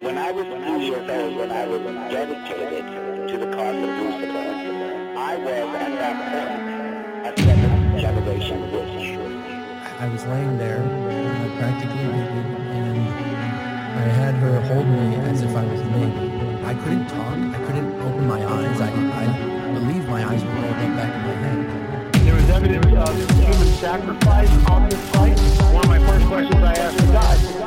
When I was two years old, when I was dedicated to the cause of Lucifer, I was at that point a seventh generation witch. I was laying there, uh, practically naked, and I had her hold me as if I was a baby. I couldn't talk. I couldn't open my eyes. I, I believe my eyes were rolled up back in my head. There was evidence of human sacrifice on this site. One of my first questions I asked God,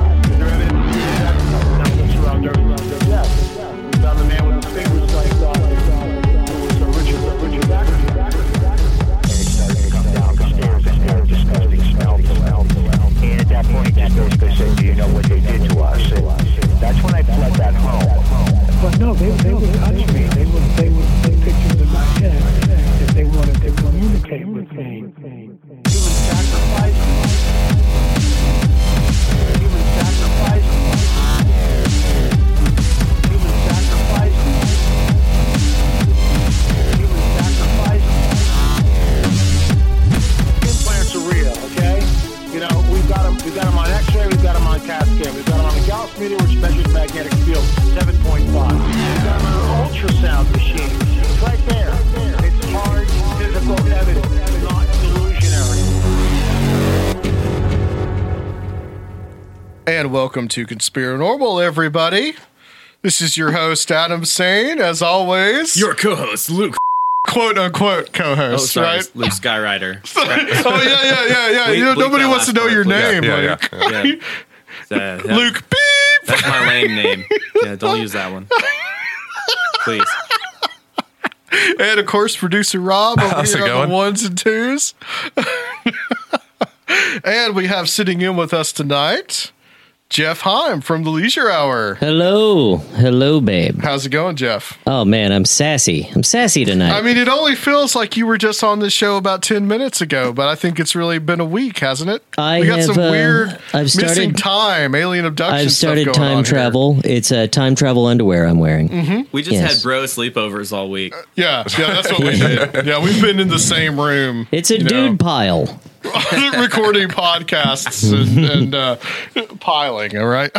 that point, that Jessica said, do you know what they did to us? That's when I fled back home. But no, they, they would touch me. They would, they would take pictures of my head if they wanted to communicate with me. We've got CAT scan, we've got them on a Gauss meter, which measures magnetic field, 7.5. We've got them on an ultrasound machine. It's right there. It's hard physical evidence, not delusionary. And welcome to Conspiranormal, everybody. This is your host, Adam Sane, as always. Your co-host Luke. quote unquote co Oh, host, sorry, right? Luke Skyrider. oh, yeah, yeah, yeah, yeah. Bleep- you know, nobody wants to know part, your please. name. Yeah, yeah, Luke. Yeah. Uh, that- Luke, beep. That's my lame name. Yeah, don't use that one. Please. And of course, producer Rob over How's here it on the going? ones and twos. and we have sitting in with us tonight Jeff Heim from the Leisure Hour. Hello, hello, babe. How's it going, Jeff? Oh man, I'm sassy. I'm sassy tonight. I mean, it only feels like you were just on this show about 10 minutes ago, but I think it's really been a week, hasn't it? I we got have, some uh, weird I've missing time, alien abduction I've stuff started going time on here. travel. It's uh, time travel underwear I'm wearing. Mm-hmm. We just Yes. had bro sleepovers all week. Yeah, yeah, that's what we did. Yeah, we've been in the same room. It's a you know, dude pile. recording podcasts and, and uh, piling. All right.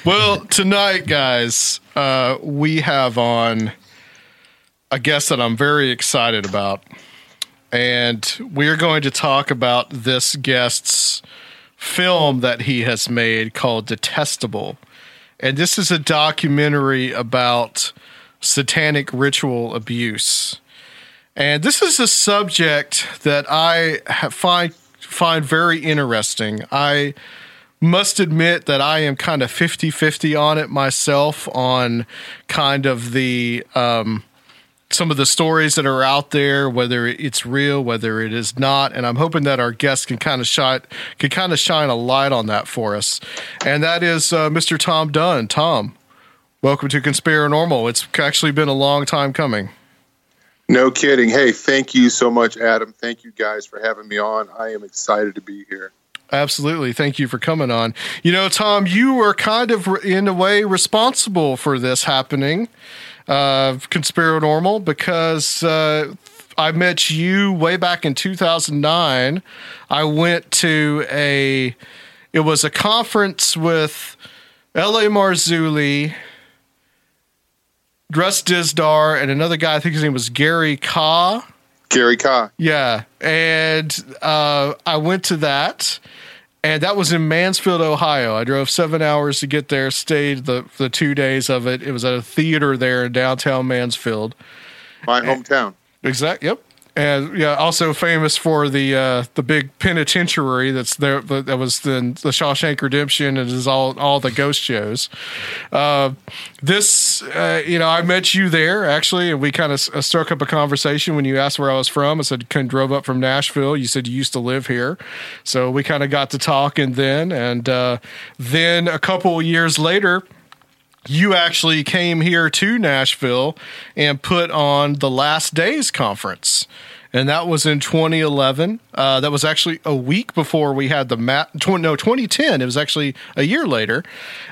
well, tonight, guys, uh, we have on a guest that I'm very excited about, and we are going to talk about this guest's film that he has made called Detestable. And this is a documentary about satanic ritual abuse. And this is a subject that I find find very interesting. I must admit that I am kind of 50-50 on it myself on kind of the um, some of the stories that are out there, whether it's real, whether it is not, and I'm hoping that our guest can kind of shine can kind of shine a light on that for us. And that is uh, Mr. Tom Dunn. Tom, welcome to Conspiranormal. It's actually been a long time coming. No kidding. Hey, thank you so much, Adam. Thank you guys for having me on. I am excited to be here. Absolutely. Thank you for coming on. You know, Tom, you were kind of in a way responsible for this happening, uh, Conspiranormal, because uh, I met you way back in 2009. I went to a, it was a conference with L.A. Marzulli, Russ Dizdar, and another guy, I think his name was Gary Kah. Gary Kah. Yeah. And uh, I went to that and that was in Mansfield, Ohio. I drove seven hours to get there, stayed the the two days of it. It was at a theater there in downtown Mansfield. My hometown. Exactly. Yep and yeah, also famous for the uh, the big penitentiary that's there. That was the, the Shawshank Redemption and is all all the ghost shows. Uh, this, uh, you know, I met you there actually, and we kind of uh, struck up a conversation when you asked where I was from. I said, "Kind of drove up from Nashville." You said you used to live here, so we kind of got to talking then, and uh, then a couple years later you actually came here to Nashville and put on the Last Days conference. And that was in 2011. Uh, that was actually a week before we had the mat. Tw- no, 2010. It was actually a year later,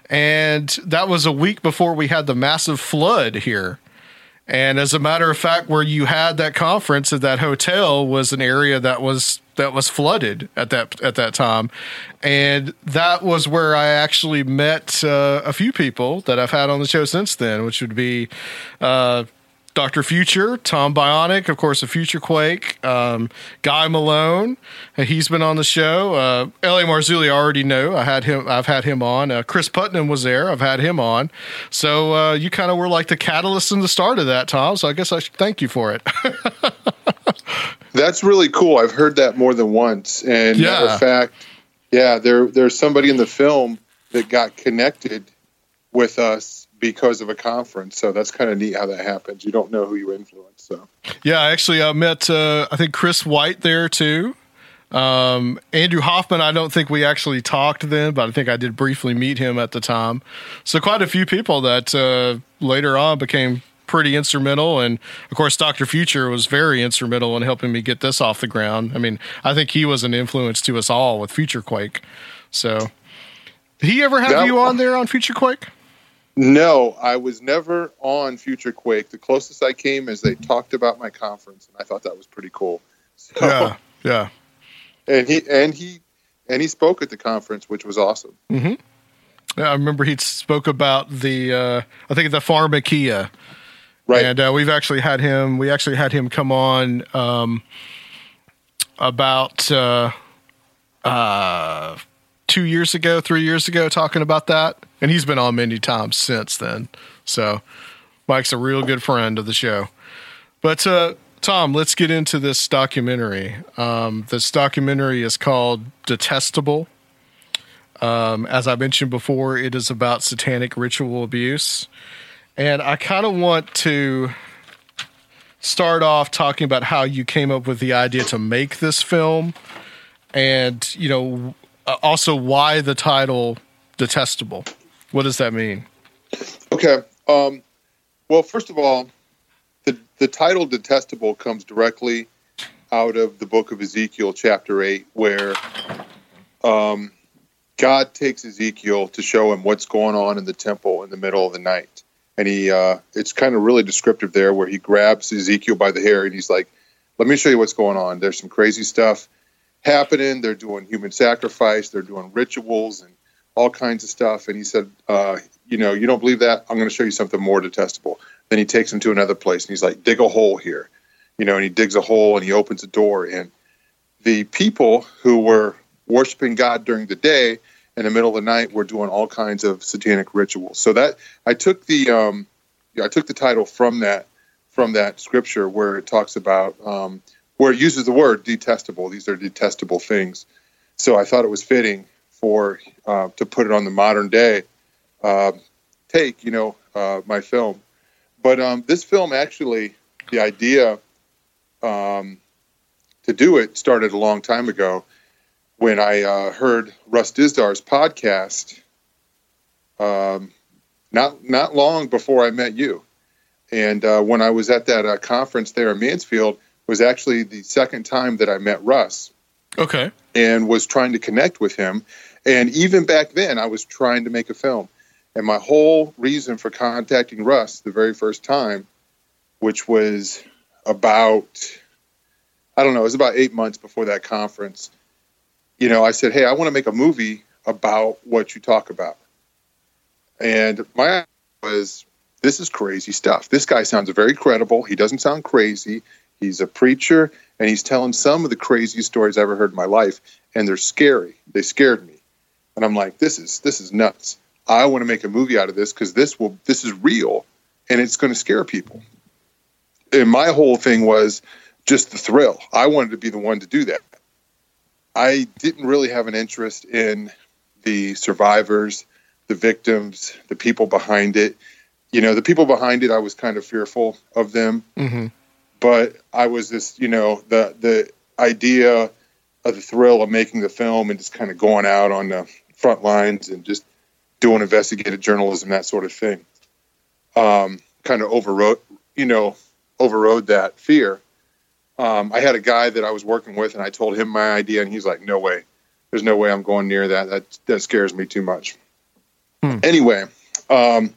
and that was a week before we had the massive flood here. And as a matter of fact, where you had that conference at that hotel was an area that was that was flooded at that at that time, and that was where I actually met uh, a few people that I've had on the show since then, which would be. Uh, Dr. Future, Tom Bionic, of course, a Future Quake, um, Guy Malone, he's been on the show. Uh, L.A. Marzulli, I already know. I had him. I've had him on. Uh, Cris Putnam was there. I've had him on. So uh, you kind of were like the catalyst in the start of that, Tom. So I guess I should thank you for it. That's really cool. I've heard that more than once. And yeah. matter of fact, yeah, there there's somebody in the film that got connected with us because of a conference. So that's kind of neat how that happens. You don't know who you influence. So yeah, I actually, I met uh, I think Chris White there too. Um, Andrew Hoffman, I don't think we actually talked then, but I think I did briefly meet him at the time. So quite a few people that uh, later on became pretty instrumental. And of course, Dr. Future was very instrumental in helping me get this off the ground. I mean, I think he was an influence to us all with Future Quake. So, did he ever have that, you on there on Future Quake? No, I was never on Future Quake. The closest I came is they talked about my conference, and I thought that was pretty cool. So, yeah, yeah. And he and he and he spoke at the conference, which was awesome. Mm-hmm. Yeah, I remember he spoke about the uh, I think the pharmakeia Right. And uh, we've actually had him. We actually had him come on um, about uh, uh, two years ago, three years ago, talking about that. And he's been on many times since then. So Mike's a real good friend of the show. But uh, Tom, let's get into this documentary. Um, this documentary is called Detestable. Um, as I mentioned before, it is about satanic ritual abuse. And I kind of want to start off talking about how you came up with the idea to make this film and, you know, uh, also why the title Detestable. What does that mean? Okay. Um, well, first of all, the, the title Detestable comes directly out of the book of Ezekiel, chapter 8, where um, God takes Ezekiel to show him what's going on in the temple in the middle of the night and he uh, it's kind of really descriptive there where he grabs Ezekiel by the hair and he's like, "Let me show you what's going on. There's some crazy stuff happening. They're doing human sacrifice. They're doing rituals and all kinds of stuff." And he said, uh, "You know, you don't believe that? I'm going to show you something more detestable." Then he takes him to another place and he's like, "Dig a hole here," you know, and he digs a hole and he opens a door and the people who were worshiping God during the day in the middle of the night we're doing all kinds of satanic rituals so that i took the um, i took the title from that from that scripture where it talks about um, where it uses the word detestable these are detestable things so i thought it was fitting for uh, to put it on the modern day uh, take you know uh, my film but um, this film actually the idea um, to do it started a long time ago when I uh, heard Russ Dizdar's podcast. Um, not not long before I met you, and uh, when I was at that uh, conference there in Mansfield was actually the second time that I met Russ Okay. and was trying to connect with him. And even back then, I was trying to make a film. And my whole reason for contacting Russ the very first time, which was about, I don't know, it was about eight months before that conference. You know, I said, Hey, I want to make a movie about what you talk about. And my was, this is crazy stuff. This guy sounds very credible. He doesn't sound crazy. He's a preacher, and he's telling some of the craziest stories I've ever heard in my life, and they're scary. They scared me, and I'm like, this is this is nuts. I want to make a movie out of this because this will this is real, and it's going to scare people. And my whole thing was just the thrill. I wanted to be the one to do that. I didn't really have an interest in the survivors, the victims, the people behind it. You know, the people behind it, I was kind of fearful of them hmm but I was just, you know, the the idea of the thrill of making the film and just kind of going out on the front lines and just doing investigative journalism, that sort of thing, um, kind of overrode, you know, overrode that fear. Um, I had a guy that I was working with, and I told him my idea, and he's like, "No way, there's no way I'm going near that. That that scares me too much." Hmm. Anyway, um,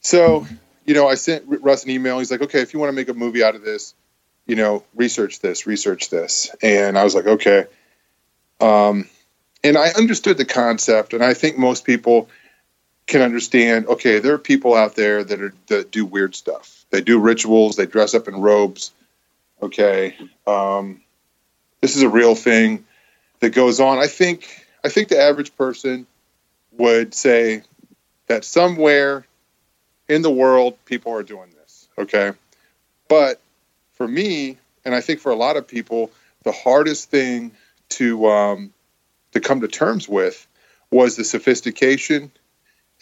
so you know, I sent Russ an email. He's like, okay, if you want to make a movie out of this, you know, research this, research this. And I was like, okay. Um, and I understood the concept, and I think most people can understand. Okay, there are people out there that are that do weird stuff. They do rituals. They dress up in robes. Okay, um, this is a real thing that goes on. I think I think the average person would say that somewhere in the world people are doing this okay but for me and i think for a lot of people the hardest thing to um, to come to terms with was the sophistication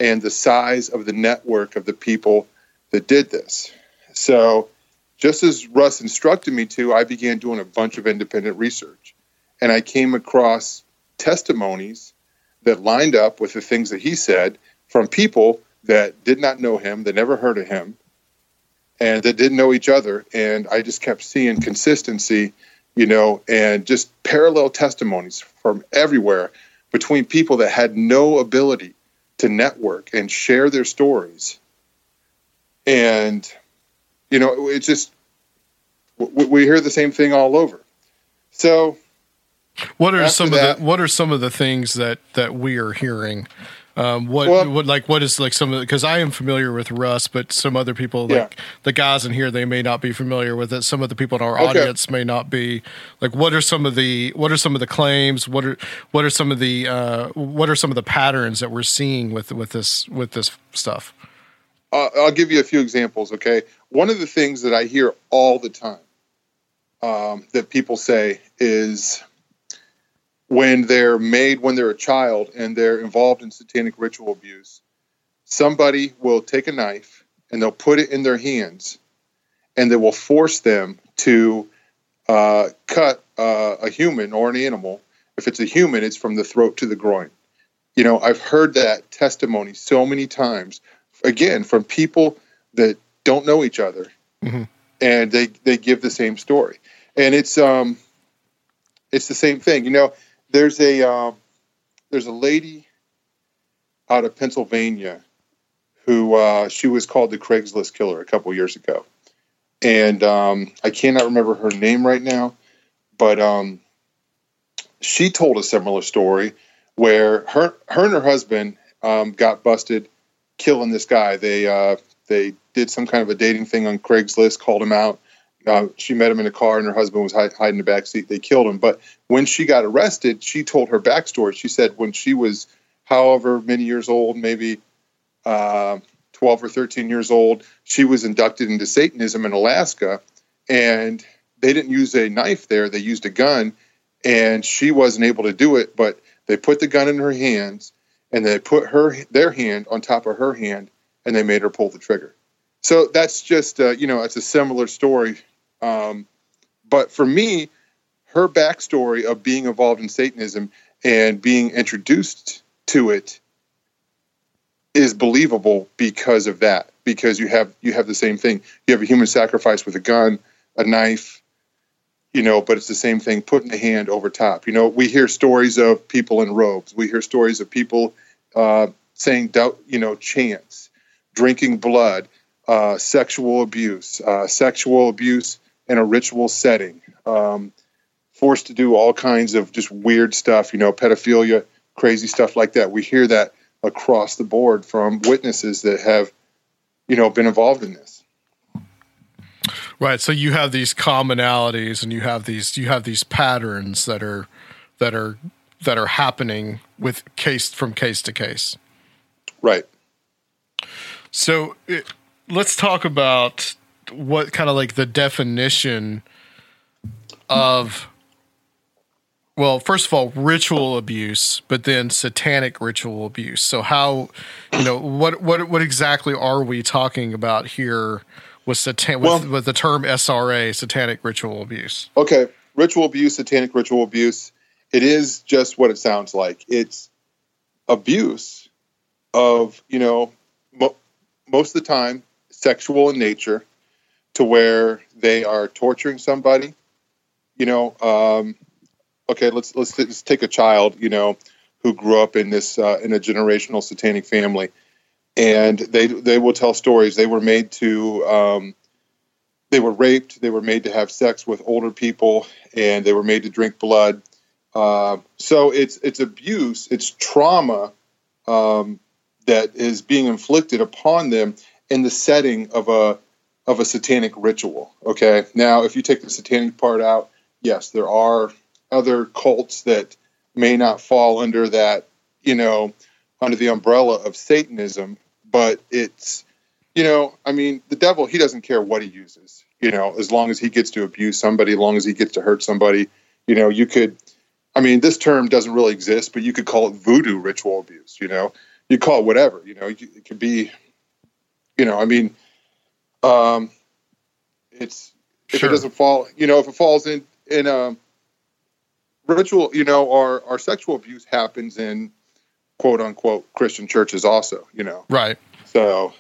and the size of the network of the people that did this so just as russ instructed me to i began doing a bunch of independent research and i came across testimonies that lined up with the things that he said from people that did not know him, that never heard of him, and that didn't know each other. And I just kept seeing consistency, you know, and just parallel testimonies from everywhere between people that had no ability to network and share their stories. And, you know, it's just, we, we hear the same thing all over. So, What are some that- of the What are some of the things that that we are hearing? Um, what Well- what like what is like some of because I am familiar with Russ, but some other people like Yeah. the guys in here they may not be familiar with it. Some of the people in our Okay. audience may not be. Like, what are some of the what are some of the claims? What are what are some of the uh, what are some of the patterns that we're seeing with with this with this stuff? uh, I'll give you a few examples. Okay, one of the things that I hear all the time um, that people say is when they're made when they're a child and they're involved in satanic ritual abuse, somebody will take a knife and they'll put it in their hands, and they will force them to uh, cut uh, a human or an animal. If it's a human, it's from the throat to the groin. You know, I've heard that testimony so many times again from people that don't know each other Mhm. and they they give the same story and it's um it's the same thing you know there's a um, there's a lady out of Pennsylvania who uh, she was called the Craigslist killer a couple years ago and um, I cannot remember her name right now but um, she told a similar story where her her and her husband um, got busted killing this guy. They uh, they did some kind of a dating thing on Craigslist, called him out. Uh, she met him in a car, and her husband was hiding in the back seat. They killed him. But when she got arrested, she told her backstory. She said when she was however many years old, maybe uh, twelve or thirteen years old, she was inducted into Satanism in Alaska, and they didn't use a knife there; they used a gun, and she wasn't able to do it. But they put the gun in her hands and they put her their hand on top of her hand and they made her pull the trigger so that's just uh, you know it's a similar story. Um, but for me, her backstory of being involved in Satanism and being introduced to it is believable because of that. Because you have you have the same thing. You have a human sacrifice with a gun, a knife, you know, but it's the same thing, putting the hand over top. You know, we hear stories of people in robes. We hear stories of people uh, saying, doubt, you know, chants, drinking blood, uh, sexual abuse, uh, sexual abuse in a ritual setting, um, forced to do all kinds of just weird stuff, you know, pedophilia, crazy stuff like that. We hear that across the board from witnesses that have, you know, been involved in this. Right. So you have these commonalities and you have these you have these patterns that are that are that are happening with case from case to case. Right. So it, let's talk about what kind of like the definition of well, first of all, ritual abuse, but then satanic ritual abuse. So how, you know, what what what exactly are we talking about here with satan with, Well- with the term SRA, satanic ritual abuse? Okay, ritual abuse, satanic ritual abuse. It is just what it sounds like. It's abuse of, you know, mo- most of the time sexual in nature to where they are torturing somebody. You know, um, okay, let's let's just take a child, you know, who grew up in this uh, in a generational satanic family, and they they will tell stories. They were made to um, they were raped. They were made to have sex with older people, and they were made to drink blood. Uh, so it's it's abuse, it's trauma um, that is being inflicted upon them in the setting of a of a satanic ritual. Okay, now if you take the satanic part out, yes, there are other cults that may not fall under that, you know, under the umbrella of Satanism, but it's you know, I mean, the devil, he doesn't care what he uses, you know, as long as he gets to abuse somebody, as long as he gets to hurt somebody. You know, you could, I mean, this term doesn't really exist, but you could call it voodoo ritual abuse, you know, you call it whatever, you know, it could be, you know, I mean, um, it's, if Sure. it doesn't fall, you know, if it falls in, in, um, ritual, you know, our our sexual abuse happens in quote unquote Christian churches also, you know, Right. so.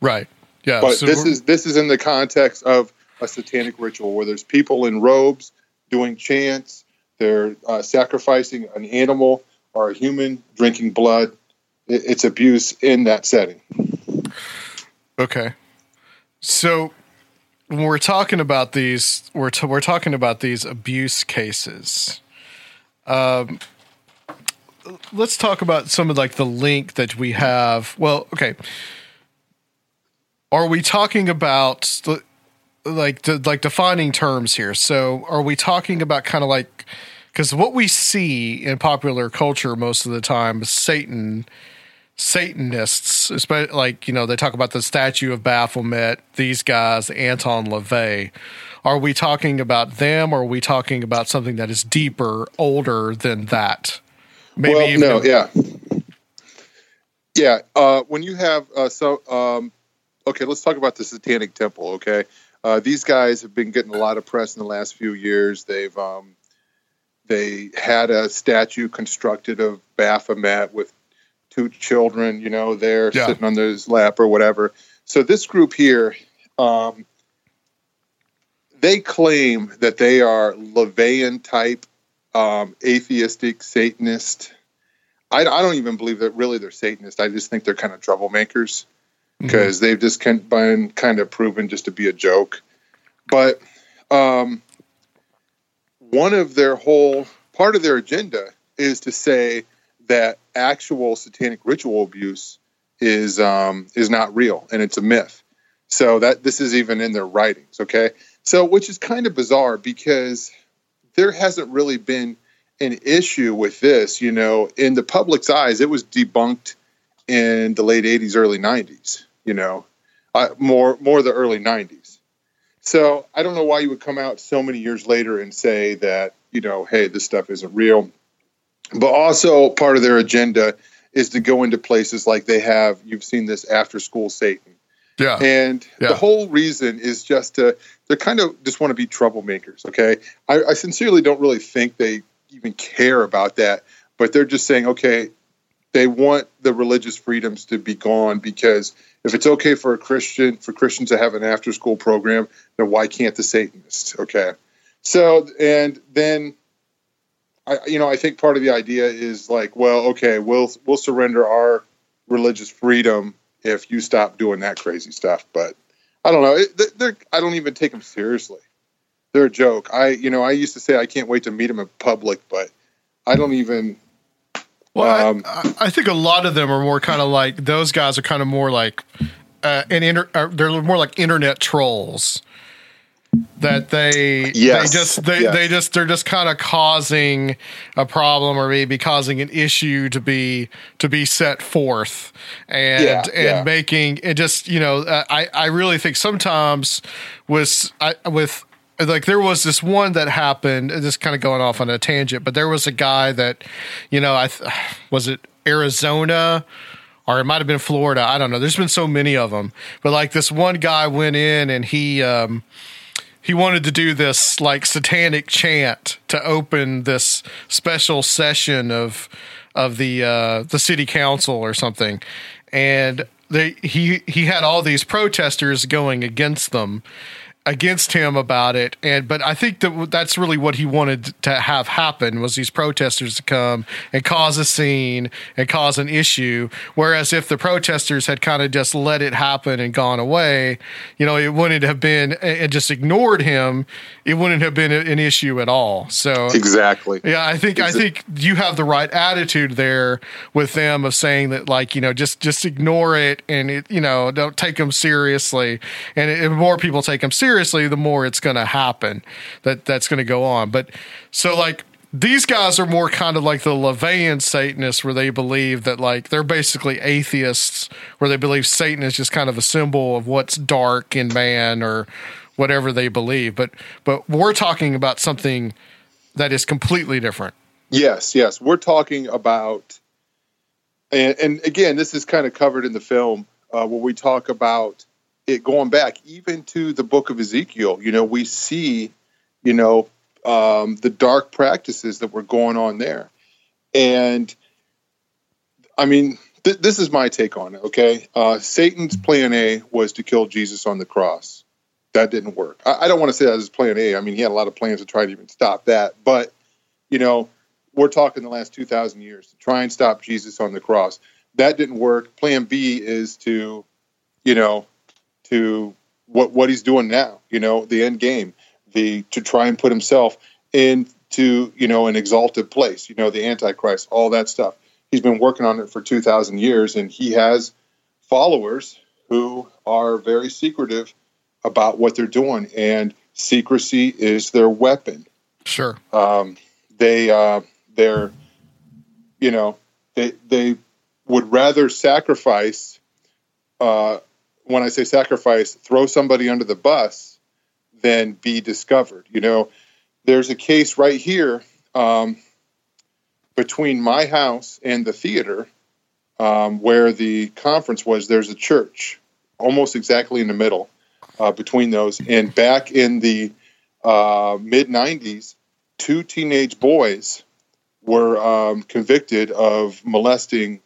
Right. Yeah. but so this is this is in the context of a satanic ritual where there's people in robes doing chants they're uh, sacrificing an animal or a human drinking blood it, it's abuse in that setting Okay. So when we're talking about these, we're t- we're talking about these abuse cases. Um, let's talk about some of like the link that we have. Well, okay. Are we talking about like like defining terms here? So are we talking about kind of like because what we see in popular culture most of the time Satan Satanists, especially like you know they talk about the statue of Baphomet, these guys, Anton LaVey. Are we talking about them, or are we talking about something that is deeper, older than that? Maybe well even no yeah yeah uh, when you have uh, so um, okay let's talk about the satanic temple okay uh, these guys have been getting a lot of press in the last few years they've um, they had a statue constructed of baphomet with two children you know there Yeah. sitting on his lap or whatever so this group here um, they claim that they are LaVeyan type um, atheistic Satanist. I, I don't even believe that really they're Satanist. I just think they're kind of troublemakers because they've just been kind of proven just to be a joke. But um, one of their whole part of their agenda is to say that actual satanic ritual abuse is um, is not real and it's a myth. So that this is even in their writings. Okay, so which is kind of bizarre because there hasn't really been an issue with this. You know, in the public's eyes, it was debunked in the late '80s, early '90s. You know, uh, more more the early '90s. So I don't know why you would come out so many years later and say that you know, hey, this stuff isn't real. But also part of their agenda is to go into places like they have. You've seen this after school Satan, Yeah. and Yeah. the whole reason is just to they kind of just want to be troublemakers. Okay, I, I sincerely don't really think they even care about that, but they're just saying, okay, they want the religious freedoms to be gone because if it's okay for a Christian for Christians to have an after school program, then why can't the Satanists? Okay, so and then. I, you know, I think part of the idea is like, well, okay, we'll we'll surrender our religious freedom if you stop doing that crazy stuff. But I don't know. It, they- they're, I don't even take them seriously. They're a joke. I, you know, I used to say I can't wait to meet them in public, but I don't even. Well, Um, I, I think a lot of them are more kind of like those guys are kind of more like uh, an inter, uh, they're more like internet trolls that they Yes, they just they, yes. they just they're just kind of causing a problem or maybe causing an issue to be to be set forth and Yeah, and yeah. making it just you know uh, I I really think sometimes with I with like there was this one that happened this kind of going off on a tangent but there was a guy that you know i th- was it arizona or it might have been florida i don't know there's been so many of them but like this one guy went in and he um he wanted to do this like satanic chant to open this special session of of the uh, the city council or something, and they he he had all these protesters going against them against him about it and but i think that that's really what he wanted to have happen was these protesters to come and cause a scene and cause an issue. Whereas if the protesters had kind of just let it happen and gone away you know it wouldn't have been and just ignored him it wouldn't have been an issue at all. So Exactly. yeah, I think I think you have the right attitude there with them of saying that like you know just just ignore it and it you know don't take them seriously. And if more people take them seriously the more it's going to happen that that's going to go on but so like these guys are more kind of like the LaVeyan Satanists, where they believe that like they're basically atheists, where they believe Satan is just kind of a symbol of what's dark in man or whatever they believe. But but we're talking about something that is completely different. Yes, yes. We're talking about, and, and again, this is kind of covered in the film uh, where we talk about it going back even to the book of Ezekiel. You know, we see, you know, um, the dark practices that were going on there. And I mean, th- this is my take on it, okay? Uh, Satan's plan A was to kill Jesus on the cross. That didn't work. I, I don't want to say that as plan A. I mean, he had a lot of plans to try to even stop that. But, you know, we're talking the last 2,000 years to try and stop Jesus on the cross. That didn't work. Plan B is to, you know, to what what he's doing now. You know, the end game, the to try and put himself into you know an exalted place. You know, the Antichrist, all that stuff. He's been working on it for 2,000 years, and he has followers who are very secretive about what they're doing, and secrecy is their weapon Sure. um, they uh, they're you know they they would rather sacrifice uh, when I say sacrifice throw somebody under the bus than be discovered. You know there's a case right here um, between my house and the theater um, where the conference was there's a church almost exactly in the middle uh, between those. And back in the uh, mid 90s two teenage boys were um, convicted of molesting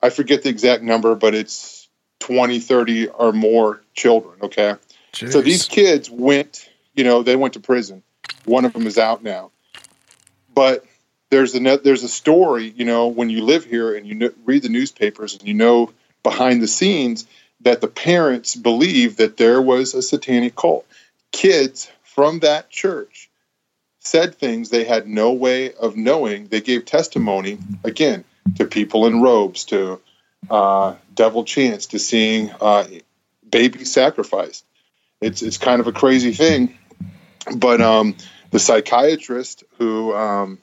i forget the exact number but it's 20 30 or more children okay? So these kids went you know they went to prison. One of them is out now. But there's a there's a story you know when you live here and you know, read the newspapers and you know behind the scenes that the parents believe that there was a satanic cult. Kids from that church said things they had no way of knowing. They gave testimony again to people in robes, to uh, devil Chance to seeing uh, baby sacrificed. It's it's kind of a crazy thing, but um, the psychiatrist who um,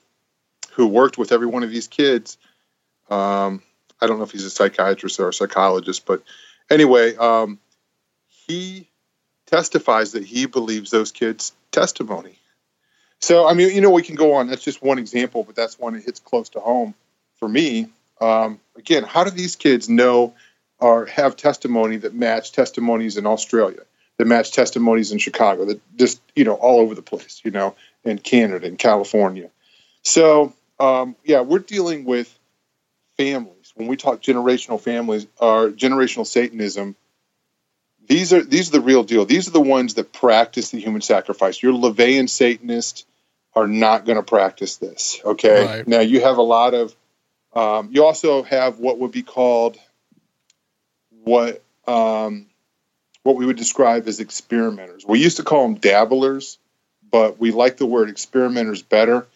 who worked with every one of these kids, um, I don't know if he's a psychiatrist or a psychologist, but anyway, um, he testifies that he believes those kids' testimony. So, I mean, you know, we can go on. That's just one example, but that's one that hits close to home for me, um, again, how do these kids know or have testimony that match testimonies in Australia, that match testimonies in Chicago, that just you know all over the place, you know, in Canada and California. So um, yeah, we're dealing with families when we talk generational families or generational Satanism. These are these are the real deal. These are the ones that practice the human sacrifice. Your LaVeyan Satanists are not going to practice this. Okay. Right. Now you have a lot of. Um, you also have what would be called what um, what we would describe as experimenters. We used to call them dabblers, but we like the word experimenters better.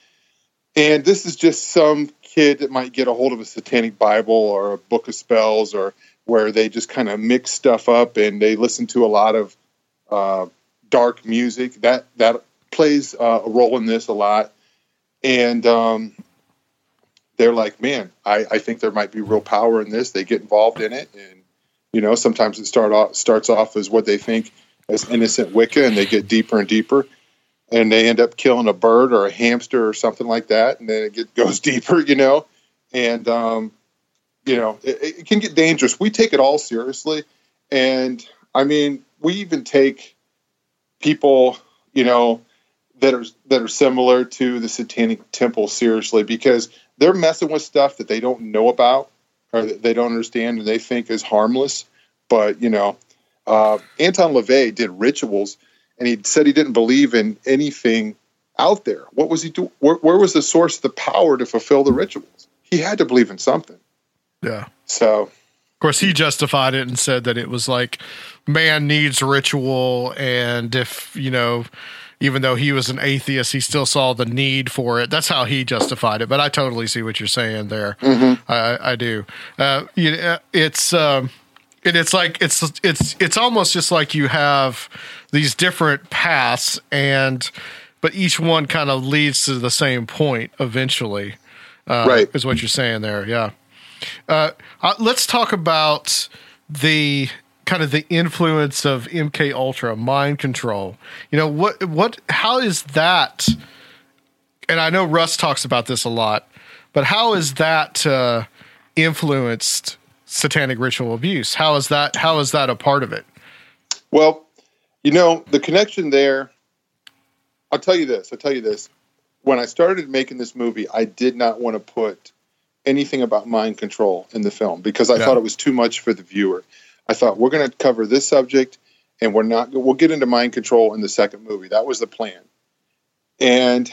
And this is just some kid that might get a hold of a satanic Bible or a book of spells or where they just kind of mix stuff up and they listen to a lot of uh, dark music. That that plays uh, a role in this a lot. And um, they're like, man, I, I think there might be real power in this. They get involved in it, and you know, sometimes it start off starts off as what they think as innocent Wicca, and they get deeper and deeper, and they end up killing a bird or a hamster or something like that, and then it get, goes deeper, you know, and um, you know, it, it can get dangerous. We take it all seriously, and I mean, we even take people, you know, that are that are similar to the Satanic Temple seriously because they're messing with stuff that they don't know about or that they don't understand and they think is harmless. But you know, uh, Anton LaVey did rituals, and he said he didn't believe in anything out there. What was he doing? Where, where was the source of the power to fulfill the rituals? He had to believe in something. Yeah. So Of course, he justified it and said that it was like man needs ritual, and if you know, even though he was an atheist, he still saw the need for it. That's how he justified it. But I totally see what you're saying there. I, I do. Uh, you it's um, and it's like it's it's it's almost just like you have these different paths, and but each one kind of leads to the same point eventually. Uh, Right. is what you're saying there. Yeah. Uh, uh, let's talk about the kind of the influence of MK Ultra mind control. You know what what how is that? And I know Russ talks about this a lot, but how is that uh, influenced satanic ritual abuse? How is that how is that a part of it? Well, you know, the connection there, I'll tell you this. I'll tell you this. When I started making this movie, I did not want to put anything about mind control in the film because I thought it was too much for the viewer. I thought we're going to cover this subject and we're not we'll get into mind control in the second movie. That was the plan. And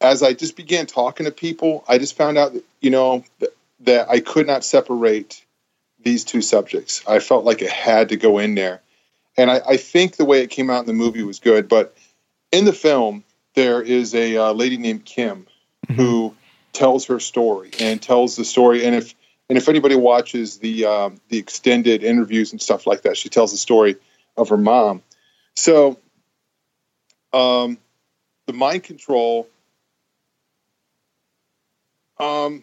as I just began talking to people, I just found out that, you know, that, that I could not separate these two subjects. I felt like it had to go in there and I, I think the way it came out in the movie was good. But in the film, there is a uh, lady named Kim who tells her story and tells the story. And if and if anybody watches the um, the extended interviews and stuff like that, she tells the story of her mom. So, um, the mind control, um,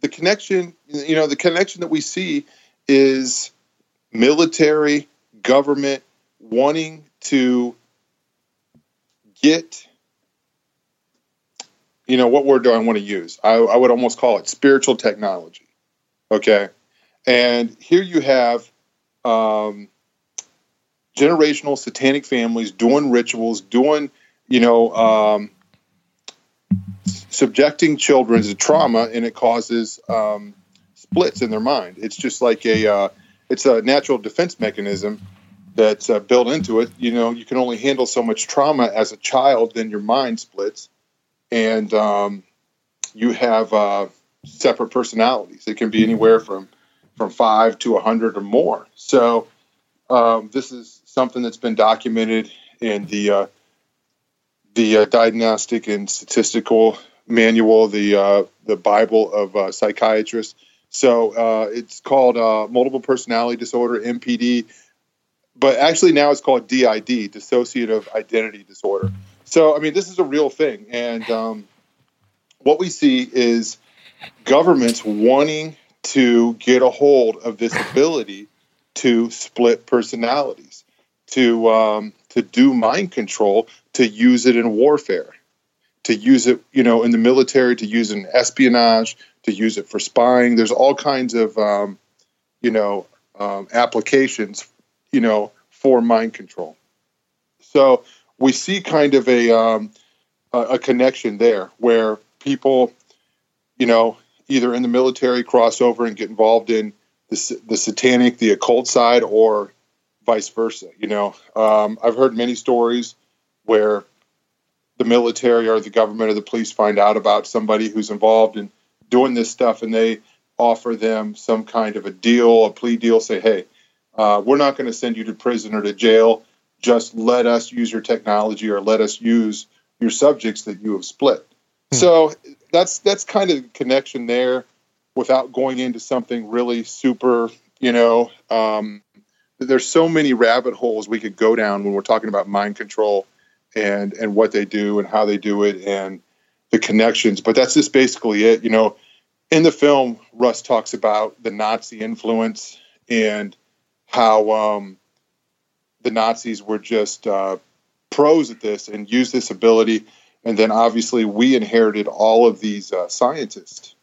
the connection, you know, the connection that we see is military government wanting to get you know what word do i want to use I, I would almost call it spiritual technology okay. And here you have um, generational satanic families doing rituals doing you know um, subjecting children to trauma and it causes um, splits in their mind. It's just like a uh, it's a natural defense mechanism that's uh, built into it. You know, you can only handle so much trauma as a child, then your mind splits, and um, you have uh, separate personalities. It can be anywhere from from five to a hundred or more. So um, this is something that's been documented in the uh, the uh, diagnostic and statistical manual, the uh, the Bible of uh, psychiatrists. So uh, it's called uh, multiple personality disorder (MPD), but actually now it's called DID, dissociative identity disorder. So I mean, this is a real thing, and um, what we see is governments wanting to get a hold of this ability to split personalities, to um, to do mind control, to use it in warfare, to use it, you know, in the military, to use it in espionage, to use it for spying. There's all kinds of um, you know um, applications you know for mind control. So we see kind of a um, a, a connection there where people you know either in the military cross over and get involved in the, the satanic, the occult side, or vice versa. You know, um, I've heard many stories where the military or the government or the police find out about somebody who's involved in doing this stuff, and they offer them some kind of a deal, a plea deal, say, "Hey, uh, we're not going to send you to prison or to jail. Just let us use your technology or let us use your subjects that you have split." Hmm. So that's that's kind of the connection there without going into something really super, you know, um, there's so many rabbit holes we could go down when we're talking about mind control and and what they do and how they do it and the connections. But that's just basically it. You know, in the film, Russ talks about the Nazi influence and how um, the Nazis were just uh, pros at this and used this ability. And then obviously we inherited all of these uh, scientists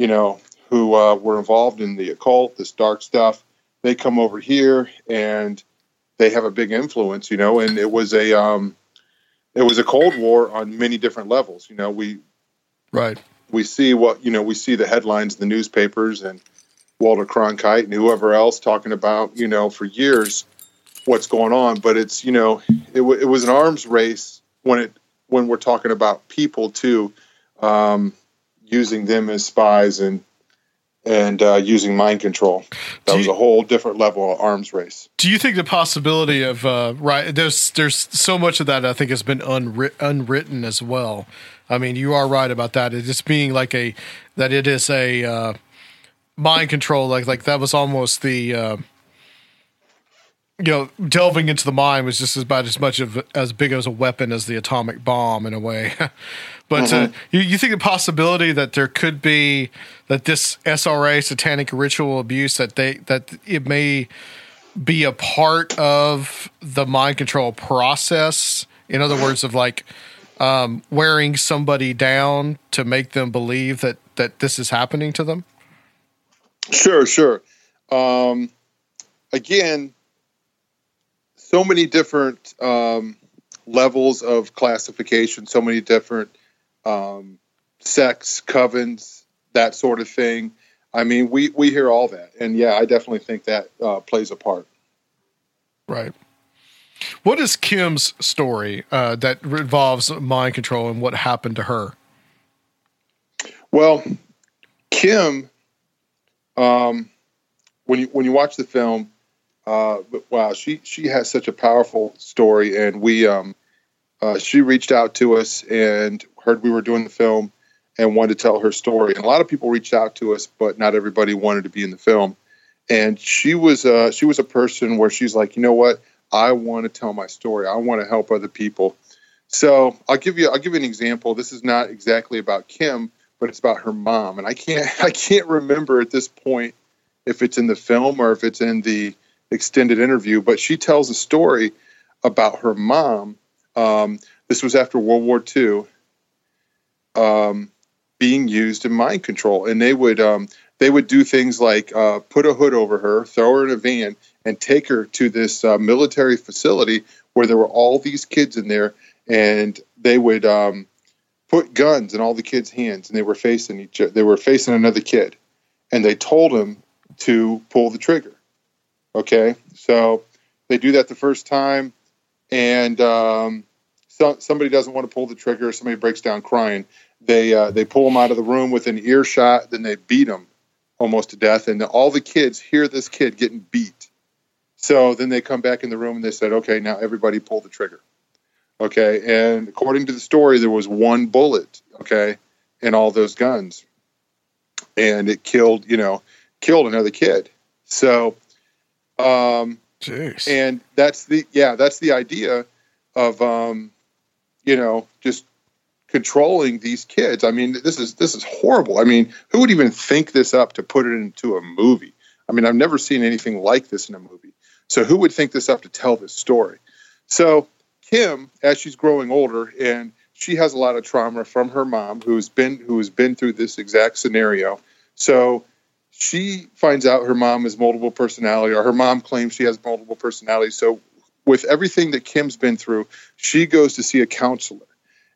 you know, who uh, were involved in the occult, this dark stuff. They come over here and they have a big influence, you know, and it was a um, it was a cold war on many different levels. You know, we right we see what you know we see the headlines in the newspapers and Walter Cronkite and whoever else talking about you know for years what's going on, but it's you know it, w- it was an arms race when it when we're talking about people too. Um, using them as spies and and uh, using mind control. That was a whole different level of arms race. Do you think the possibility of uh, right? There's there's so much of that I think has been unwrit- unwritten as well. I mean, you are right about that. It just being like a that it is a uh, mind control. Like like that was almost the uh, you know, delving into the mind was just about as much of as big as a weapon as the atomic bomb in a way. but uh, mm-hmm. uh, you, you think the possibility that there could be that this SRA satanic ritual abuse that they that it may be a part of the mind control process. In other words, of like um, wearing somebody down to make them believe that that this is happening to them. Sure, sure. Um, again so many different um, levels of classification, so many different um, sects, covens, that sort of thing. I mean, we we hear all that, and yeah, I definitely think that uh, plays a part. Right. What is Kim's story uh, that involves mind control and what happened to her? Well, Kim, um, when you when you watch the film, uh, but wow, she she has such a powerful story, and we um, uh, she reached out to us and heard we were doing the film and wanted to tell her story. And a lot of people reached out to us, but not everybody wanted to be in the film. And she was uh, she was a person where she's like, you know what, I want to tell my story. I want to help other people. So I'll give you I'll give you an example. This is not exactly about Kim, but it's about her mom. And I can't I can't remember at this point if it's in the film or if it's in the extended interview, but she tells a story about her mom. Um, this was after World War II, um, being used in mind control, and they would um, they would do things like uh, put a hood over her, throw her in a van, and take her to this uh, military facility where there were all these kids in there, and they would um, put guns in all the kids' hands, and they were facing each they were facing another kid, and they told him to pull the trigger Okay, so they do that the first time, and um, so, somebody doesn't want to pull the trigger. Somebody breaks down crying. They uh, they pull them out of the room with an earshot. Then they beat them almost to death, and all the kids hear this kid getting beat. So then they come back in the room and they said, "Okay, now everybody pull the trigger." Okay, and according to the story, there was one bullet. Okay, in all those guns, and it killed you know killed another kid. So um, Jeez. And that's the yeah, that's the idea of um, you know just controlling these kids. I mean, this is this is horrible. I mean, who would even think this up to put it into a movie? I mean, I've never seen anything like this in a movie. So who would think this up to tell this story? So Kim, as she's growing older and she has a lot of trauma from her mom, who's been who has been through this exact scenario. So she finds out her mom has multiple personality, or her mom claims she has multiple personalities. So with everything that Kim's been through, she goes to see a counselor,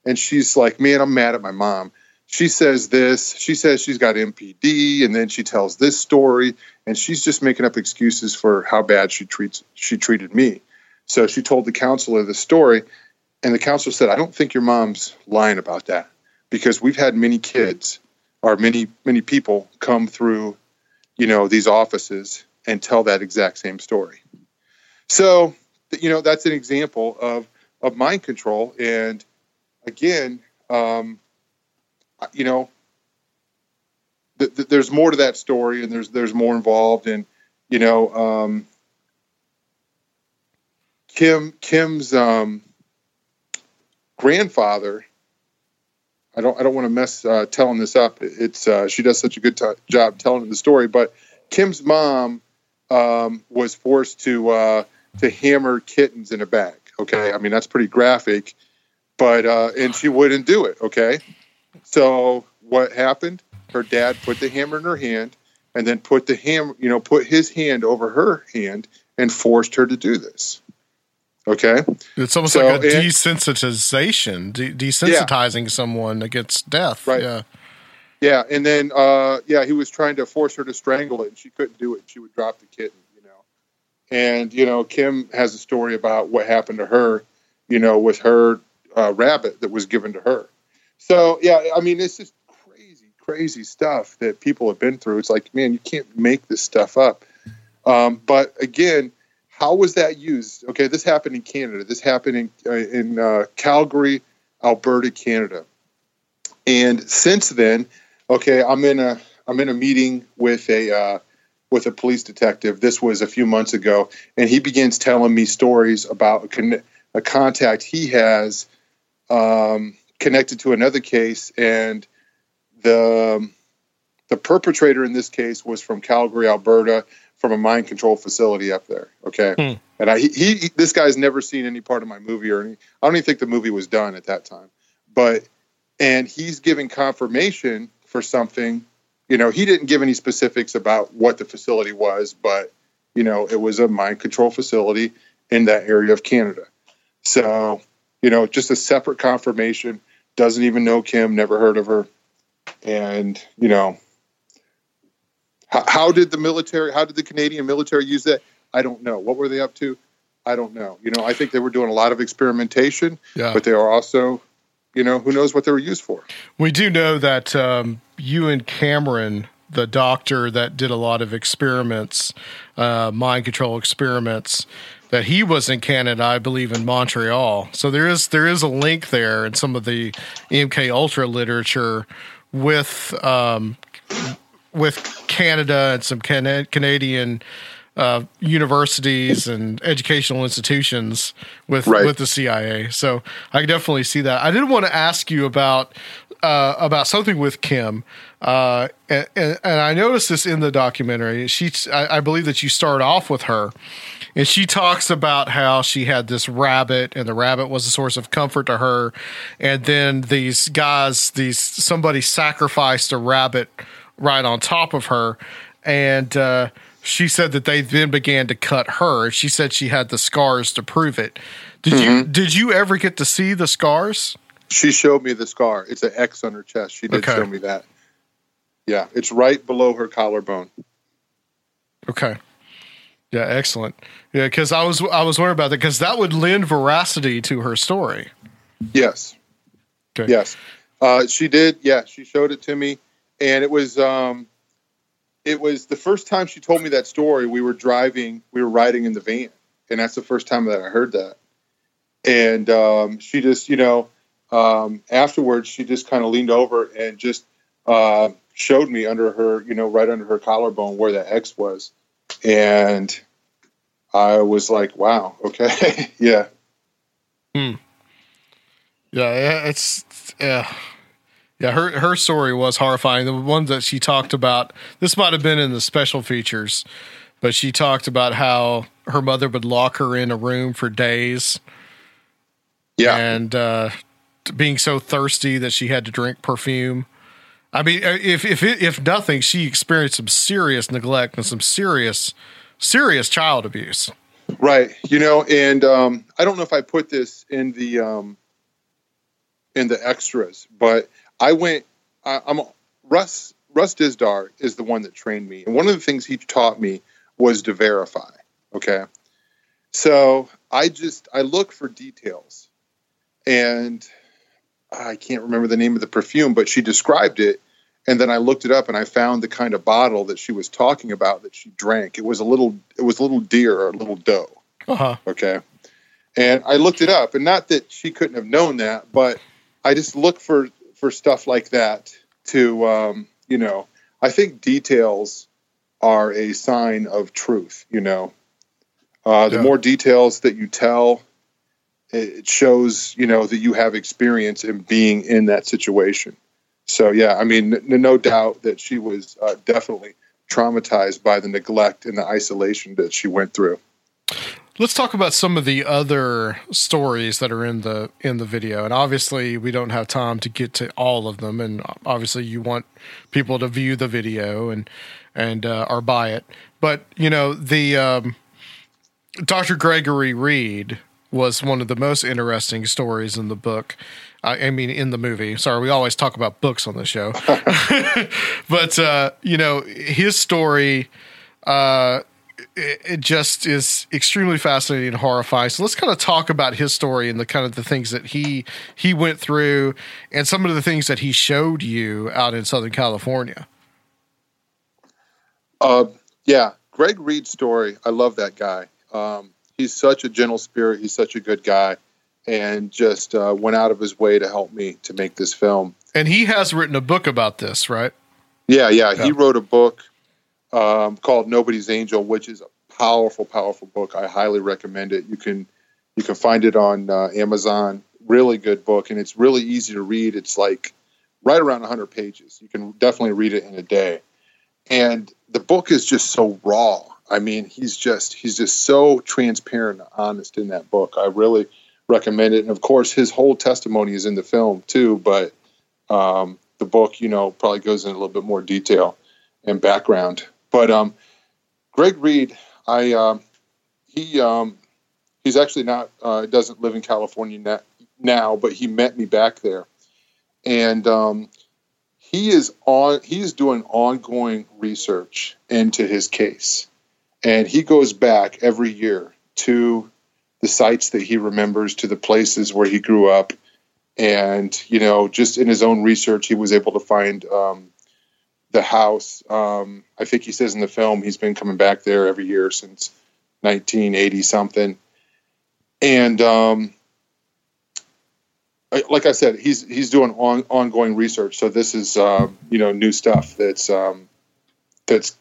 and she's like, "Man, I'm mad at my mom." She says this. She says she's got MPD, and then she tells this story, and she's just making up excuses for how bad she treats she treated me. So she told the counselor the story, and the counselor said, "I don't think your mom's lying about that because we've had many kids or many many people come through, you know, these offices and tell that exact same story." So, you know, that's an example of of mind control, and again, um, you know, th- th- there's more to that story, and there's there's more involved, and you know, um, Kim Kim's um, grandfather. I don't I don't want to mess uh, telling this up. It's uh, she does such a good t- job telling the story, but Kim's mom um, was forced to uh, to hammer kittens in a bag. Okay, I mean that's pretty graphic, but uh, and she wouldn't do it. Okay, so what happened? Her dad put the hammer in her hand, and then put the ham, you know, put his hand over her hand and forced her to do this. Okay, It's almost So, like a and- desensitization, de- desensitizing someone against death. Right. Yeah. yeah, and then uh, yeah, he was trying to force her to strangle it, and she couldn't do it. She would drop the kitten, you know. And you know, Kim has a story about what happened to her, you know, with her uh, rabbit that was given to her. So yeah, I mean, it's just crazy, crazy stuff that people have been through. It's like, man, you can't make this stuff up. Um, but again, how was that used? Okay, this happened in Canada. This happened in uh, in uh, Calgary, Alberta, Canada. And since then, okay, I'm in a I'm in a meeting with a uh, with a police detective. This was a few months ago, and he begins telling me stories about a, con- a contact he has um, connected to another case, and the the perpetrator in this case was from Calgary, Alberta, from a mind control facility up there. Okay, hmm. and I he, he this guy's never seen any part of my movie or any. I don't even think the movie was done at that time, but and he's giving confirmation for something. You know, he didn't give any specifics about what the facility was, but you know, it was a mind control facility in that area of Canada. So, you know, just a separate confirmation. Doesn't even know Kim, never heard of her, and you know, how, how did the military, how did the Canadian military use that? I don't know. What were they up to? I don't know. You know, I think they were doing a lot of experimentation, Yeah. but they are also, you know, who knows what they were used for. We do know that um, Ewen Cameron, the doctor that did a lot of experiments, uh, mind control experiments, that he was in Canada, I believe, in Montreal. So there is there is a link there in some of the MK Ultra literature with um, with Canada and some Cana- Canadian uh, universities and educational institutions with Right. with the CIA. So I can definitely see that. I did want to ask you about uh, about something with Kim, uh, and, and, and I noticed this in the documentary. She, I, I believe that you start off with her, and she talks about how she had this rabbit, and the rabbit was a source of comfort to her, and then these guys, these somebody sacrificed a rabbit right on top of her, and uh, she said that they then began to cut her. She said she had the scars to prove it. Did you did you ever get to see the scars? She showed me the scar. It's an X on her chest. She did Okay. show me that. Yeah, it's right below her collarbone. Okay. Yeah, excellent. Yeah, because I was I was wondering about that because that would lend veracity to her story. Yes. Okay. Yes. Uh, she did. Yeah, she showed it to me, and it was um, it was the first time she told me that story. We were driving, we were riding in the van, and that's the first time that I heard that. And um, she just, you know, um, afterwards, she just kind of leaned over and just uh, showed me under her, you know, right under her collarbone where that X was, and I was like, "Wow, okay, yeah." Yeah, yeah, it's yeah. Yeah, her her story was horrifying. The one that she talked about, this might have been in the special features, but she talked about how her mother would lock her in a room for days Yeah. and uh, being so thirsty that she had to drink perfume. I mean, uh, if if if nothing, she experienced some serious neglect and some serious serious child abuse. Right. You know, and um, I don't know if I put this in the um, in the extras, but I went. I, I'm Russ. Russ Dizdar is the one that trained me, and one of the things he taught me was to verify. Okay. So I just I look for details, and I can't remember the name of the perfume, but she described it, and then I looked it up and I found the kind of bottle that she was talking about that she drank. It was a little it was a little deer or a little doe. Uh-huh. Okay. And I looked it up, and not that she couldn't have known that, but I just look for for stuff like that to um, you know. I think details are a sign of truth. You know, uh, the Yeah. more details that you tell, it shows you know that you have experience in being in that situation. So yeah, I mean, n- no doubt that she was uh, definitely traumatized by the neglect and the isolation that she went through. Let's talk about some of the other stories that are in the in the video. And obviously, we don't have time to get to all of them. And obviously, you want people to view the video and and uh, or buy it. But you know, the um, Dr. Gregory Reid was one of the most interesting stories in the book. I I mean, in the movie. Sorry, we always talk about books on the show, but uh, you know, his story. Uh, it, just is extremely fascinating and horrifying. So let's kind of talk about his story and the kind of the things that he he went through and some of the things that he showed you out in Southern California. Uh, yeah, Greg Reid's story. I love that guy. Um, he's such a gentle spirit. He's such a good guy, and just uh, went out of his way to help me to make this film. And he has written a book about this, right? Yeah, yeah. Yeah. He wrote a book um, called Nobody's Angel, which is a powerful, powerful book. I highly recommend it. You can you can find it on uh, Amazon. Really good book, and it's really easy to read. It's like right around 100 pages. You can definitely read it in a day. And the book is just so raw. I mean, he's just he's just so transparent and honest in that book. I really recommend it. And of course, his whole testimony is in the film too. But um, the book, you know, probably goes in a little bit more detail and background. But um, Greg Reid, I um, he um, he's actually not uh, doesn't live in California na- now, but he met me back there, and um, he is on he is doing ongoing research into his case, and he goes back every year to the sites that he remembers, to the places where he grew up, and you know, just in his own research, he was able to find. Um, the house. Um, I think he says in the film he's been coming back there every year since 1980 something. And um, like I said, he's he's doing on, ongoing research. So this is um, you know new stuff that's um, that's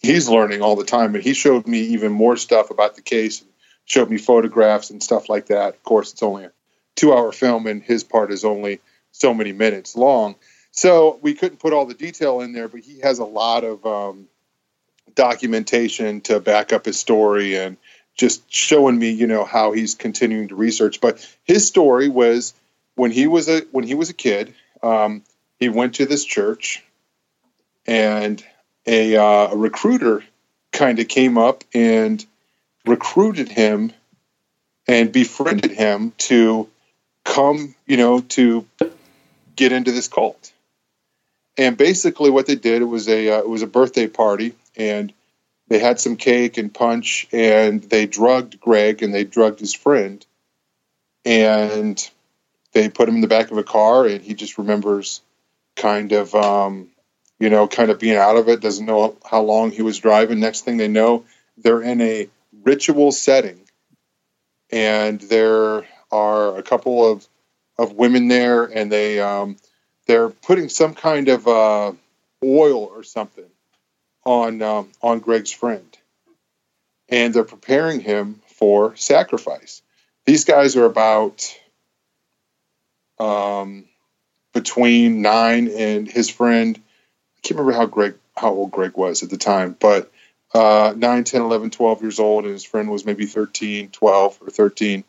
he's learning all the time. And he showed me even more stuff about the case. Showed me photographs and stuff like that. Of course, it's only a two-hour film, and his part is only so many minutes long. So we couldn't put all the detail in there, but he has a lot of um, documentation to back up his story and just showing me, you know, how he's continuing to research. But his story was when he was a when he was a kid, um, he went to this church, and a, uh, a recruiter kind of came up and recruited him and befriended him to come, you know, to get into this cult. And basically, what they did it was a uh, it was a birthday party, and they had some cake and punch, and they drugged Greg and they drugged his friend, and they put him in the back of a car, and he just remembers kind of um, you know kind of being out of it, doesn't know how long he was driving. Next thing they know, they're in a ritual setting, and there are a couple of of women there, and they um, they're putting some kind of uh, oil or something on um, on Greg's friend, and they're preparing him for sacrifice. These guys are about um, between nine and his friend. I can't remember how Greg how old Greg was at the time, but uh, 9, 10, 11, 12 years old, and his friend was maybe 13, 12, or 13.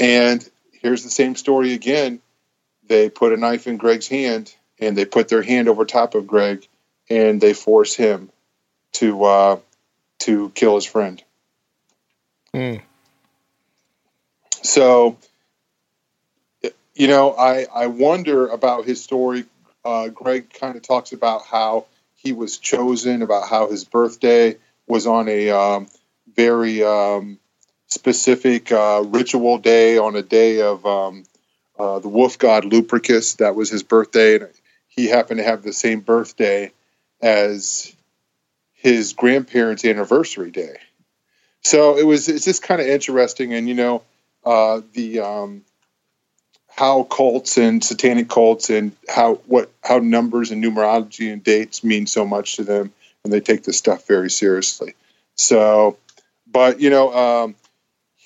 And here's the same story again they put a knife in Greg's hand and they put their hand over top of Greg and they force him to uh, to kill his friend. Mm. So, you know, I I wonder about his story. Uh, Greg kind of talks about how he was chosen, about how his birthday was on a um, very um, specific uh, ritual day, on a day of um, uh, the wolf god Lupercus. That was his birthday, and he happened to have the same birthday as his grandparents' anniversary day. So it was it's just kind of interesting, and you know uh, the um, how cults and satanic cults and how what how numbers and numerology and dates mean so much to them, and they take this stuff very seriously. So, but you know, um,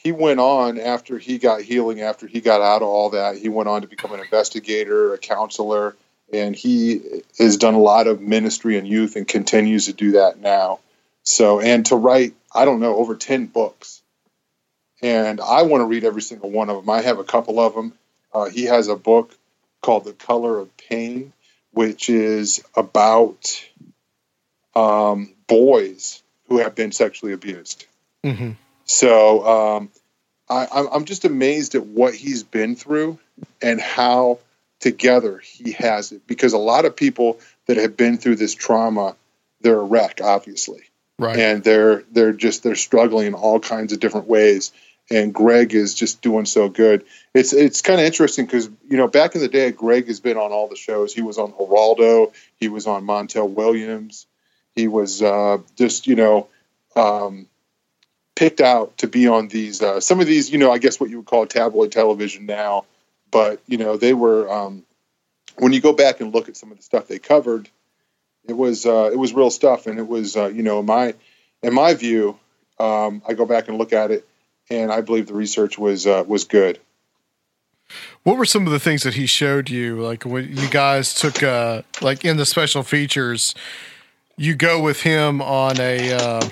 he went on after he got healing, after he got out of all that, he went on to become an investigator, a counselor, and he has done a lot of ministry and youth and continues to do that now. So, and to write, I don't know, over 10 books. And I want to read every single one of them. I have a couple of them. Uh, he has a book called The Color of Pain, which is about um, boys who have been sexually abused. Mm-hmm. So um, I, I'm- I'm just amazed at what he's been through and how together he has it. Because a lot of people that have been through this trauma, they're a wreck, obviously, Right. and they're they're just they're struggling in all kinds of different ways. And Greg is just doing so good. It's it's kind of interesting because you know back in the day, Greg has been on all the shows. He was on Geraldo. He was on Montel Williams. He was uh, just you know um, picked out to be on these uh, some of these you know I guess what you would call tabloid television now, but you know they were um, when you go back and look at some of the stuff they covered, it was uh, it was real stuff, and it was uh, you know in my in my view, um, I go back and look at it, and I believe the research was uh, was good. What were some of the things that he showed you? Like when you guys took, uh, like in the special features, you go with him on a uh,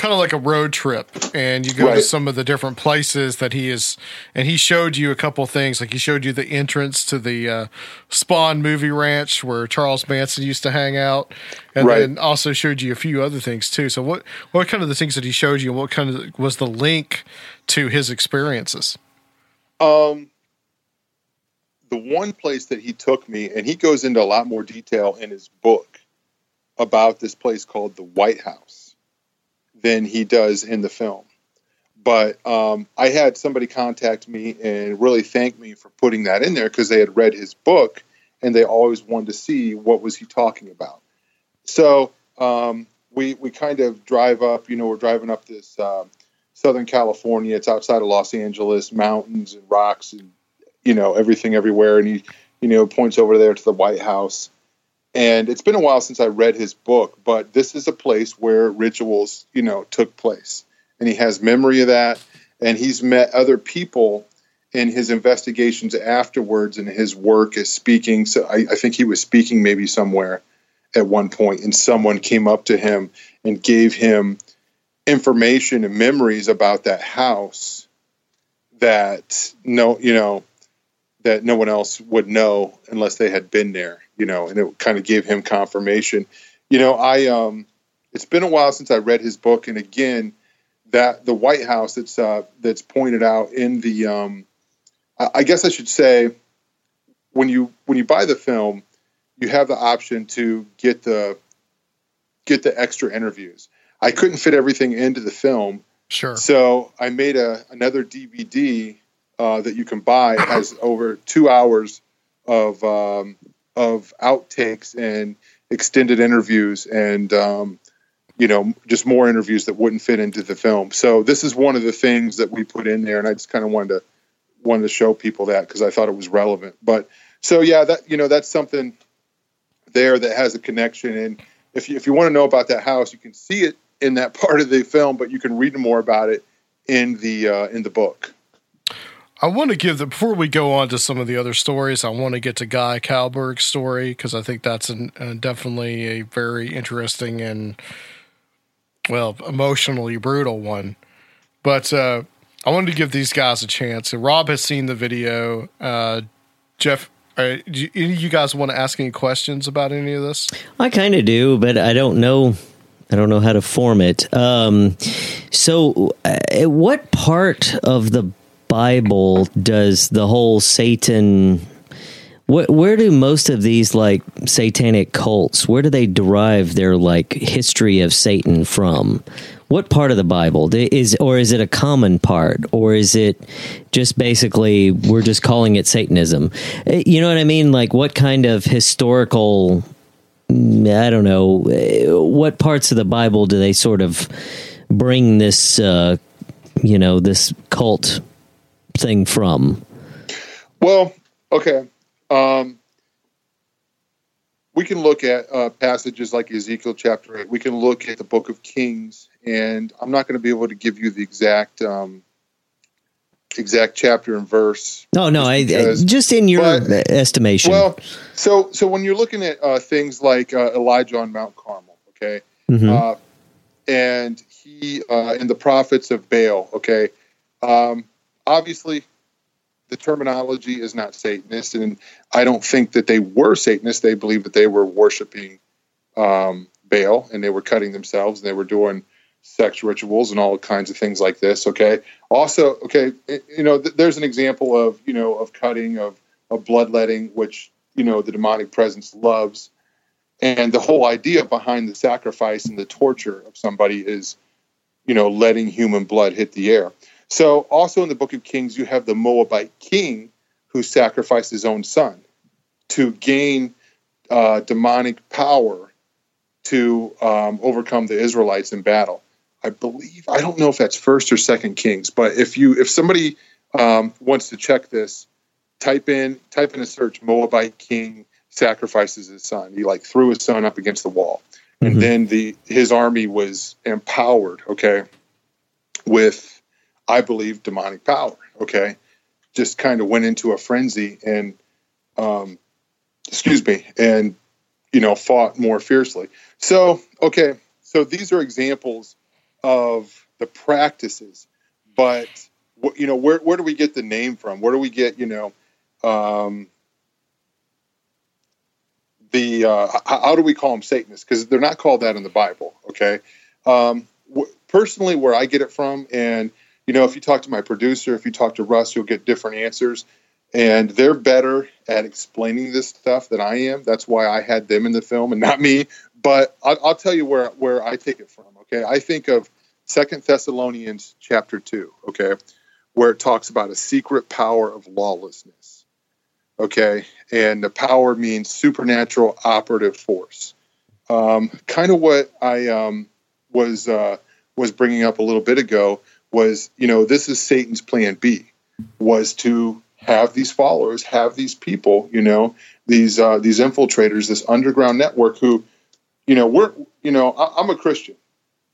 kind of like a road trip, and you go to some of the different places that he is, and he showed you a couple things. Like he showed you the entrance to the uh, Spahn movie ranch where Charles Manson used to hang out, and Right. then also showed you a few other things too. So what what kind of the things that he showed you? and What kind of was the link to his experiences? Um, the one place that he took me, and he goes into a lot more detail in his book about this place called the White House than he does in the film. But um, I had somebody contact me and really thank me for putting that in there because they had read his book and they always wanted to see what was he talking about. So um, we we kind of drive up. You know, we're driving up this um, Southern California. It's outside of Los Angeles, mountains and rocks and you know everything everywhere. And he you know points over there to the White House. And it's been a while since I read his book, but this is a place where rituals you know took place, and he has memory of that. And he's met other people in his investigations afterwards and his work as speaking. So I, I think he was speaking maybe somewhere at one point, and someone came up to him and gave him information and memories about that house that no, you know, that no one else would know unless they had been there, you know, and it kind of gave him confirmation. You know, I um, it's been a while since I read his book, and again, that the White House that's uh, that's pointed out in the um, I, I guess I should say when you when you buy the film, you have the option to get the get the extra interviews. I couldn't fit everything into the film, Sure. so I made a another DVD uh, that you can buy. It has over two hours of um, of outtakes and extended interviews, and um, you know just more interviews that wouldn't fit into the film. So this is one of the things that we put in there, and I just kind of wanted to wanted to show people that because I thought it was relevant. But so yeah, that you know that's something there that has a connection. And if you, if you want to know about that house, you can see it in that part of the film, but you can read more about it in the uh, in the book. I want to give the before we go on to some of the other stories. I want to get to Guy Kalberg's story because I think that's an, uh, definitely a very interesting and well emotionally brutal one. But uh, I wanted to give these guys a chance. Rob has seen the video. Uh, Jeff, are, do you, any of you guys want to ask any questions about any of this? I kind of do, but I don't know. I don't know how to form it. Um, so, uh, what part of the Bible does the whole Satan? Wh- where do most of these like satanic cults? Where do they derive their like history of Satan from? What part of the Bible is, or is it a common part, or is it just basically we're just calling it Satanism? Uh, You know what I mean? Like, what kind of historical I don't know uh, what parts of the Bible do they sort of bring this, uh, you know, this cult thing from? Well, okay. Um, we can look at uh, passages like Ezekiel chapter 8. We can look at the book of Kings, and I'm not going to be able to give you the exact um, exact chapter and verse. No, no, I, I just in your but- estimation. Well, so so when you're looking at uh, things like uh, Elijah on Mount Carmel, okay, Mhm. uh, and he uh, and the prophets of Baal, okay, um, obviously the terminology is not Satanist, and I don't think that they were Satanists. They believe that they were worshiping um, Baal and they were cutting themselves and they were doing sex rituals and all kinds of things like this. Okay. Also, okay, it- you know, th- there's an example of you know of cutting of of bloodletting, which you know the demonic presence loves, and the whole idea behind the sacrifice and the torture of somebody is, you know, letting human blood hit the air. So, also in the Book of Kings, you have the Moabite king who sacrificed his own son to gain uh, demonic power to um, overcome the Israelites in battle. I believe I don't know if that's First or Second Kings, but if you if somebody um, wants to check this, type in type in a search Moabite king sacrifices his son. He like threw his son up against the wall, and then the his army was empowered. Okay, with I believe demonic power. Okay, just kind of went into a frenzy and um, excuse me and you know fought more fiercely. So okay, so these are examples of the practices, but you know where where do we get the name from? Where do we get you know um, the uh, how do we call them Satanists? Because they're not called that in the Bible. Okay, um, personally, where I get it from, and you know, if you talk to my producer, if you talk to Russ, you'll get different answers. And they're better at explaining this stuff than I am. That's why I had them in the film and not me. But I'll, I'll tell you where where I take it from. Okay, I think of Second Thessalonians chapter two. Okay, where it talks about a secret power of lawlessness. Okay, and the power means supernatural operative force. Um, kind of what I um, was uh, was bringing up a little bit ago was, you know, this is Satan's plan B, was to have these followers, have these people, you know, these uh, these infiltrators, this underground network who, you know, we're, you know, I, I'm a Christian,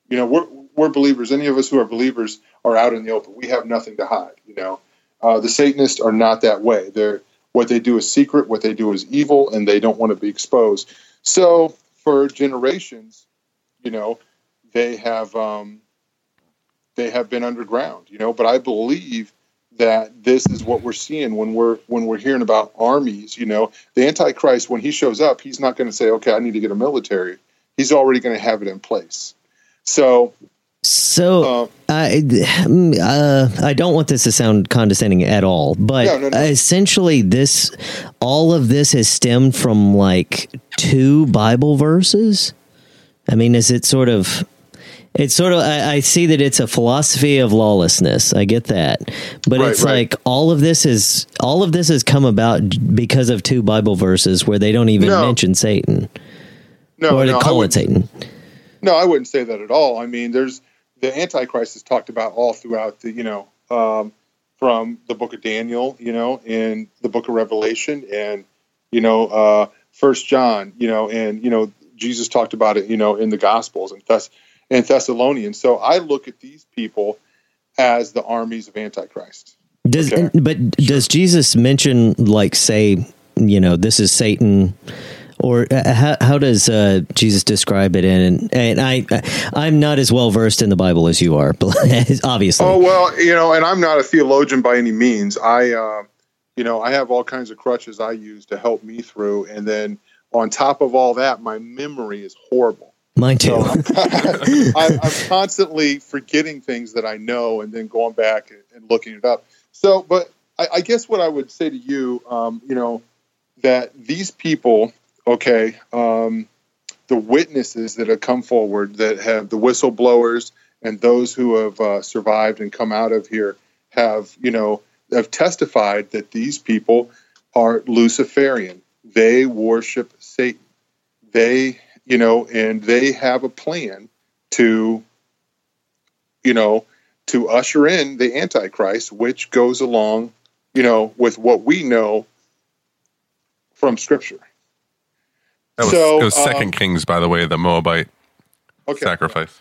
you know, we're we're believers. Any of us who are believers are out in the open. We have nothing to hide, you know. Uh, the Satanists are not that way. They're what they do is secret, what they do is evil, and they don't want to be exposed. So for generations, you know, they have um, they have been underground, you know. But I believe that this is what we're seeing when we're when we're hearing about armies. You know, the Antichrist when he shows up, he's not going to say, "Okay, I need to get a military." He's already going to have it in place. So So uh, I, uh, I don't want this to sound condescending at all, but No, no, no. essentially, this all of this has stemmed from like two Bible verses. I mean, is it sort of? It's sort of. I, I see that it's a philosophy of lawlessness. I get that, but Right, it's right. like all of this is all of this has come about because of two Bible verses where they don't even No. mention Satan no, or no, I call it wouldn't- Satan. No, I wouldn't say that at all. I mean, there's the Antichrist is talked about all throughout the, you know, um, from the book of Daniel, you know, and the book of Revelation, and you know, uh, First John, you know, and you know, Jesus talked about it, you know, in the Gospels and Thess and Thessalonians. So I look at these people as the armies of Antichrist. Does Okay. but does Jesus mention like say you know this is Satan or uh, how how does uh, Jesus describe it and and I I'm not as well versed in the Bible as you are obviously Oh well, you know, and I'm not a theologian by any means. I, uh, you know, I have all kinds of crutches I use to help me through. And then on top of all that, my memory is horrible. Mine too. So I, I'm constantly forgetting things that I know and then going back and, and looking it up. So, but I, I guess what I would say to you, um, you know, that these people, okay, um, the witnesses that have come forward, that have the whistleblowers and those who have uh, survived and come out of here, have you know have testified that these people are Luciferian. They worship Satan. They, you know, and they have a plan to, you know, to usher in the Antichrist, which goes along, you know, with what we know from Scripture. That was, So, it was Second um, Kings, by the way, the Moabite Okay. sacrifice.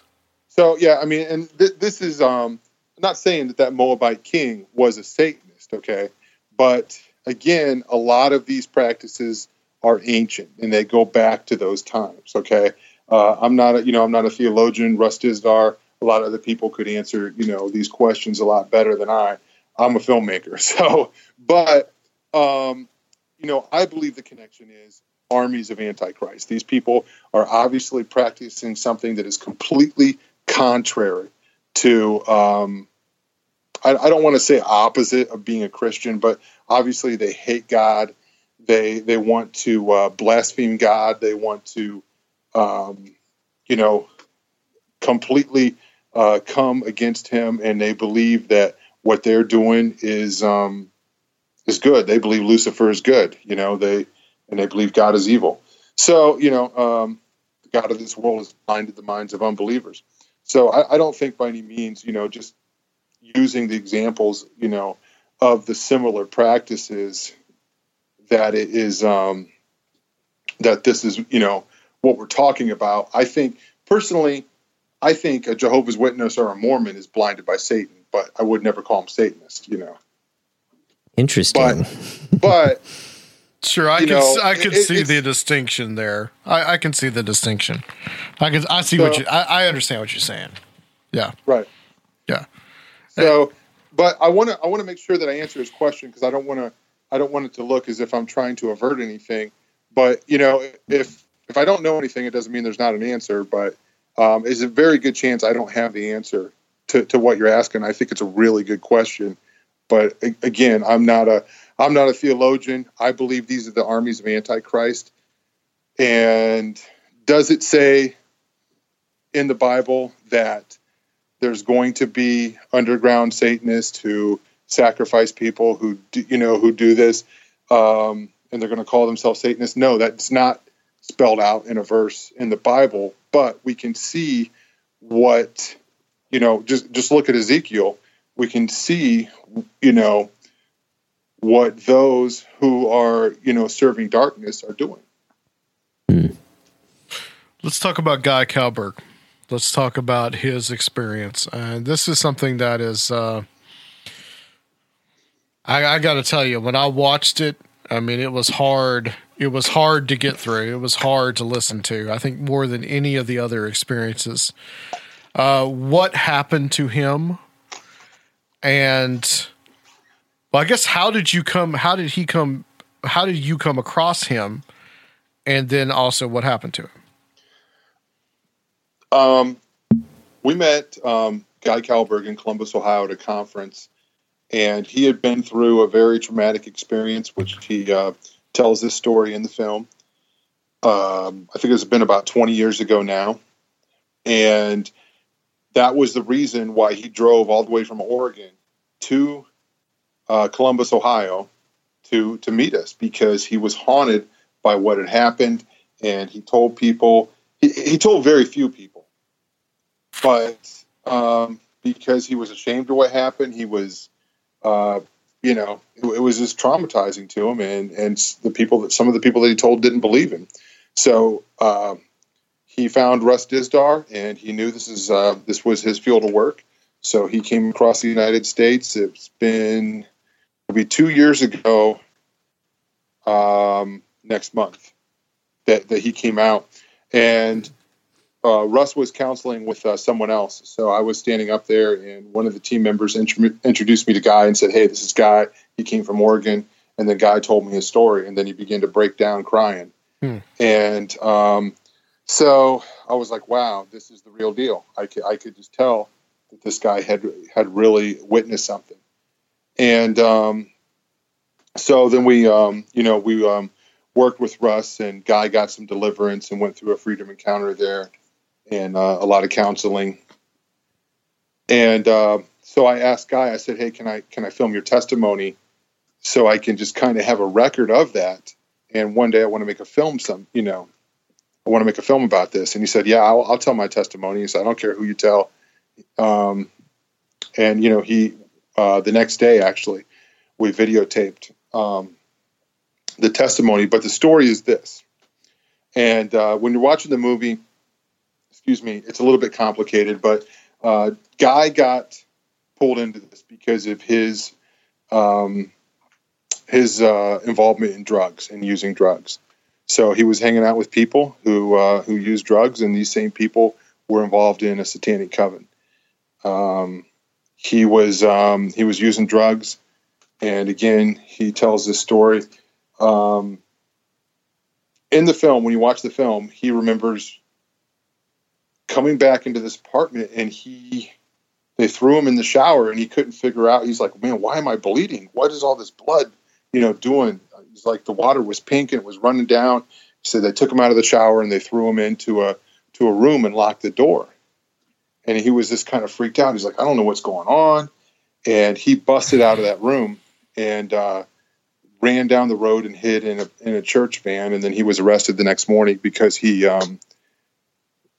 So yeah, I mean, and th- this is um, not saying that that Moabite king was a Satanist, okay, but again, a lot of these practices are ancient and they go back to those times. Okay, uh, I'm not, a, you know, I'm not a theologian. Russ Dizdar, a lot of other people could answer, you know, these questions a lot better than I. I'm a filmmaker, so but um, you know, I believe the connection is armies of Antichrist. These people are obviously practicing something that is completely contrary to, um, I, I don't want to say opposite of being a Christian, but obviously they hate God. They they want to uh, blaspheme God. They want to, um, you know, completely uh, come against Him, and they believe that what they're doing is um, is good. They believe Lucifer is good. You know, they and they believe God is evil. So, you know, um, the God of this world has blinded the minds of unbelievers. So I, I don't think by any means, you know, just using the examples, you know, of the similar practices that it is um, that this is, you know, what we're talking about. I think personally, I think a Jehovah's Witness or a Mormon is blinded by Satan, but I would never call him Satanist, you know. Interesting. But Sure, I can know, I can it- see it's- the distinction there. I, I can see the distinction. I can I see what you I, I understand what you're saying. Yeah, right. yeah. So, but I want to I want to make sure that I answer his question because I don't want to I don't want it to look as if I'm trying to avert anything. But you know, if if I don't know anything, it doesn't mean there's not an answer. But um, there's a very good chance I don't have the answer to, to what you're asking. I think it's a really good question. But again, I'm not a I'm not a theologian. I believe these are the armies of Antichrist. And does it say in the Bible that there's going to be underground Satanists who sacrifice people who do, you know who do this, um, and they're going to call themselves Satanists? No, that's not spelled out in a verse in the Bible. But we can see what you know. Just just look at Ezekiel. We can see you know what those who are you know serving darkness are doing. Let's talk about Guy Kalberg. Let's talk about his experience. And this is something that is, uh, I, I got to tell you, when I watched it, I mean, it was hard. It was hard to get through. It was hard to listen to. I think more than any of the other experiences. Uh, what happened to him? And, well, I guess how did you come? How did he come? How did you come across him? And then also, what happened to him? Um, we met um, Guy Kalberg in Columbus, Ohio, at a conference, and he had been through a very traumatic experience, which he uh, tells this story in the film. Um, I think it's been about 20 years ago now, and that was the reason why he drove all the way from Oregon to uh, Columbus, Ohio, to to meet us because he was haunted by what had happened, and he told people. He, he told very few people, but um, because he was ashamed of what happened, he was, uh, you know, it, it was just traumatizing to him, and and the people that some of the people that he told didn't believe him. So um, he found Russ Dizdar, and he knew this is uh, this was his field of work. So he came across the United States. It's been it'll two years ago um, next month that, that he came out, and uh, Russ was counseling with uh, someone else. So I was standing up there, and one of the team members intro- introduced me to Guy and said, "Hey, this is Guy. He came from Oregon." And the guy told me his story, and then he began to break down crying. Hmm. And um, so I was like, wow, this is the real deal. I could, I could just tell that this guy had had really witnessed something. And um, so then we, um, you know, we um, worked with Russ, and Guy got some deliverance and went through a freedom encounter there, and uh, a lot of counseling. And uh, so I asked Guy, I said, "Hey, can I can I film your testimony, so I can just kind of have a record of that? And one day I want to make a film, some you know, I want to make a film about this." And he said, "Yeah, I'll, I'll tell my testimony." He said, "I don't care who you tell." Um, and you know, he uh, the next day actually we videotaped um, the testimony, but the story is this. And uh, when you're watching the movie, excuse me, it's a little bit complicated, but uh, Guy got pulled into this because of his um, his uh, involvement in drugs and using drugs. So he was hanging out with people who uh, who used drugs, and these same people were involved in a satanic coven. Um, he was um, he was using drugs, and again, he tells this story. Um, in the film, when you watch the film, he remembers coming back into this apartment, and he they threw him in the shower, and he couldn't figure out. He's like, "Man, why am I bleeding? What is all this blood, you know, doing?" He's like, "The water was pink and it was running down." Said they took him out of the shower and they threw him into a to a room and locked the door. And he was just kind of freaked out. He's like, "I don't know what's going on," and he busted out of that room and uh, ran down the road and hid in a in a church van. And then he was arrested the next morning because he um,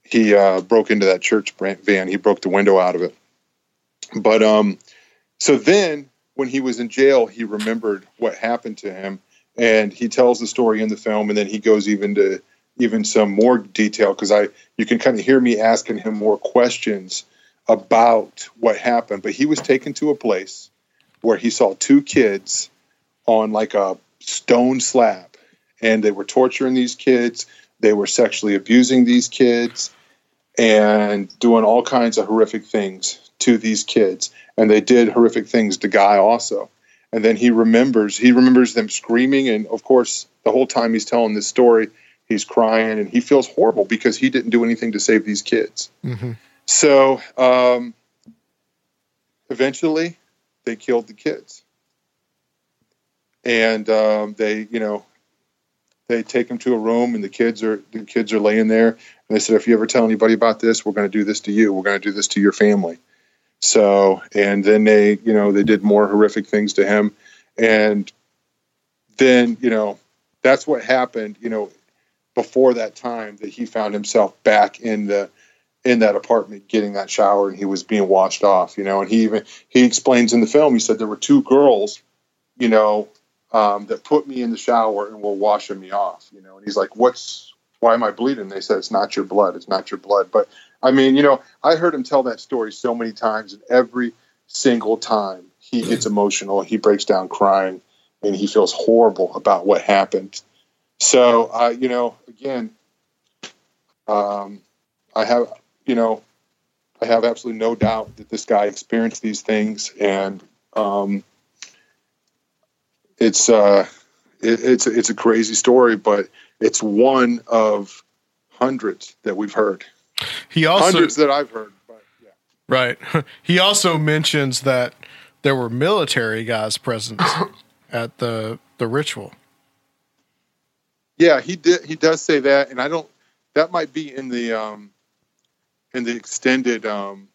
he uh, broke into that church van. He broke the window out of it. But um, so then when he was in jail, he remembered what happened to him, and he tells the story in the film. And then he goes even to even some more detail because I you can kind of hear me asking him more questions about what happened. But he was taken to a place where he saw two kids on like a stone slab and they were torturing these kids they were sexually abusing these kids and doing all kinds of horrific things to these kids. And they did horrific things to guy also. And then he remembers he remembers them screaming. And of course the whole time he's telling this story he's crying and he feels horrible because he didn't do anything to save these kids. Mm-hmm. so um, eventually they killed the kids. And um, they you know they take them to a room and the kids are the kids are laying there. And they said if you ever tell anybody about this we're going to do this to you. We're going to do this to your family. So and then they you know they did more horrific things to him. And then you know that's what happened you know before that time that he found himself back in the in that apartment getting that shower and he was being washed off you know. And he even he explains in the film he said there were two girls you know um, that put me in the shower and were washing me off you know? And he's like what's why am i bleeding? They said it's not your blood. It's not your blood. But i mean you know i heard him tell that story so many times and every single time he gets emotional he breaks down crying and he feels horrible about what happened. So i you know again um, i have you know i have absolutely no doubt that this guy experienced these things and um, it's uh it, it's it's a crazy story but it's one of hundreds that we've heard He also hundreds that i've heard but yeah right. He also mentions that there were military guys present at the the ritual. Yeah, he did. He does say that, and I don't. That might be in the um, in the extended um,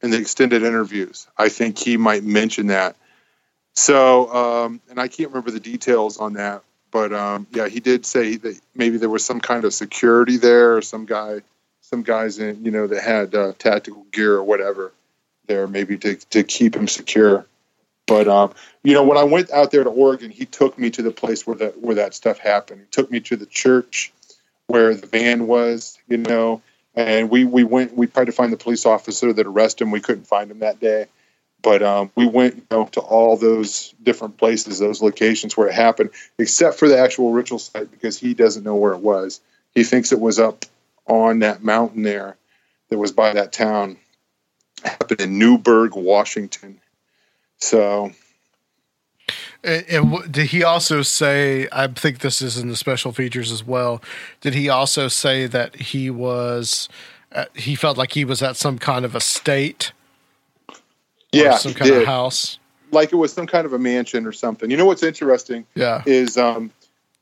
in the extended interviews. I think he might mention that. So, um, and I can't remember the details on that, but um, yeah, he did say that maybe there was some kind of security there, or some guy, some guys in you know that had uh, tactical gear or whatever there, maybe to to keep him secure. But um, you know, when I went out there to Oregon, he took me to the place where that where that stuff happened. He took me to the church where the van was, you know, and we we went. We tried to find the police officer that arrested him. We couldn't find him that day, but um, we went you know, to all those different places, those locations where it happened, except for the actual ritual site because he doesn't know where it was. He thinks it was up on that mountain there, that was by that town. Happened in Newberg, Washington. So And, did he also say? I think this is in the special features as well. Did he also say that he was? Uh, he felt like he was at some kind of estate, Yeah, some kind of house. like it was some kind of a mansion or something. You know what's interesting? Yeah. Is um,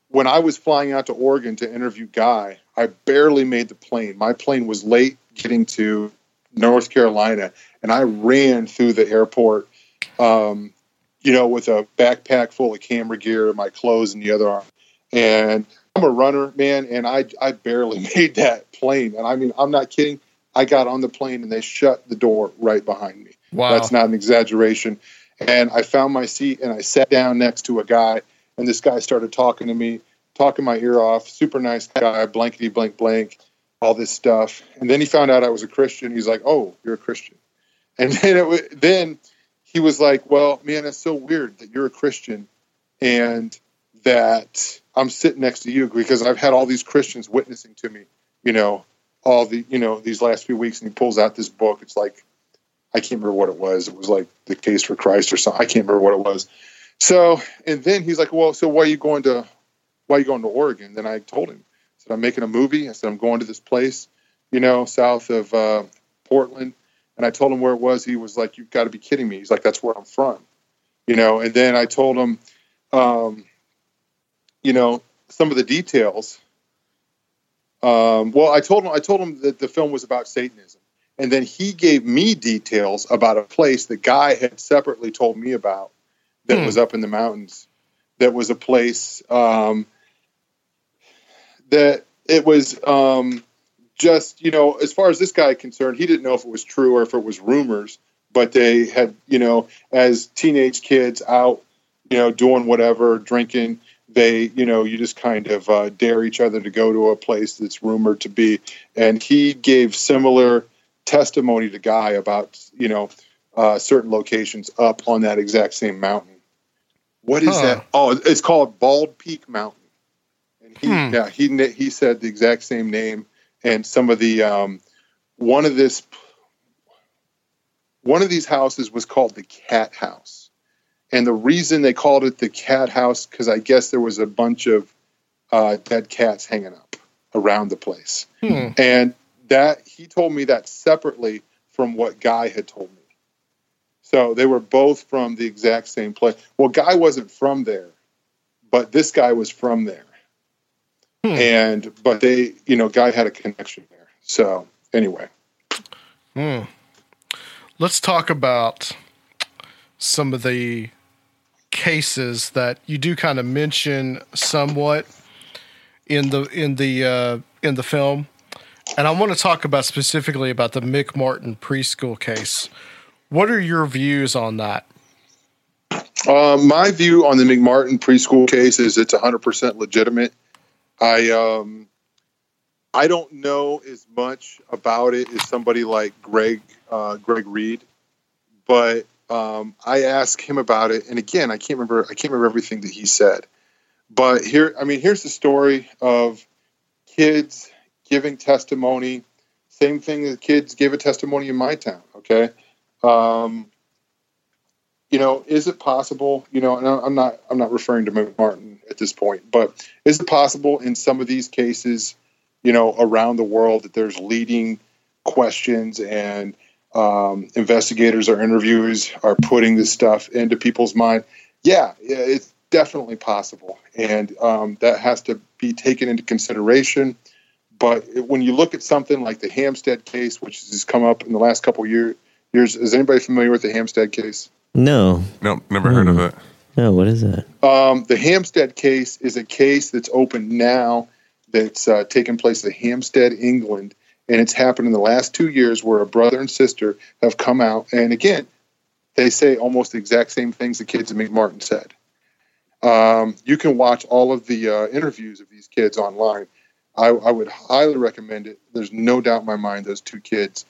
when I was flying out to Oregon to interview Guy, I barely made the plane. My plane was late getting to North Carolina, and I ran through the airport, um, you know, with a backpack full of camera gear, my clothes in the other arm. And I'm a runner, man, and I I barely made that plane. And I mean, I'm not kidding. I got on the plane and they shut the door right behind me. Wow. That's not an exaggeration. And I found my seat and I sat down next to a guy, and this guy started talking to me, talking my ear off. Super nice guy, blankety blank blank, all this stuff. And then he found out I was a Christian. He's like, "Oh, you're a Christian." And then it, then he was like, "Well, man, it's so weird that you're a Christian, and that I'm sitting next to you because I've had all these Christians witnessing to me, you know, all the you know these last few weeks." And he pulls out this book. It's like I can't remember what it was. It was like the case for Christ or something. I can't remember what it was. So, and then he's like, "Well, so why are you going to, why are you going to Oregon?" Then I told him, I said, "I'm making a movie." I said, "I'm going to this place, you know, south of uh, Portland." And I told him where it was. He was like, "You've got to be kidding me." He's like, "That's where I'm from," you know. And then I told him, um, you know, some of the details. Um, well, I told him I told him that the film was about Satanism. And then he gave me details about a place that Guy had separately told me about that Hmm. was up in the mountains. That was a place um, that it was um, just, you know, as far as this guy concerned, he didn't know if it was true or if it was rumors, but they had, you know, as teenage kids out, you know, doing whatever, drinking, they, you know, you just kind of uh, dare each other to go to a place that's rumored to be. And he gave similar testimony to Guy about, you know, uh, certain locations up on that exact same mountain. What is Huh. that? Oh, it's called Bald Peak Mountain. And he, Hmm. yeah, he he said the exact same name, and some of the um, one of this one of these houses was called the Cat House, and the reason they called it the Cat House because I guess there was a bunch of uh, dead cats hanging up around the place, Hmm. and that he told me that separately from what Guy had told me. So they were both from the exact same place. Well, Guy wasn't from there, but this guy was from there. Hmm. And but they, you know, Guy had a connection there. So anyway, Hmm. Let's talk about some of the cases that you do kind of mention somewhat in the in the uh, in the film, and I want to talk about specifically about the McMartin preschool case. What are your views on that? uh, my view on the McMartin preschool case is it's 100% legitimate. I um, I don't know as much about it as somebody like Greg uh, Greg Reid, but um, I asked him about it, and again, I can't remember I can't remember everything that he said. But here, I mean, here's the story of kids giving testimony. Same thing that kids gave a testimony in my town. Okay, um, you know, is it possible? You know, and I'm not I'm not referring to McMartin at this point, but is it possible in some of these cases, you know, around the world that there's leading questions and um, investigators or interviewers are putting this stuff into people's mind? Yeah, yeah, it's definitely possible, and um, that has to be taken into consideration. But when you look at something like the Hampstead case, which has come up in the last couple of year, years, is anybody familiar with the Hampstead case? No, Nope, never heard of it. no. What is that? Um, the Hampstead case is a case that's open now that's uh, taken place in Hampstead, England, and it's happened in the last two years where a brother and sister have come out, and again, they say almost the exact same things the kids at McMartin said. Um, you can watch all of the uh, interviews of these kids online. I, I would highly recommend it. There's no doubt in my mind those two kids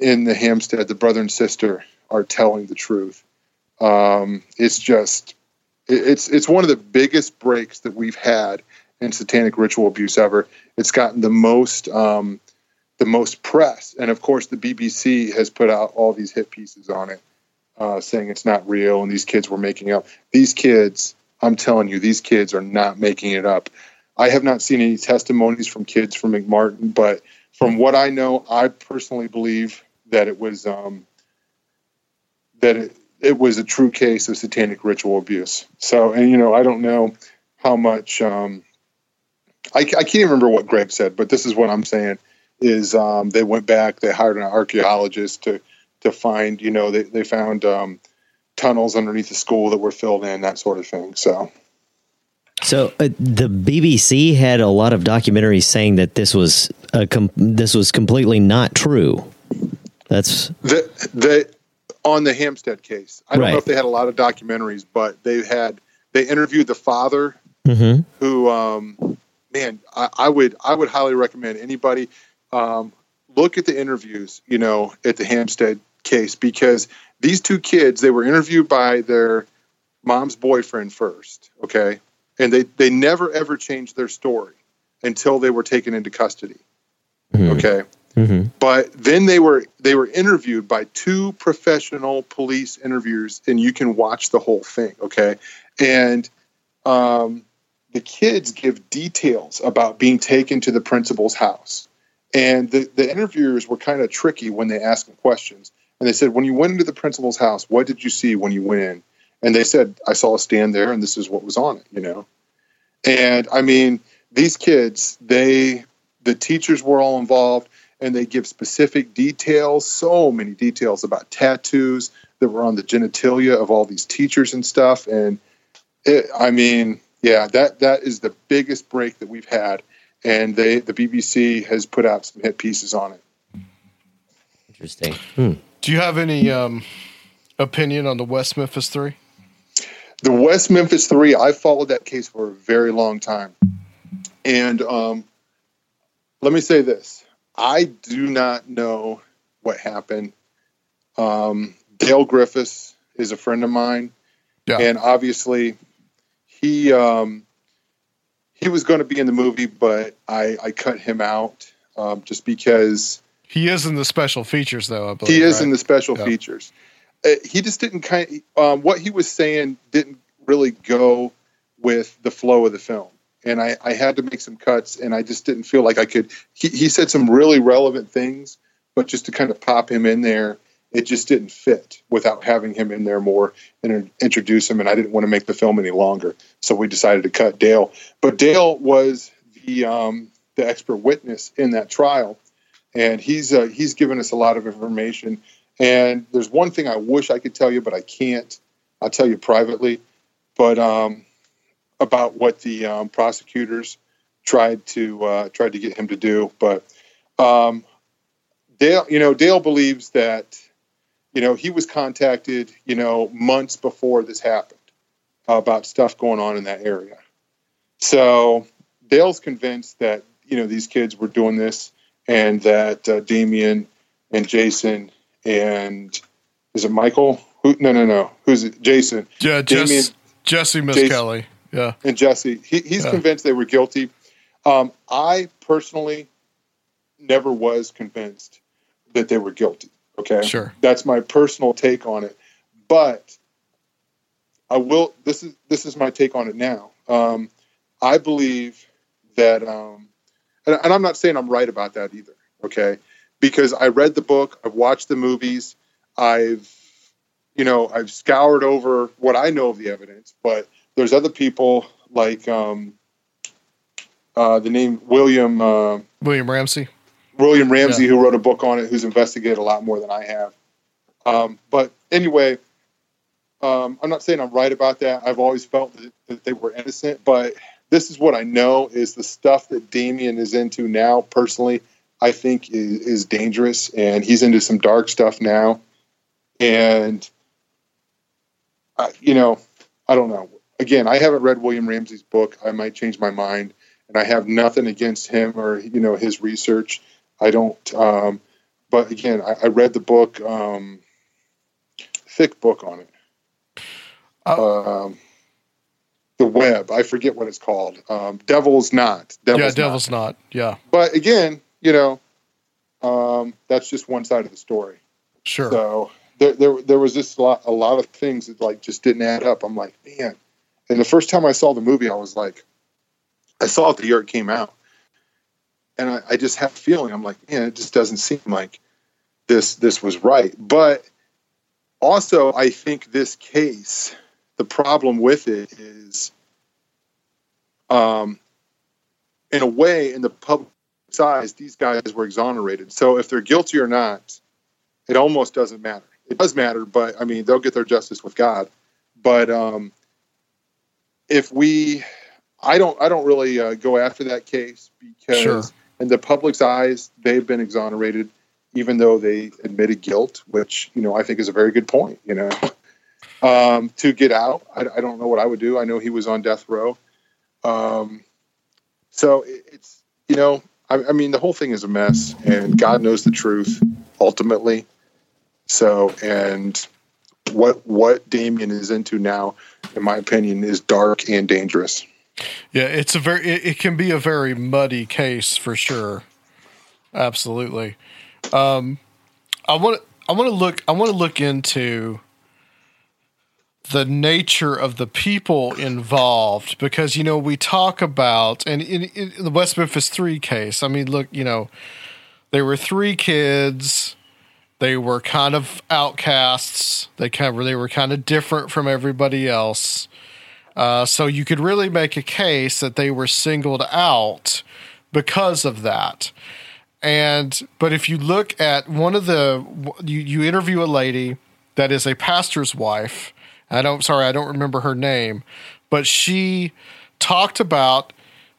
in the Hampstead, the brother and sister, are telling the truth. Um, it's just it's it's one of the biggest breaks that we've had in satanic ritual abuse ever. It's gotten the most um, the most press, and of course, the BBC has put out all these hit pieces on it. uh, saying it's not real and these kids were making up. These kids, I'm telling you, these kids are not making it up. I have not seen any testimonies from kids from McMartin, but from what I know, I personally believe that it was um, that it, it was a true case of satanic ritual abuse. So, and you know, I don't know how much. Um, I, I can't remember what Greg said, but this is what I'm saying: is um, they went back, they hired an archaeologist to to find, you know, they they found um, tunnels underneath the school that were filled in, that sort of thing. So. So uh, the BBC had a lot of documentaries saying that this was a com- this was completely not true. That's the the on the Hampstead case. I don't Right. know if they had a lot of documentaries, but they had they interviewed the father mm-hmm. who um man I, I would i would highly recommend anybody um look at the interviews you know at the hampstead case because these two kids they were interviewed by their mom's boyfriend first okay and they they never ever changed their story until they were taken into custody. Okay? Mm-hmm. but then they were they were interviewed by two professional police interviewers and you can watch the whole thing okay? And um, the kids give details about being taken to the principal's house. And the, the interviewers were kind of tricky when they asked them questions. And they said when you went into the principal's house what did you see when you went in and they said i saw a stand there and this is what was on it you know and i mean these kids they the teachers were all involved and they give specific details, so many details about tattoos that were on the genitalia of all these teachers and stuff. And it, I mean, yeah, that that is the biggest break that we've had, and they the BBC has put out some hit pieces on it. interesting. Hmm. Do you have any um, opinion on the West Memphis Three? The West Memphis Three, I followed that case for a very long time, and um, let me say this: I do not know what happened. Um, Dale Griffis is a friend of mine, Yeah. and obviously, he um, he was going to be in the movie, but I, I cut him out um, just because He is in the special features, though. I believe he is right? in the special Yeah. features. Uh, he just didn't kind um, what he was saying didn't really go with the flow of the film, and I, I had to make some cuts, and I just didn't feel like I could. He, he said some really relevant things, but just to kind of pop him in there, it just didn't fit without having him in there more and introduce him. And I didn't want to make the film any longer, so we decided to cut Dale. But Dale was the um, the expert witness in that trial, and he's uh, he's given us a lot of information. And there's one thing I wish I could tell you, but I can't. I'll tell you privately. But um, about what the um, prosecutors tried to uh, tried to get him to do. But um, Dale, you know, Dale believes that you know he was contacted, you know, months before this happened about stuff going on in that area. So Dale's convinced that you know these kids were doing this, and that uh, Damien and Jason and is it Michael? Who? No, no, no. Who's it? Jason Yeah, Jess, Jesse Miss Jason- Kelly. Yeah. and Jesse. He, he's Yeah. convinced they were guilty. Um, I personally never was convinced that they were guilty. Okay, Sure. that's my personal take on it. But I will. This is this is my take on it now. Um, I believe that, um, and, and I'm not saying I'm right about that either. Okay, because I read the book, I've watched the movies, I've you know I've scoured over what I know of the evidence, but there's other people like um, uh, the name William uh, William Ramsey. William Ramsey, Yeah. who wrote a book on it, who's investigated a lot more than I have. Um, but anyway, um, I'm not saying I'm right about that. I've always felt that, that they were innocent, but this is what I know is the stuff that Damien is into now. Personally, I think is, is dangerous, and he's into some dark stuff now. And uh, you know, I don't know. Again, I haven't read William Ramsey's book. I might change my mind, and I have nothing against him or you know his research. I don't. Um, but again, I, I read the book, um, thick book on it. Um, the web. I forget what it's called. Um, Devil's Knot. Devil's yeah, Knot. Devil's Knot. Yeah, But again, you know, um, that's just one side of the story. sure. So there, there, there was just a lot, a lot of things that like just didn't add up. I'm like, man. And the first time I saw the movie, I was like, I saw it the year it came out, and I, I just had a feeling. I'm like, man, it just doesn't seem like this this was right. But also, I think this case, the problem with it is, um, in a way, in the public eyes, these guys were exonerated. So if they're guilty or not, it almost doesn't matter. It does matter, but I mean, they'll get their justice with God. But um, if we, I don't, I don't really uh, go after that case because Sure. in the public's eyes, they've been exonerated, even though they admitted guilt, which you know I think is a very good point. You know, um, to get out, I, I don't know what I would do. I know he was on death row, um, so it, it's you know, I, I mean, the whole thing is a mess, and God knows the truth ultimately. So, and what what Damien is into now, in my opinion, is dark and dangerous. Yeah, it's a very it, it can be a very muddy case for sure. Absolutely. Um I want to, I want to look I want to look into the nature of the people involved because you know we talk about and in, in the West Memphis 3 case I mean look you know there were three kids they were kind of outcasts they kind of they were kind of different from everybody else uh, so you could really make a case that they were singled out because of that. And but if you look at one of the you, you interview a lady that is a pastor's wife. I don't sorry, I don't remember her name, but she talked about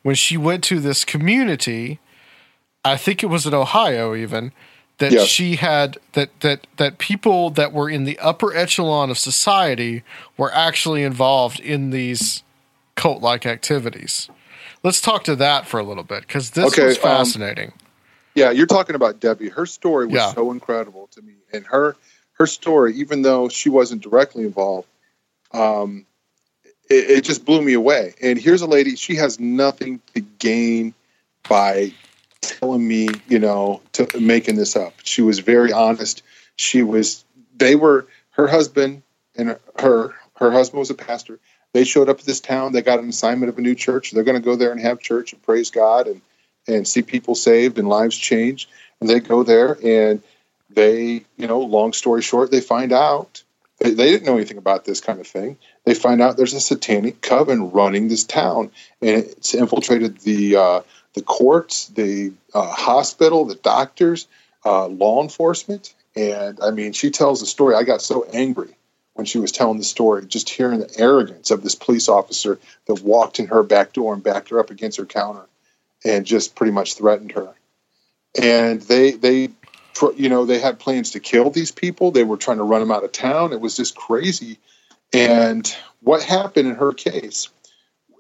when she went to this community, I think it was in Ohio even, that Yeah. she had that that that people that were in the upper echelon of society were actually involved in these cult like activities. Let's talk to that for a little bit because this Okay, was um, fascinating. Yeah, you're talking about Debbie. Her story was Yeah. so incredible to me, and her her story, even though she wasn't directly involved, um, it, it just blew me away. And here's a lady; she has nothing to gain by telling me, you know, to making this up. She was very honest. She was. They were her husband and her. Her husband was a pastor. They showed up at this town. They got an assignment of a new church. They're going to go there and have church and praise God and and see people saved and lives changed. And they go there and they, you know, long story short, they find out they, didn't know anything about this kind of thing. They find out there's a satanic coven running this town, and it's infiltrated the uh, the courts, the uh, hospital, the doctors, uh, law enforcement. And I mean, she tells the story. I got so angry when she was telling the story, just hearing the arrogance of this police officer that walked in her back door and backed her up against her counter and just pretty much threatened her. And they they you know they had plans to kill these people. They were trying to run them out of town. It was just crazy. And what happened in her case,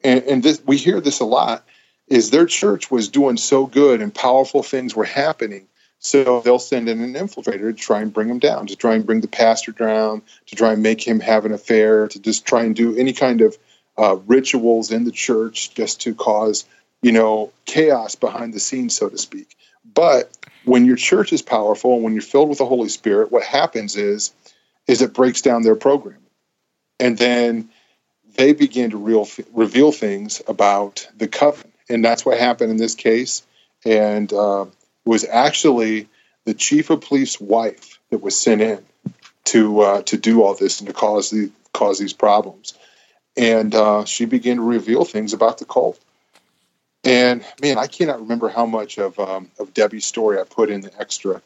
and, and this we hear this a lot, is their church was doing so good and powerful things were happening. So they'll send in an infiltrator to try and bring him down, to try and bring the pastor down, to try and make him have an affair, to just try and do any kind of uh, rituals in the church just to cause, you know, chaos behind the scenes, so to speak. But when your church is powerful and when you're filled with the Holy Spirit, what happens is, is it breaks down their program, and then they begin to real, reveal things about the covenant, and that's what happened in this case. And uh, was actually the chief of police wife that was sent in to uh, to do all this and to cause the cause these problems. And uh, she began to reveal things about the cult. And man, I cannot remember how much of um, of Debbie's story I put in the extra.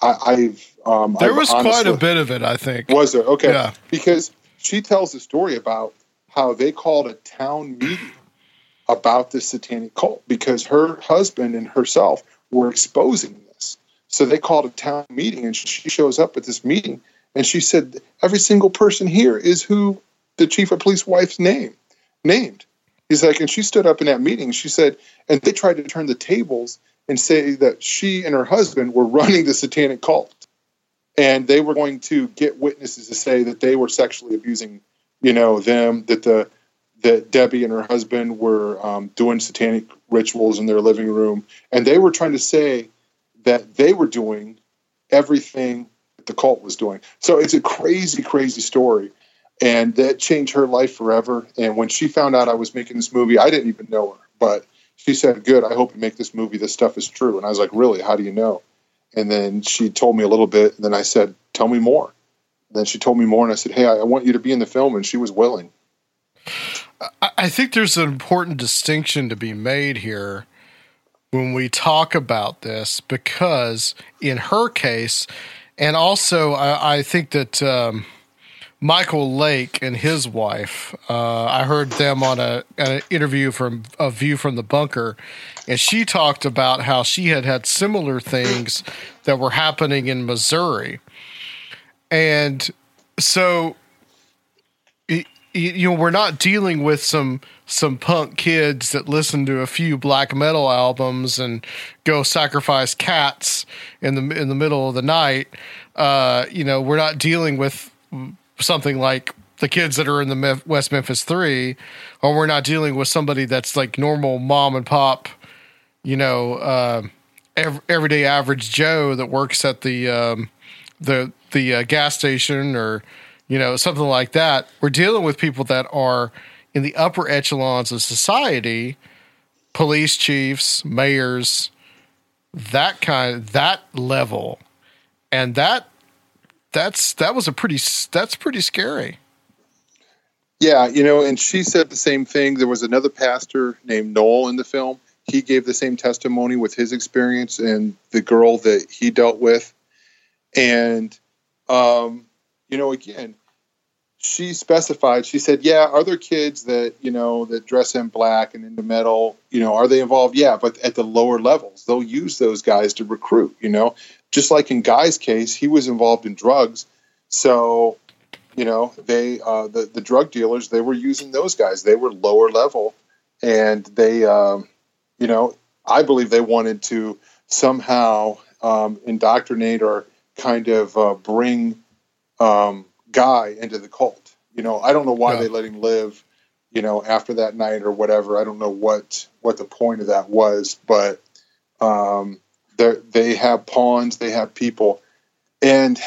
I, I've um, There I've was quite a bit of it, I think. was there? Okay. Yeah. Because she tells the story about how they called a town meeting about this satanic cult because her husband and herself were exposing this. So they called a town meeting and she shows up at this meeting and she said, Every single person here is who the chief of police wife's name named. He's like, and she stood up in that meeting. She said, and they tried to turn the tables and say that she and her husband were running the satanic cult and they were going to get witnesses to say that they were sexually abusing, you know, them. That the that Debbie and her husband were um, doing satanic rituals in their living room, and they were trying to say that they were doing everything that the cult was doing. So it's a crazy, crazy story. And that changed her life forever. And when she found out I was making this movie, I didn't even know her, but she said, Good, I hope you make this movie. This stuff is true. And I was like, Really? How do you know? And then she told me a little bit. And then I said, Tell me more. And then she told me more. And I said, Hey, I, want you to be in the film. And she was willing. I- I think there's an important distinction to be made here when we talk about this because in her case, and also I, I think that um, Michael Lake and his wife, uh, I heard them on a an interview from a view from the bunker, and she talked about how she had had similar things that were happening in Missouri, and so y- you know we're not dealing with some some punk kids that listen to a few black metal albums and go sacrifice cats in the in the middle of the night. Uh you know we're not dealing with something like the kids that are in the West Memphis 3 or we're not dealing with somebody that's like normal mom and pop you know uh ev- everyday average joe that works at the um the the uh, gas station or you know something like that. We're dealing with people that are in the upper echelons of society police chiefs mayors that kind that level. And that that's that was a pretty that's pretty scary Yeah, you know, and she said the same thing. There was another pastor named Noel in the film. He gave the same testimony with his experience and the girl that he dealt with. And, um, you know, again, she specified, she said, yeah, are there kids that, you know, that dress in black and into metal, you know, are they involved? Yeah, but at the lower levels, they'll use those guys to recruit, you know, just like in Guy's case, he was involved in drugs. So, you know they uh, the the drug dealers they were using those guys they were lower level and they um, you know i believe they wanted to somehow um, indoctrinate or kind of uh, bring um, guy into the cult you know i don't know why Yeah. they let him live you know after that night or whatever i don't know what what the point of that was but um, they have pawns they have people and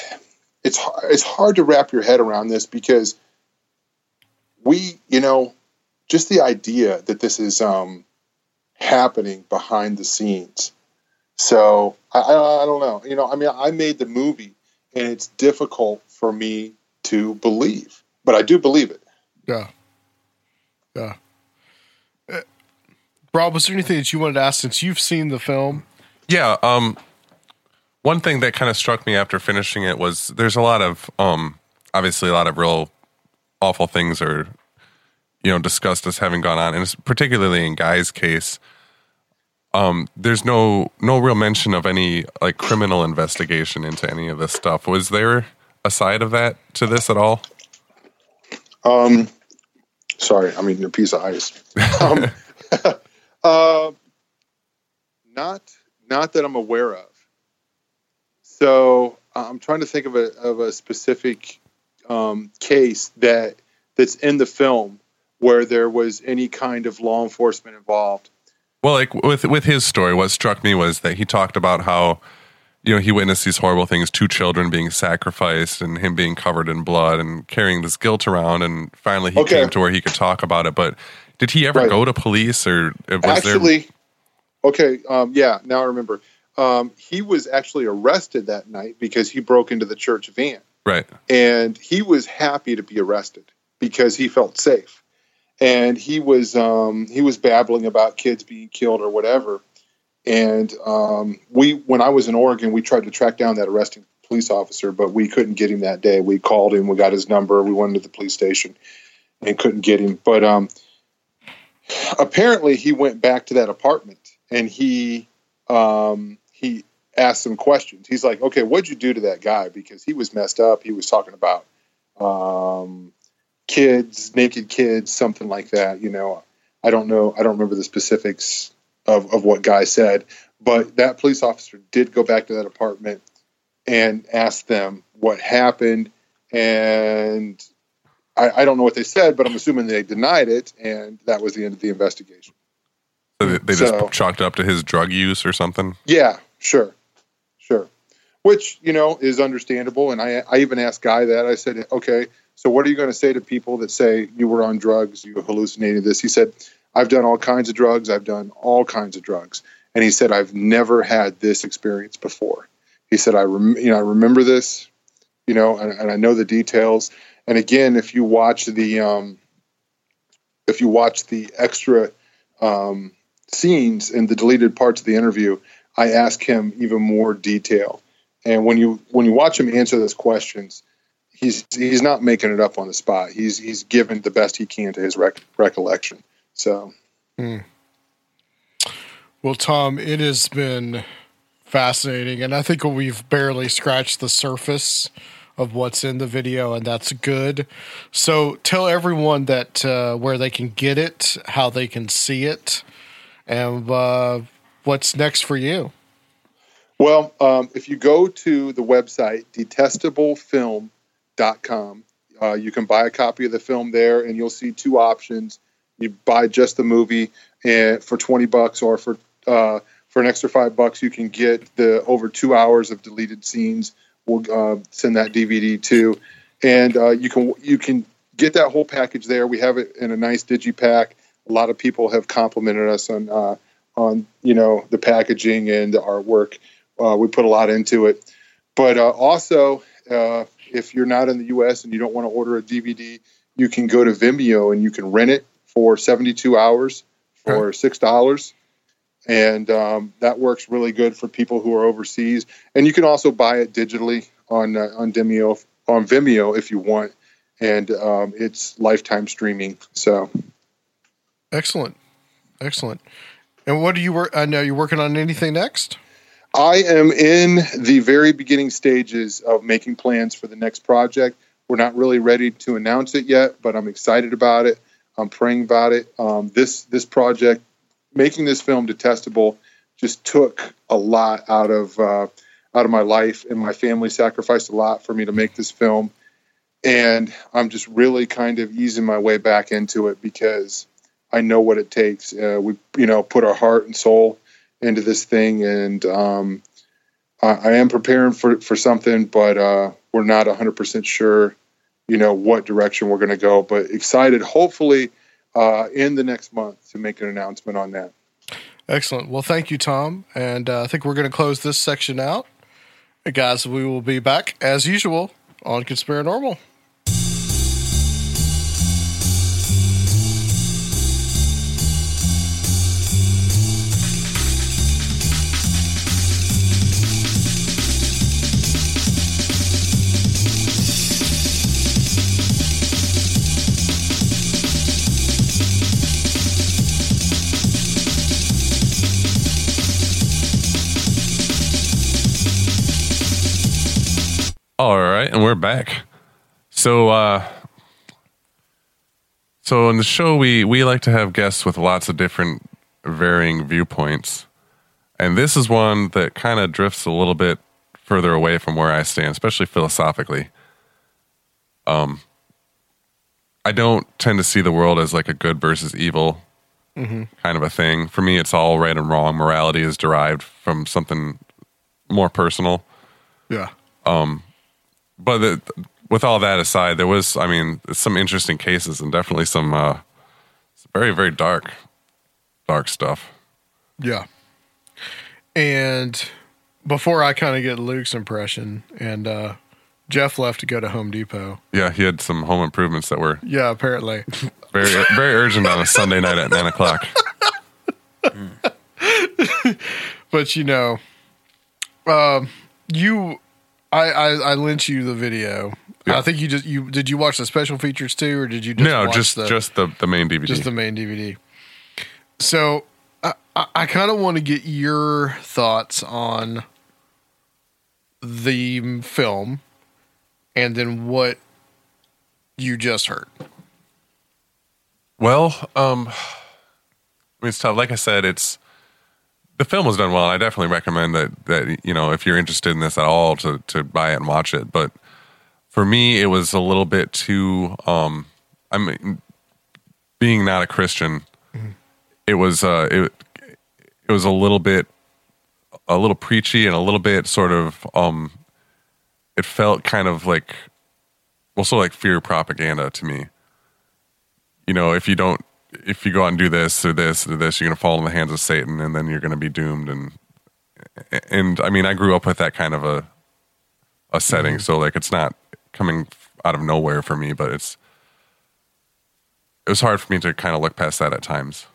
it's it's hard to wrap your head around this because we, you know, just the idea that this is um, happening behind the scenes. So I, I, I don't know. You know, I mean, I made the movie, and it's difficult for me to believe, but I do believe it. yeah yeah Uh, rob was there anything that you wanted to ask since you've seen the film Yeah. Um, one thing that kind of struck me after finishing it was there's a lot of um, obviously a lot of real awful things are you know discussed as having gone on, and it's particularly in Guy's case. Um, there's no no real mention of any like criminal investigation into any of this stuff. Was there a side of that to this at all? Um, sorry, I'm eating a piece of ice. Um, uh, not not that I'm aware of. So uh, I'm trying to think of a of a specific um, case that that's in the film where there was any kind of law enforcement involved. Well, like with with his story, what struck me was that he talked about how you know he witnessed these horrible things, two children being sacrificed, and him being covered in blood and carrying this guilt around. And finally, he Okay. came to where he could talk about it. But did he ever Right. go to police, or was there? Okay, um, yeah, now I remember. Um, he was actually arrested that night because he broke into the church van. Right. and he was happy to be arrested because he felt safe and he was um, he was babbling about kids being killed or whatever and um, we when i was in oregon we tried to track down that arresting police officer but we couldn't get him that day we called him we got his number we went to the police station and couldn't get him but um, apparently he went back to that apartment and he um, he asked some questions. He's like, "Okay, what'd you do to that guy? Because he was messed up. He was talking about um, kids, naked kids, something like that. You know, I don't know. I don't remember the specifics of of what guy said, but that police officer did go back to that apartment and ask them what happened, and I, I don't know what they said, but I'm assuming they denied it, and that was the end of the investigation. So they they just So- chalked up to his drug use or something. Yeah, sure, sure. which you know is understandable. And I I even asked Guy that I said, okay, so what are you going to say to people that say you were on drugs, you hallucinated this? He said, I've done all kinds of drugs, I've done all kinds of drugs, and he said I've never had this experience before. He said I rem- you know I remember this, you know, and, and I know the details. And again, if you watch the um, if you watch the extra um, scenes and the deleted parts of the interview, I ask him even more detail. And when you when you watch him answer those questions, he's he's not making it up on the spot. He's he's given the best he can to his rec- recollection. So, Well, Tom, it has been fascinating, and I think we've barely scratched the surface of what's in the video, and that's good. So, tell everyone that uh, where they can get it, how they can see it, and uh, what's next for you. well, um, if you go to the website detestablefilm.com, uh, you can buy a copy of the film there, and you'll see two options. You buy just the movie and for twenty bucks, or for uh, for an extra five bucks, you can get the over two hours of deleted scenes. We'll uh, send that DVD too, and uh, you can you can get that whole package there. We have it in a nice digipack. A lot of people have complimented us on uh, on you know the packaging and the artwork. Uh, we put a lot into it, but uh, also uh, if you're not in the U.S. and you don't want to order a DVD, you can go to Vimeo and you can rent it for 72 hours for six dollars, and um, that works really good for people who are overseas. And you can also buy it digitally on uh, on Vimeo on Vimeo if you want, and um, it's lifetime streaming. So Excellent, excellent. And what do you work? I know you're working on anything next. I am in the very beginning stages of making plans for the next project. We're not really ready to announce it yet, but I'm excited about it. I'm praying about it. Um, this this project, making this film detestable, just took a lot out of uh, out of my life, and my family sacrificed a lot for me to make this film. And I'm just really kind of easing my way back into it because I know what it takes. Uh, we you know put our heart and soul into this thing, and um, I, I am preparing for for something, but uh, we're not 100 percent sure, you know, what direction we're going to go. But excited, hopefully, uh, in the next month to make an announcement on that. Excellent. Well, thank you, Tom. And uh, I think we're going to close this section out. Guys, we will be back as usual on Conspiranormal. All right, and we're back. So, uh, so in the show, we we like to have guests with lots of different, varying viewpoints, and this is one that kind of drifts a little bit further away from where I stand, especially philosophically. Um, I don't tend to see the world as like a good versus evil kind of a thing. For me, it's all right and wrong. Morality is derived from something more personal Yeah. But the, with all that aside, there was, I mean, some interesting cases and definitely some uh, very, very dark, dark stuff. Yeah. And before I kind of get Luke's impression, and uh, Jeff left to go to Home Depot. Yeah, he had some home improvements that were Yeah, apparently. very, very urgent on a Sunday night at nine o'clock. but you know, um, you, I, I, I lent you the video. Yeah. I think you just you did you watch the special features too, or did you just no, just the, just the the main DVD. just the main DVD? So I, I, I kind of want to get your thoughts on the film, and then what you just heard. Well, um, I mean, it's tough. Like I said, it's the film was done well. I definitely recommend that that you know if you're interested in this at all to to buy it and watch it. But for me, it was a little bit too. Um, I mean, being not a Christian, it was uh, it it was a little bit a little preachy and a little bit sort of um it felt kind of like of like fear propaganda to me you know if you don't if you go out and do this or this or this you're going to fall in the hands of satan and then you're going to be doomed and and i mean i grew up with that kind of a a setting so like it's not coming out of nowhere for me but it's it was hard for me to kind of look past that at times.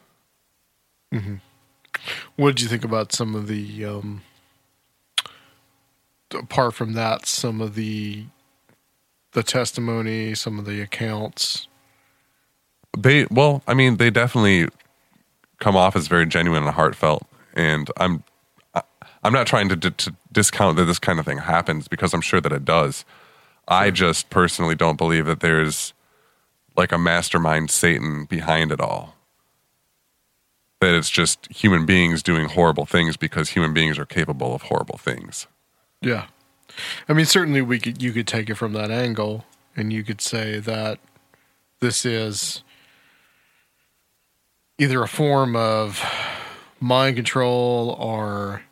What did you think about some of the, um, apart from that, some of the, the testimony, some of the accounts? They well i mean they definitely come off as very genuine and heartfelt. And i'm i'm not trying to, d- to discount that this kind of thing happens because i'm sure that it does. I just personally don't believe that there's like a mastermind satan behind it all. That it's just human beings doing horrible things because human beings are capable of horrible things. Yeah. I mean, certainly we could, you could take it from that angle and you could say that this is either a form of mind control or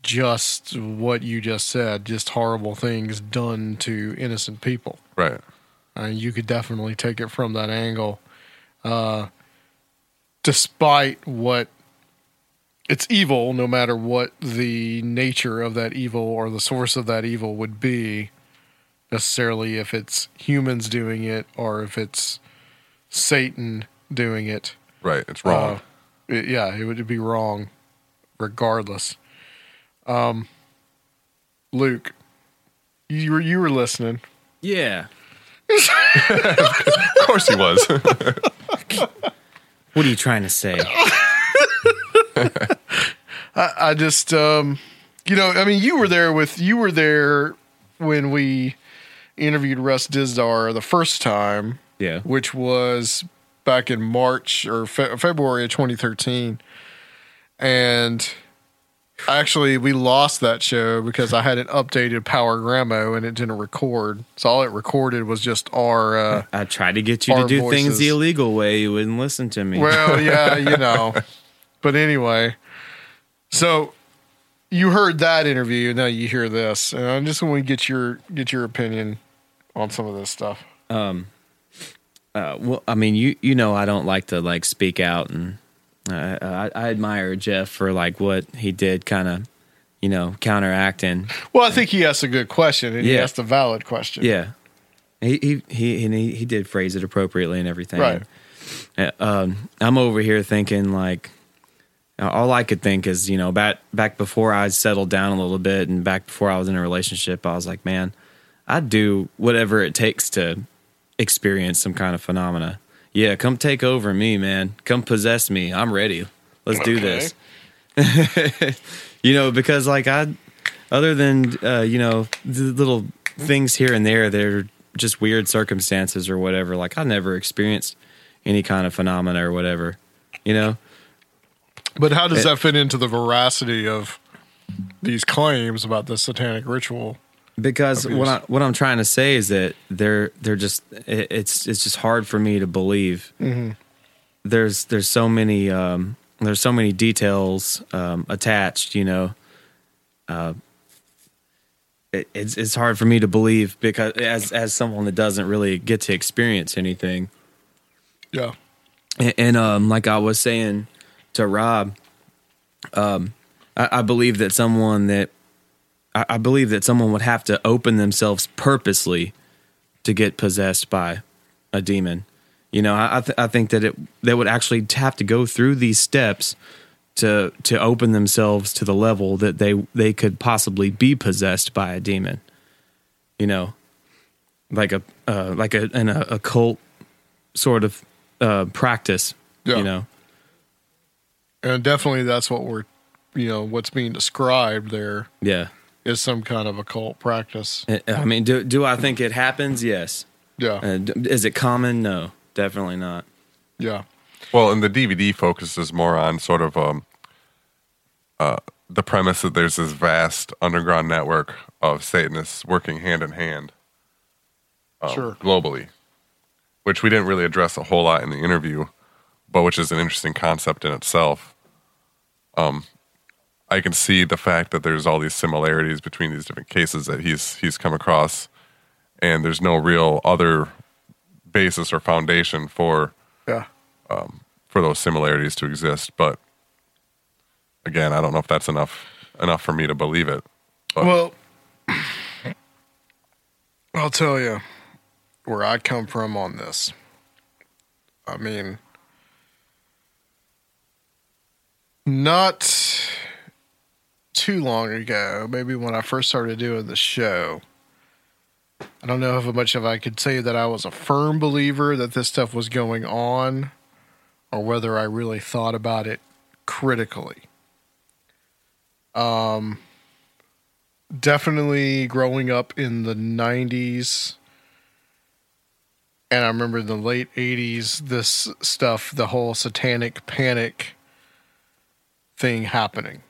just what you just said, just horrible things done to innocent people. right Uh, you could definitely take it from that angle. Uh, despite what it's evil, no matter what the nature of that evil or the source of that evil would be, necessarily if it's humans doing it or if it's Satan doing it. Right it's wrong Uh, it- yeah, it would be wrong regardless. Um, Luke, you were you were listening. Yeah. of course he was What are you trying to say? I, I just, um, you know, I mean, you were there with you were there when we interviewed Russ Dizdar the first time, Yeah. which was back in March or fe- February of 2013, and actually we lost that show because I had an updated Powergramo and it didn't record, so all it recorded was just our. Uh, I tried to get you to do things the illegal way. You wouldn't listen to me. Well, yeah, you know. But anyway, so you heard that interview. And now you hear this, and I just want to get your get your opinion on some of this stuff. Uh, well, I mean, you you know, I don't like to like speak out, and uh, I, I admire Jeff for like what he did, kind of, you know, counteracting. Well, I think he asked a good question, and he Yeah. asked a valid question. Yeah, he he he and he, he did phrase it appropriately and everything. Right. Uh, Um, I'm over here thinking like, all I could think is, you know, back back before I settled down a little bit, and back before I was in a relationship, I was like, man, I'd do whatever it takes to experience some kind of phenomena. Yeah, come take over me, man. Come possess me. I'm ready. Let's do this. you know, because like I, other than uh, you know the little things here and there, they're just weird circumstances or whatever. Like I never experienced any kind of phenomena or whatever. You know, But how does It- that fit into the veracity of these claims about the satanic ritual? Because Abuse. what I, what I'm trying to say is that they're they're just it, it's it's just hard for me to believe. There's there's so many um, there's so many details um, attached. You know, uh, it, it's it's hard for me to believe because as as someone that doesn't really get to experience anything. Yeah. And, and um, like I was saying to Rob, um, I, I believe that someone that I, I believe that someone would have to open themselves purposely to get possessed by a demon. You know, I I, th- I think that it they would actually have to go through these steps to to open themselves to the level that they they could possibly be possessed by a demon. You know, like a uh, like a an a occult sort of uh, practice. Yeah. You know, And definitely that's what we're, you know, what's being described there yeah. Is some kind of occult practice. I- I mean, do do I think it happens? Yes. Yeah. Uh, is it common? No, definitely not. Yeah. Well, and the DVD focuses more on sort of um, uh, the premise that there's this vast underground network of Satanists working hand in hand um, Sure. globally, which we didn't really address a whole lot in the interview, but which is an interesting concept in itself. Um, I can see the fact that there's all these similarities between these different cases that he's he's come across, and there's no real other basis or foundation for Yeah. Um, for those similarities to exist. But again, I don't know if that's enough enough for me to believe it. But Well, I'll tell you where I come from on this. I mean, not too long ago, maybe when I first started doing the show, I don't know how much of I could say that I was a firm believer that this stuff was going on or whether I really thought about it critically. Um, definitely growing up in the 90s and I remember in the late 80s this stuff the whole satanic panic thing happening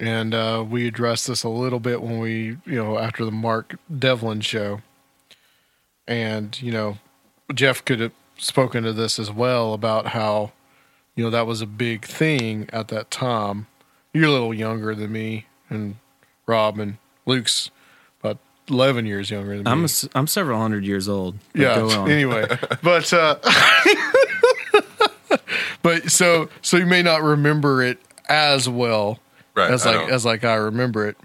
and uh, we addressed this a little bit when we you know after the Mark Devlin show and you know Jeff could have spoken to this as well about how you know that was a big thing at that time you're a little younger than me and Rob and Luke's about 11 years younger than me. I'm a I'm several hundred years old. yeah. Anyway, but uh but so so you may not remember it as well Right, as like as like I remember it.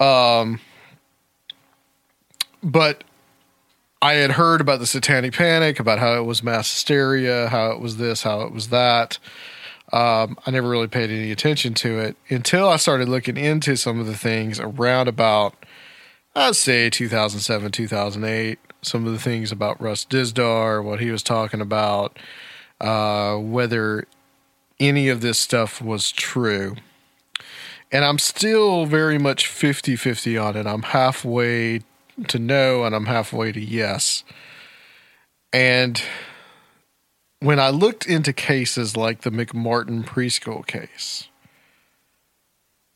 Um but I had heard about the satanic panic, about how it was mass hysteria, how it was this, how it was that. Um, I never really paid any attention to it until I started looking into some of the things around about, I'd say 2007, 2008. Some of the things about Russ Dizdar, what he was talking about, uh, whether any of this stuff was true. And I'm still very much 50 50 on it. I'm halfway to no and I'm halfway to yes. And when I looked into cases like the McMartin preschool case,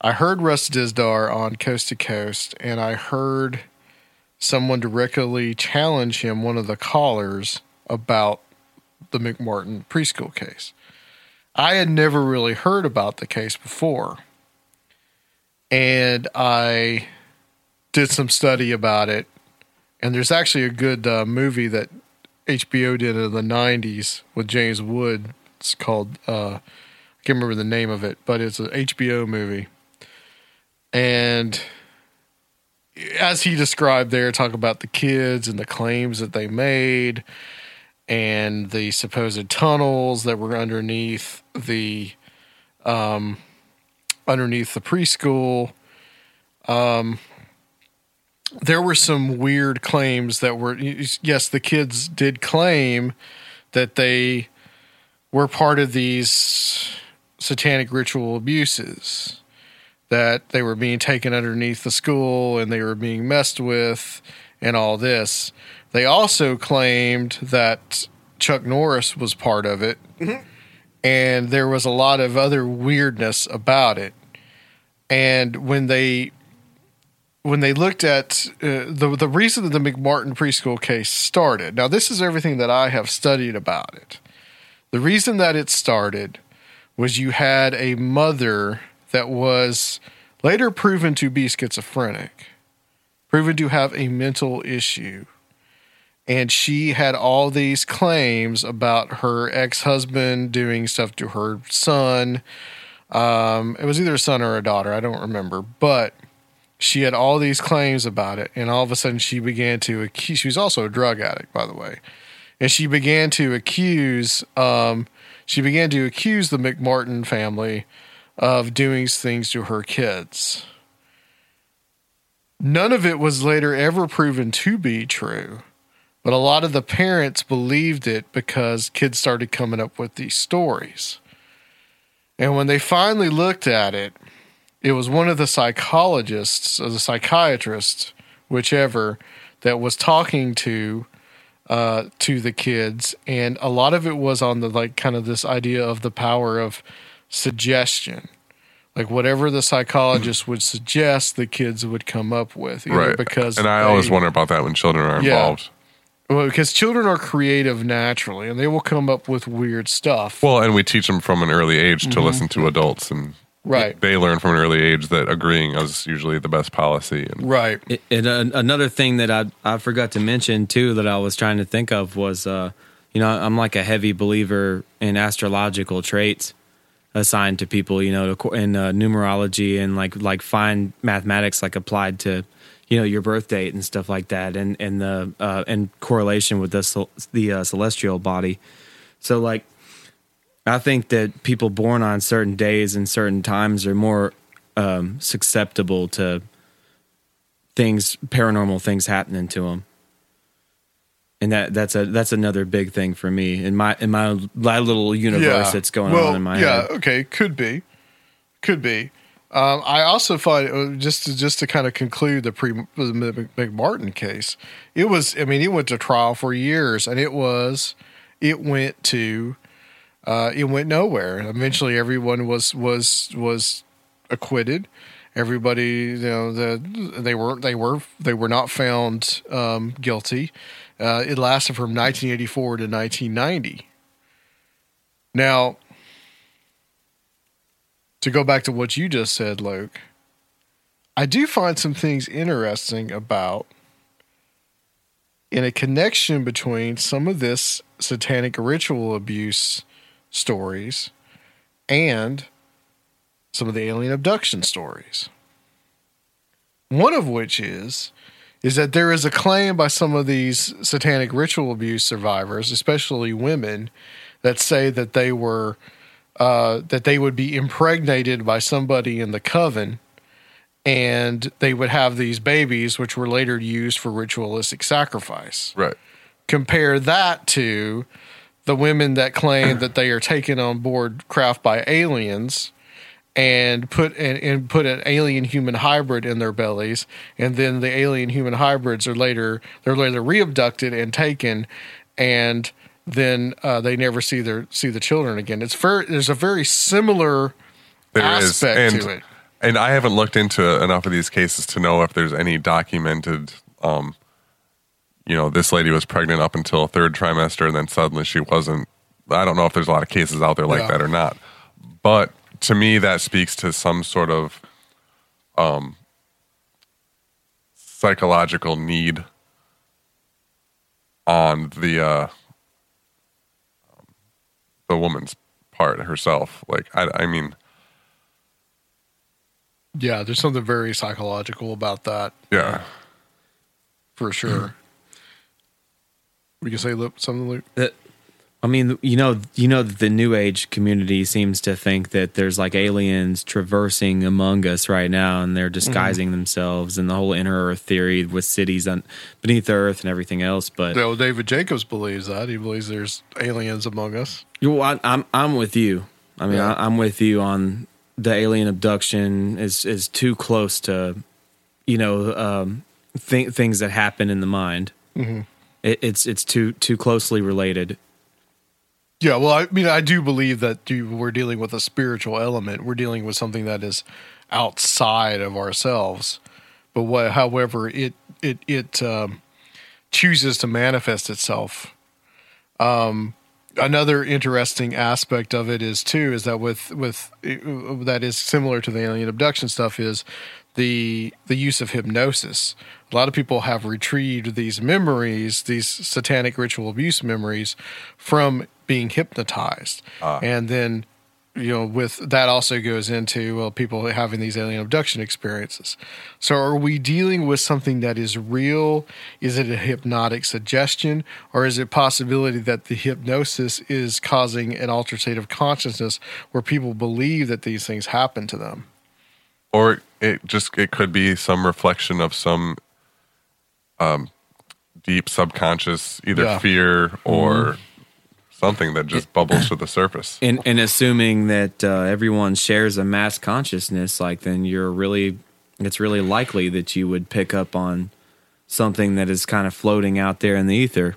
I heard Russ Dizdar on Coast to Coast, and I heard someone directly challenge him, one of the callers, about the McMartin preschool case. I had never really heard about the case before. And I did some study about it. And there's actually a good uh, movie that HBO did in the 90s with James Wood. It's called, uh, I can't remember the name of it, but it's an HBO movie. And as he described there, talk about the kids and the claims that they made and the supposed tunnels that were underneath the um underneath the preschool um there were some weird claims that were yes the kids did claim that they were part of these satanic ritual abuses that they were being taken underneath the school and they were being messed with and all this. They also claimed that Chuck Norris was part of it. And there was a lot of other weirdness about it. And when they when they looked at uh, the the reason that the McMartin preschool case started. Now this is everything that I have studied about it. The reason that it started was you had a mother that was later proven to be schizophrenic, proven to have a mental issue. And she had all these claims about her ex husband doing stuff to her son. Um, it was either a son or a daughter, I don't remember. But she had all these claims about it. And all of a sudden, she began to accuse, she was also a drug addict, by the way. And she began to accuse, um, she began to accuse the McMartin family of doing things to her kids. None of it was later ever proven to be true, but a lot of the parents believed it because kids started coming up with these stories. And when they finally looked at it, it was one of the psychologists or the psychiatrist, whichever, that was talking to uh, to the kids, and a lot of it was on the like kind of this idea of the power of suggestion. Like whatever the psychologist would suggest, the kids would come up with, right. Because and I always wonder about that when children are Yeah. involved. Well, because children are creative naturally, and they will come up with weird stuff. Well, and we teach them from an early age to Mhm. listen to adults and Right. they learn from an early age that agreeing is usually the best policy. And Right. It- And uh, another thing that I I forgot to mention too that I was trying to think of was uh you know I'm like a heavy believer in astrological traits assigned to people you know in uh, numerology and like like fine mathematics like applied to you know your birth date and stuff like that and and the uh and correlation with the the uh, celestial body so like I think that people born on certain days and certain times are more um, susceptible to things, paranormal things happening to them, and that that's a that's another big thing for me in my in my, my little universe that's going well, on in my yeah, head. okay, could be, could be. Um, I also find uh, just to, just to kind of conclude the pre the Mc- McMartin case. It was, I mean, it went to trial for years, and it was, it went to, uh, it went nowhere. Eventually, everyone was was was acquitted. Everybody, you know, the they were they were they were not found um, guilty. Uh, it lasted from 1984 to 1990. Now, to go back to what you just said, Luke, I do find some things interesting about in a connection between some of this satanic ritual abuse stories and some of the alien abduction stories. One of which is is that there is a claim by some of these satanic ritual abuse survivors, especially women, that say that they were uh, that they would be impregnated by somebody in the coven, and they would have these babies, which were later used for ritualistic sacrifice. right. Compare that to the women that claim that they are taken on board craft by aliens and put and, and put an alien human hybrid in their bellies and then the alien human hybrids are later they're later reabducted and taken and then uh, they never see their see the children again it's very there's a very similar There aspect and to it and I haven't looked into enough of these cases to know if there's any documented. Um, you know, this lady was pregnant up until third trimester, and then suddenly she wasn't. I don't know if there's a lot of cases out there like Yeah. that or not, but to me, that speaks to some sort of um, psychological need on the uh, the woman's part herself. Like, I, I mean, yeah there's something very psychological about that yeah. for sure we can say Luke, something Luke That- I mean, you know, you know the new age community seems to think that there's like aliens traversing among us right now, and they're disguising themselves, and the whole inner Earth theory with cities on beneath the Earth and everything else. But No, David Jacobs believes that. He believes there's aliens among us. You, I, I'm I'm with you. I mean, Yeah. I, I'm with you on the alien abduction is is too close to, you know, um, th- things that happen in the mind. Mhm. It, it's it's too too closely related. Yeah, well, I mean, I do believe that we're dealing with a spiritual element. We're dealing with something that is outside of ourselves. But what, however, it it it um, chooses to manifest itself. Um, another interesting aspect of it is too is that with with that is similar to the alien abduction stuff is the the use of hypnosis. A lot of people have retrieved these memories, these satanic ritual abuse memories, from being hypnotized, and then you know with that also goes into well people having these alien abduction experiences. So are we dealing with something that is real? Is it a hypnotic suggestion? Or is it possibility that the hypnosis is causing an altered state of consciousness where people believe that these things happen to them? Or it just it could be some reflection of some um deep subconscious either Yeah. fear or something that just bubbles to the surface And and assuming that uh, everyone shares a mass consciousness, like then you're really, it's really likely that you would pick up on something that is kind of floating out there in the ether.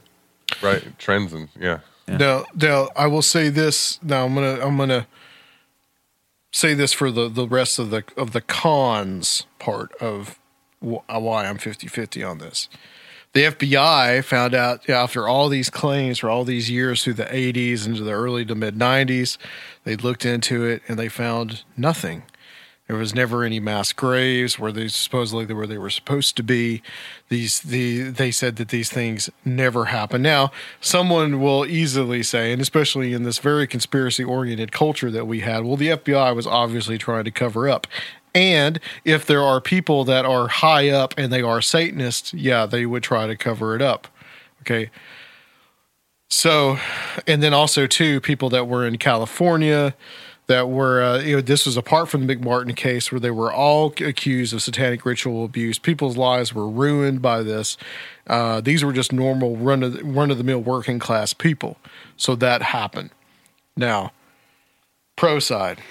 right trends and yeah Now, now I will say this. Now I'm gonna I'm gonna say this for the the rest of the of the cons part of wh- why I'm 50-50 on this. The FBI found out after all these claims for all these years through the 80s into the early to mid 90s, they looked into it and they found nothing. There was never any mass graves where they supposedly where they were supposed to be. These the they said that these things never happened. Now, someone will easily say, and especially in this very conspiracy oriented culture that we had, well, the FBI was obviously trying to cover up. And if there are people that are high up and they are Satanists, yeah, they would try to cover it up. Okay. So, and then also too, people that were in California that were, uh, you know, this was apart from the McMartin case where they were all accused of satanic ritual abuse. People's lives were ruined by this. Uh, these were just normal run of run of the mill working class people. So that happened. Now, pro side,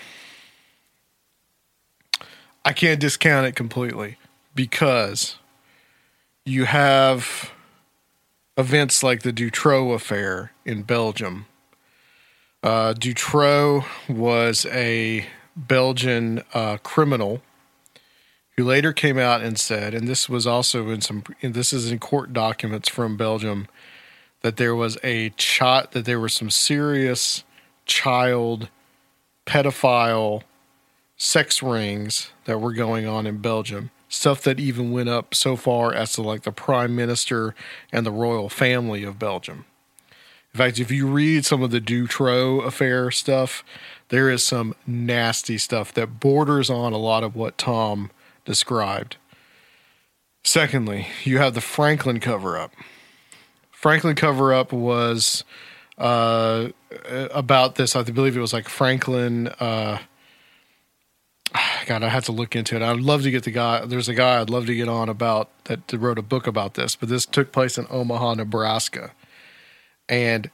I can't discount it completely because you have events like the Dutroux affair in Belgium. Uh, Dutroux was a Belgian uh, criminal who later came out and said, and this was also in some, this is in court documents from Belgium, that there was a child, that there were some serious child pedophile sex rings that were going on in Belgium. Stuff that even went up so far as to like the prime minister and the royal family of Belgium. In fact, if you read some of the Dutroux affair stuff, there is some nasty stuff that borders on a lot of what Tom described. Secondly, you have the Franklin cover up. Franklin cover up was uh, about this. I believe it was like Franklin. Uh, God, I have to look into it. I'd love to get the guy. There's a guy I'd love to get on about that wrote a book about this, but this took place in Omaha, Nebraska. And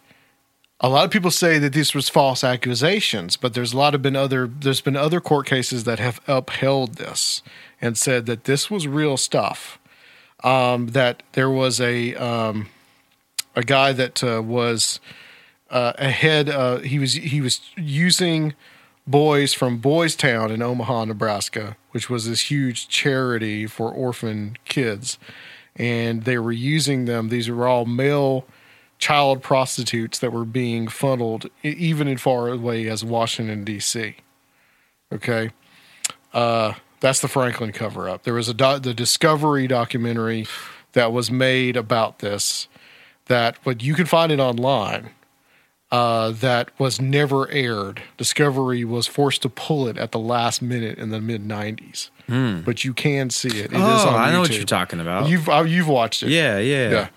a lot of people say that this was false accusations, but there's a lot of been other there's been other court cases that have upheld this and said that this was real stuff. Um, that there was a um, a guy that uh, was uh, ahead. Uh, he was he was using boys from Boys Town in Omaha, Nebraska, which was this huge charity for orphan kids, and they were using them. These were all male child prostitutes that were being funneled even as far away as Washington D.C. Okay, uh, that's the Franklin cover up. There was a do- the Discovery documentary that was made about this. That but you can find it online. Uh, that was never aired. Discovery was forced to pull it at the last minute in the mid '90s, but you can see it. It is oh, I know what you're talking about. You've uh, you've watched it. yeah, yeah, Yeah.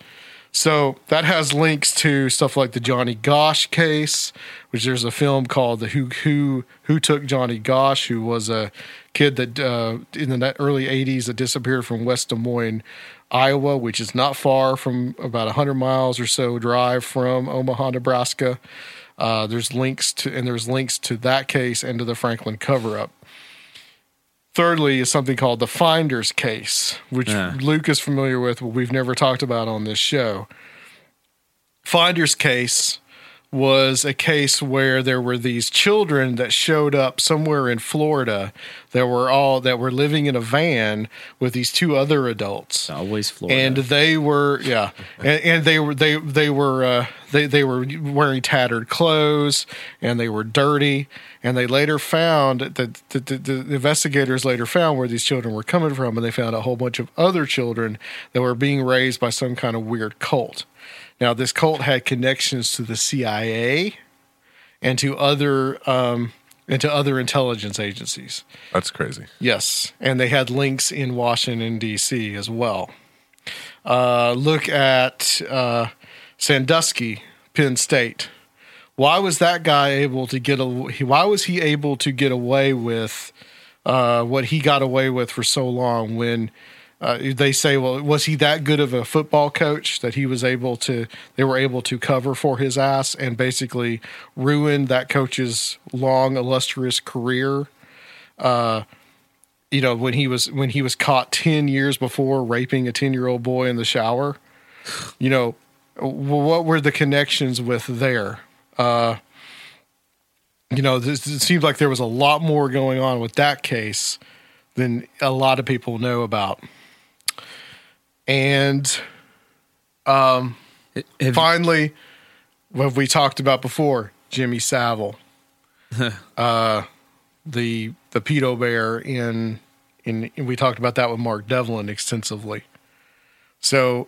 So that has links to stuff like the Johnny Gosch case, which there's a film called the Who Who Who Took Johnny Gosch, who was a kid that uh, in the early '80s that disappeared from West Des Moines, Iowa, which is not far from about 100 miles or so drive from Omaha, Nebraska. Uh, there's links to and there's links to that case and to the Franklin cover up. Thirdly, is something called the Finders case, which Yeah. Luke is familiar with, but we've never talked about on this show. Finders case was a case where there were these children that showed up somewhere in Florida that were all that were living in a van with these two other adults. Always Florida. and they were yeah. And, and they were they they were uh, they they were wearing tattered clothes and they were dirty. And they later found that the, the, the investigators later found where these children were coming from and they found a whole bunch of other children that were being raised by some kind of weird cult now this cult had connections to the cia and to other um and to other intelligence agencies That's crazy. Yes, and they had links in Washington D.C. as well. Uh, look at uh, Sandusky, Penn State. Why was that guy able to get a? Why was he able to get away with uh, what he got away with for so long? When uh, they say, well, was he that good of a football coach that he was able to? They were able to cover for his ass and basically ruin that coach's long illustrious career? You know when he was when he was caught 10 years before raping a 10 year old boy in the shower? You know what were the connections with there? Uh you know this, it seems like there was a lot more going on with that case than a lot of people know about and Have- finally what we talked about before jimmy savile uh the the pedo bear in in and we talked about that with Mark Devlin extensively. So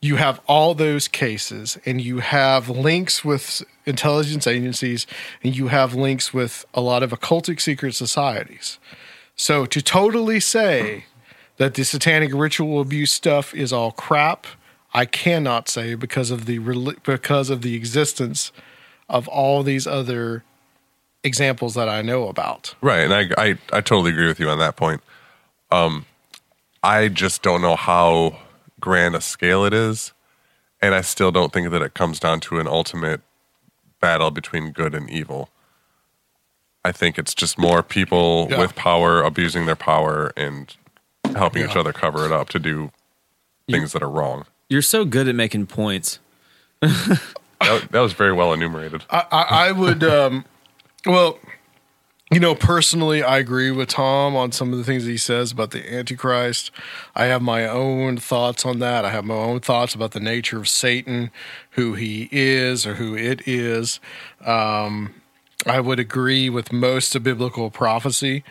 you have all those cases and you have links with intelligence agencies and you have links with a lot of occultic secret societies. So to totally say that the satanic ritual abuse stuff is all crap, I cannot say because of the because of the existence of all these other examples that I know about. Right, and I, I I totally agree with you on that point. Um, I just don't know how grand a scale it is, and I still don't think that it comes down to an ultimate battle between good and evil. I think it's just more people Yeah. with power abusing their power and helping each other cover it up to do things that are wrong. You're so good at making points. That, that was very well enumerated. I, I, I would, um, well, you know, personally, I agree with Tom on some of the things he says about the Antichrist. I have my own thoughts on that. I have my own thoughts about the nature of Satan, who he is or who it is. Um, I would agree with most of biblical prophecy.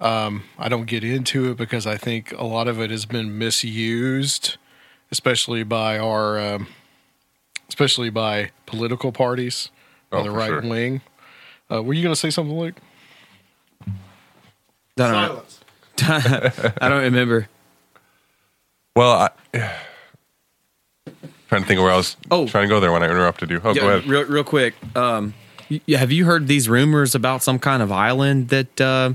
Um, I don't get into it because I think a lot of it has been misused, especially by our, um, especially by political parties on Oh, the right sure. wing. Uh, were you going to say something, Luke? I don't, know. I don't remember. Well, I trying to think of where I was Oh. trying to go there when I interrupted you. Oh, Yeah, go ahead. Real, real quick. Um, y- have you heard these rumors about some kind of island that uh,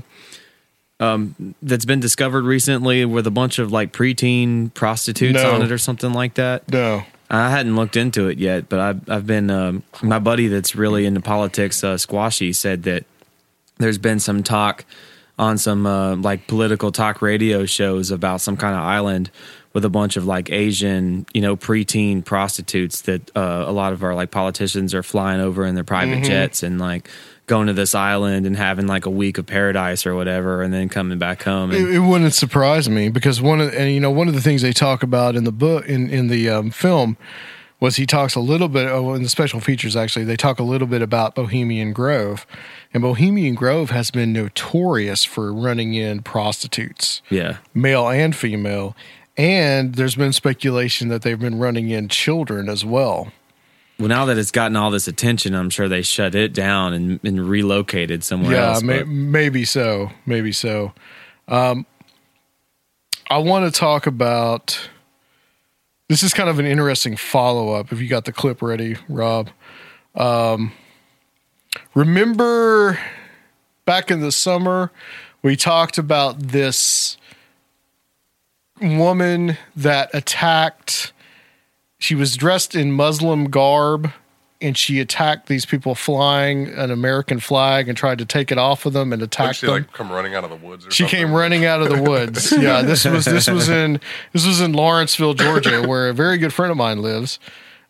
um, that's been discovered recently with a bunch of like preteen prostitutes No. on it or something like that? No. I hadn't looked into it yet, but I've I've been um, my buddy that's really into politics, uh, Squashy, said that there's been some talk on some uh, like political talk radio shows about some kind of island with a bunch of like Asian, you know, preteen prostitutes that uh, a lot of our like politicians are flying over in their private jets and like going to this island and having like a week of paradise or whatever, and then coming back home. And, It, it wouldn't surprise me because one of and you know one of the things they talk about in the book in in the um, film was he talks a little bit oh, in the special features actually they talk a little bit about Bohemian Grove. And Bohemian Grove has been notorious for running in prostitutes yeah, male and female. And there's been speculation that they've been running in children as well well, now that it's gotten all this attention, I'm sure they shut it down and, and relocated somewhere yeah, else. may, maybe so. Maybe so. Um, I want to talk about. This is kind of an interesting follow up. If you got the clip ready, Rob. Um, remember back in the summer, we talked about this woman that attacked. She was dressed in Muslim garb and she attacked these people flying an American flag and tried to take it off of them and attack she them. like come running out of the woods? She something? came running out of the woods. yeah, this was this was in this was in Lawrenceville, Georgia, where a very good friend of mine lives,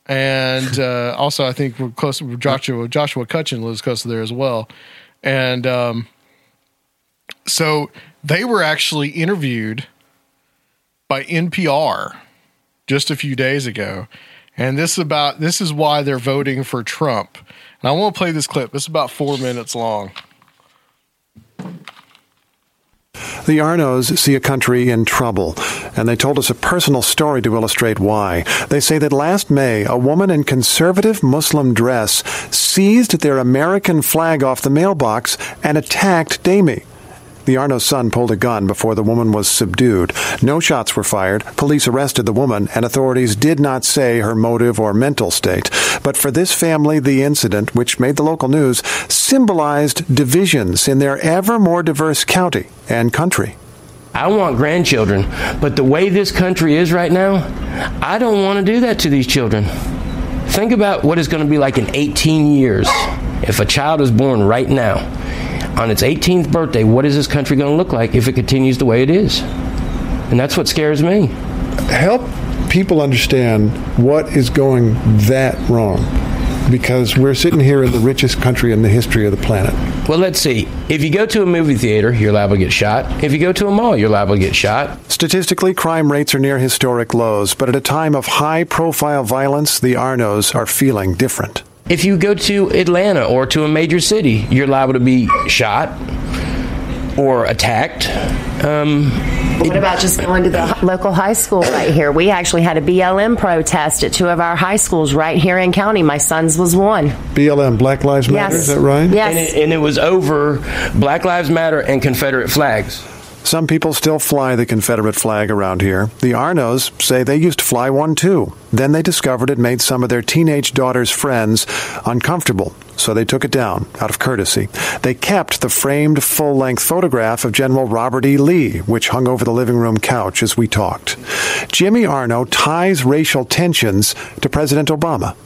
and uh, also I think we're close. Joshua Joshua Cutchin lives close to there as well, and um, so they were actually interviewed by NPR just a few days ago, and this is about this is why they're voting for Trump. And I want to play this clip. It's about four minutes long. The Arnos see a country in trouble, and they told us a personal story to illustrate why. They say that last May, a woman in conservative Muslim dress seized their American flag off the mailbox and attacked Damie. The Arno's son pulled a gun before the woman was subdued. No shots were fired. Police arrested the woman, and authorities did not say her motive or mental state. But for this family, the incident, which made the local news, symbolized divisions in their ever more diverse county and country. I want grandchildren, but the way this country is right now, I don't want to do that to these children. Think about what it's going to be like in 18 years if a child is born right now. On its 18th birthday, what is this country going to look like if it continues the way it is? And that's what scares me. Help people understand what is going that wrong. Because we're sitting here in the richest country in the history of the planet. Well, let's see. If you go to a movie theater, you're liable to get shot. If you go to a mall, you're liable to get shot. Statistically, crime rates are near historic lows, but at a time of high profile violence, the Arnos are feeling different. If you go to Atlanta or to a major city, you're liable to be shot or attacked. Um, What about just going to the local high school right here? We actually had a BLM protest at two of our high schools right here in county. My son's was one. BLM, Black Lives Matter, Yes. is that right? Yes. and, it, and it was over Black Lives Matter and Confederate flags. Some people still fly the Confederate flag around here. The Arnos say they used to fly one too. Then they discovered it made some of their teenage daughter's friends uncomfortable, so they took it down out of courtesy. They kept the framed full length photograph of General Robert E. Lee, which hung over the living room couch as we talked. Jimmy Arno ties racial tensions to President Obama.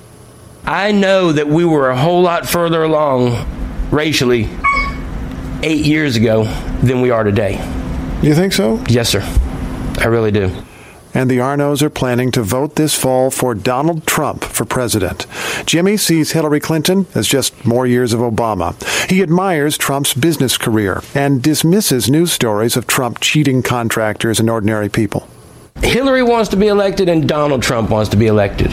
I know that we were a whole lot further along racially eight years ago than we are today. You think so? Yes, sir. I really do. And the Arnos are planning to vote this fall for Donald Trump for president. Jimmy sees Hillary Clinton as just more years of Obama. He admires Trump's business career and dismisses news stories of Trump cheating contractors and ordinary people. Hillary wants to be elected and Donald Trump wants to be elected.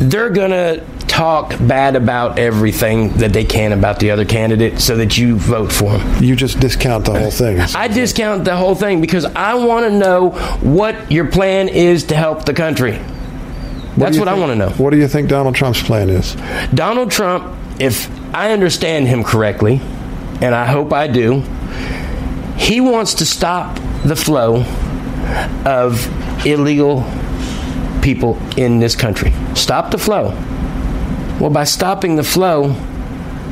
They're going to talk bad about everything that they can about the other candidate so that you vote for them. You just discount the whole thing. I discount the whole thing because I want to know what your plan is to help the country. That's do you what I want to know. What do you think Donald Trump's plan is? Donald Trump, if I understand him correctly, and I hope I do, he wants to stop the flow of illegal people in this country. Stop the flow. Well, by stopping the flow,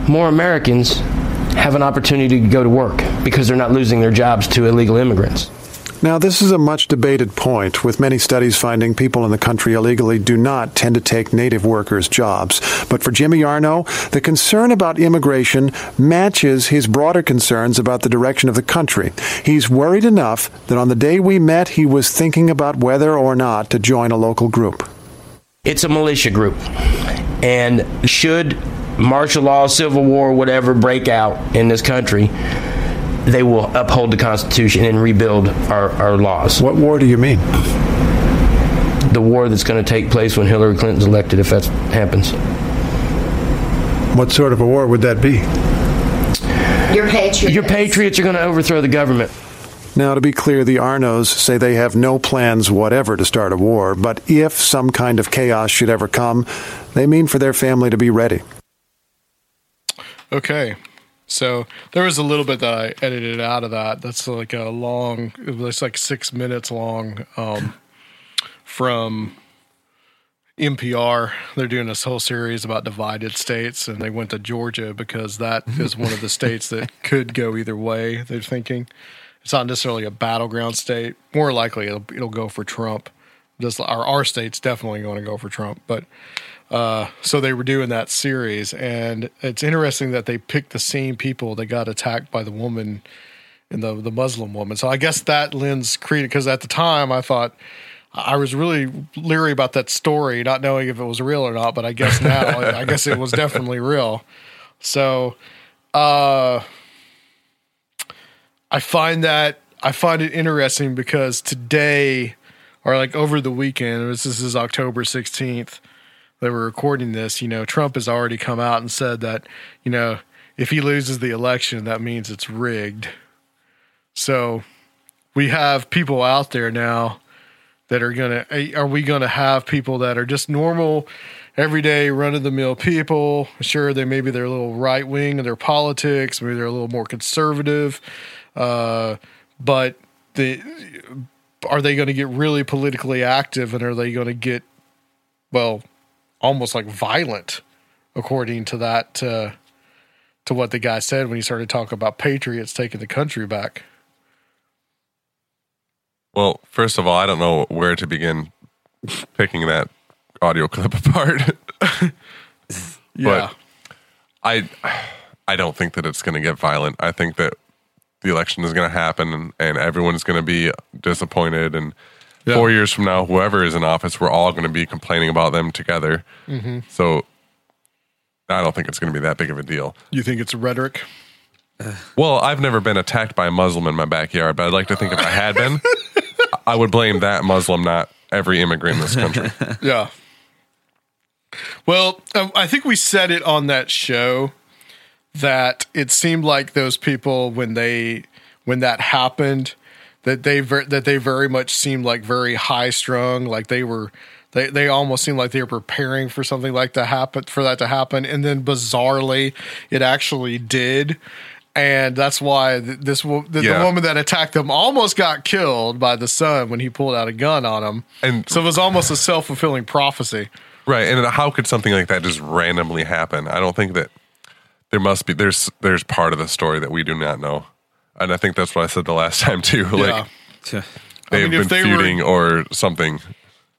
more Americans have an opportunity to go to work because they're not losing their jobs to illegal immigrants. Now, this is a much debated point, with many studies finding people in the country illegally do not tend to take native workers' jobs. But for Jimmy Arno, the concern about immigration matches his broader concerns about the direction of the country. He's worried enough that on the day we met, he was thinking about whether or not to join a local group. It's a militia group. And should martial law, civil war, whatever break out in this country, they will uphold the Constitution and rebuild our, our laws. What war do you mean? The war that's going to take place when Hillary Clinton's elected, if that happens. What sort of a war would that be? Your patriots. Your patriots are going to overthrow the government. Now, to be clear, the Arnos say they have no plans whatever to start a war, but if some kind of chaos should ever come, they mean for their family to be ready. Okay. So there was a little bit that I edited out of that. That's like a long, it was like six minutes long um, from NPR. They're doing this whole series about divided states, and they went to Georgia because that is one of the states that could go either way. They're thinking it's not necessarily a battleground state. More likely, it'll, it'll go for Trump. This our our state's definitely going to go for Trump, but uh, so they were doing that series, and it's interesting that they picked the same people that got attacked by the woman and the the Muslim woman. So I guess that lends credence because at the time I thought I was really leery about that story, not knowing if it was real or not. But I guess now I guess it was definitely real. So uh, I find that I find it interesting because today or like over the weekend, this is October sixteenth they were recording this, you know, Trump has already come out and said that, you know, if he loses the election, that means it's rigged. So we have people out there now that are going to, eh, are we going to have people that are just normal, everyday, run of the mill people? Sure, they maybe they're a little right wing in their politics, maybe they're a little more conservative, uh, but the, are they going to get really politically active and are they going to get, well, almost like violent, according to that uh, to what the guy said when he started talking about patriots taking the country back. Well, first of all, I don't know where to begin picking that audio clip apart. Yeah. But I I don't think that it's going to get violent. I think that the election is going to happen and, and everyone's going to be disappointed and Yeah. four years from now, whoever is in office, we're all going to be complaining about them together. Mhm. So I don't think it's going to be that big of a deal. You think it's rhetoric? Well, I've never been attacked by a Muslim in my backyard, but I'd like to think if I had been, I would blame that Muslim, not every immigrant in this country. Yeah. Well, um, I think we said it on that show that it seemed like those people when they when that happened that they ver- that they very much seemed like very high strung, like they were they they almost seemed like they were preparing for something like to happen for that to happen, and then bizarrely it actually did. And that's why this the, Yeah. the woman that attacked them almost got killed by the son when he pulled out a gun on him. And So it was almost a self fulfilling prophecy. Right, and how could something like that just randomly happen? I don't think that there must be there's there's part of the story that we do not know, and I think that's what I said the last time too. Like I they've mean, if been they were- feuding or something.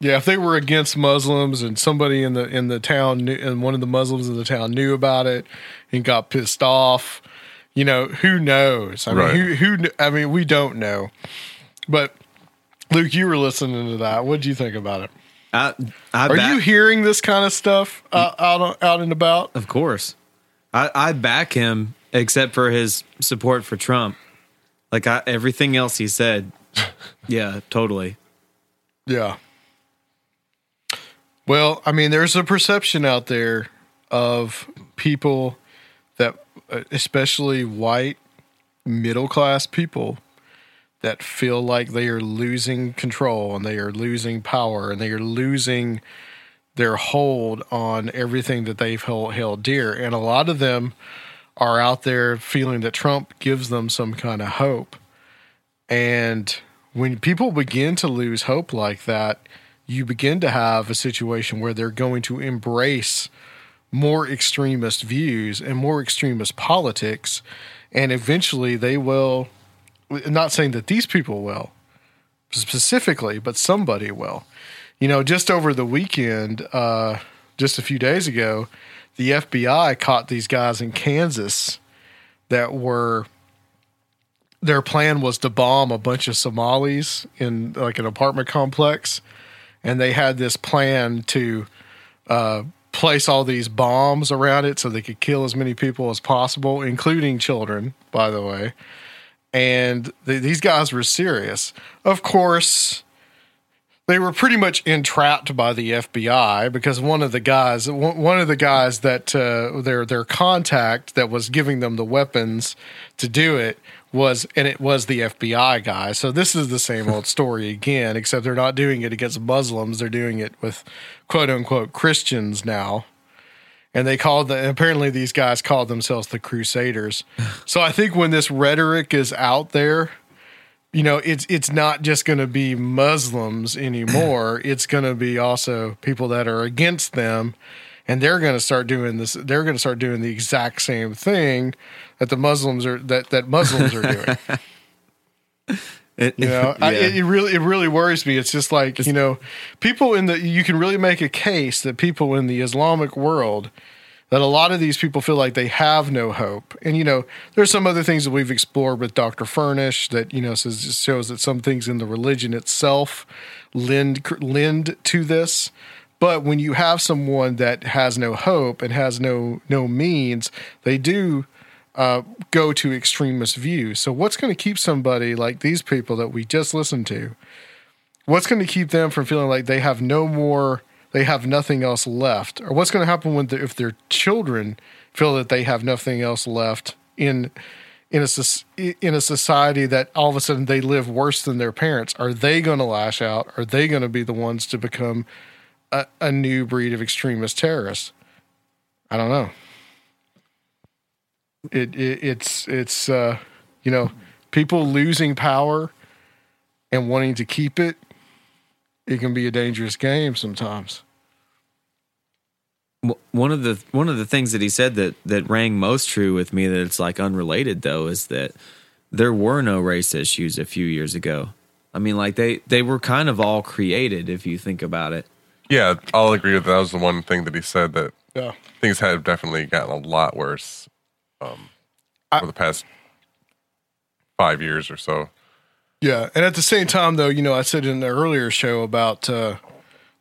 Yeah, if they were against Muslims and somebody in the in the town knew, and one of the Muslims in the town knew about it and got pissed off, you know, who knows? I Right. mean, who who I mean, we don't know. But Luke, you were listening to that. What do you think about it? I, I Are back- you hearing this kind of stuff uh, out out, out and about? Of course. I, I back him except for his support for Trump. Like I, everything else he said. Yeah, totally. Yeah. Well, I mean, there's a perception out there of people that, uh, especially white middle class people, that feel like they are losing control and they are losing power and they are losing their hold on everything that they've held, held dear. And a lot of them are out there feeling that Trump gives them some kind of hope. And when people begin to lose hope like that, you begin to have a situation where they're going to embrace more extremist views and more extremist politics. And eventually they will, not saying that these people will specifically, but somebody will. You know, just over the weekend, uh, just a few days ago, the FBI caught these guys in Kansas that were their plan was to bomb a bunch of Somalis in like an apartment complex, and they had this plan to uh, place all these bombs around it so they could kill as many people as possible, including children, by the way. And th- these guys were serious. Of course, they were pretty much entrapped by the FBI because one of the guys, one of the guys that uh, their their contact that was giving them the weapons to do it was, and it was the FBI guy. So this is the same old story again, except they're not doing it against Muslims; they're doing it with quote unquote Christians now. And they called the apparently these guys called themselves the Crusaders. so I think when this rhetoric is out there, you know it's it's not just going to be muslims anymore. It's going to be also people that are against them and they're going to start doing this they're going to start doing the exact same thing that the muslims are that that muslims are doing. It, you know I, yeah. it, it really it really worries me. It's just like you know people in the you can really make a case that people in the islamic world that a lot of these people feel like they have no hope and you know there's some other things that we've explored with dr furnish that you know says shows that some things in the religion itself lend lend to this but when you have someone that has no hope and has no no means they do uh, go to extremist views. So, what's going to keep somebody like these people that we just listened to? What's going to keep them from feeling like they have no more, they have nothing else left? Or what's going to happen when the, if their children feel that they have nothing else left in in a in a society that all of a sudden they live worse than their parents? Are they going to lash out? Are they going to be the ones to become a, a new breed of extremist terrorists? I don't know it, it it's it's uh you know people losing power and wanting to keep it it can be a dangerous game sometimes one of the one of the things that he said that that rang most true with me that it's like unrelated though is that there were no race issues a few years ago. I mean, like they they were kind of all created if you think about it. Yeah, I'll agree with that. That was the one thing that he said that Yeah. things have definitely gotten a lot worse um, over the past five years or so. Yeah and at the same time though you know i said in the earlier show about uh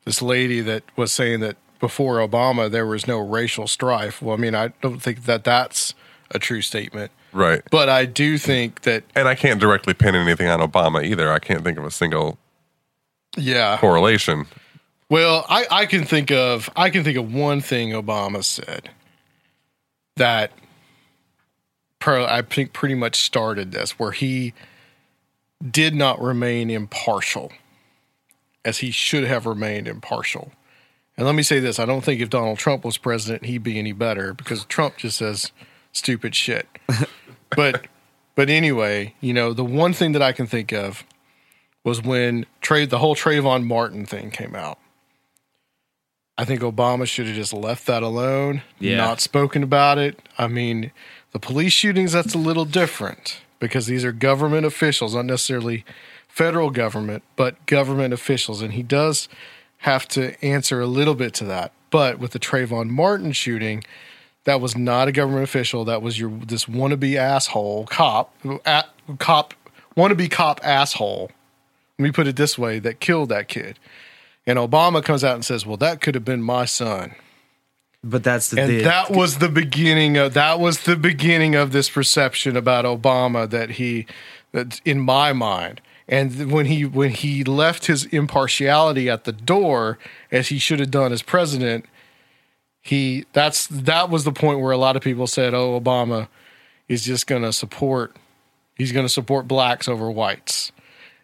this lady that was saying that before obama there was no racial strife well i mean i don't think that that's a true statement Right. but i do think that And I can't directly pin anything on Obama either. I can't think of a single yeah correlation. Well, I, I can think of I can think of one thing Obama said that pro I think pretty much started this, where he did not remain impartial as he should have remained impartial. And let me say this: I don't think if Donald Trump was president, he'd be any better because Trump just says stupid shit. but but anyway, you know, the one thing that I can think of was when trade the whole Trayvon Martin thing came out. I think Obama should have just left that alone, Yeah. not spoken about it. I mean, the police shootings that's a little different because these are government officials, not necessarily federal government, but government officials, and he does have to answer a little bit to that. But with the Trayvon Martin shooting, that was not a government official. That was your this wannabe asshole cop, at, cop wannabe cop asshole. Let me put it this way: that killed that kid. And Obama comes out and says, "Well, that could have been my son." But that's the and the- that was the beginning of that was the beginning of this perception about Obama that he that in my mind. And when he when he left his impartiality at the door as he should have done as president he that's that was the point where a lot of people said oh Obama is just going to support he's going to support blacks over whites.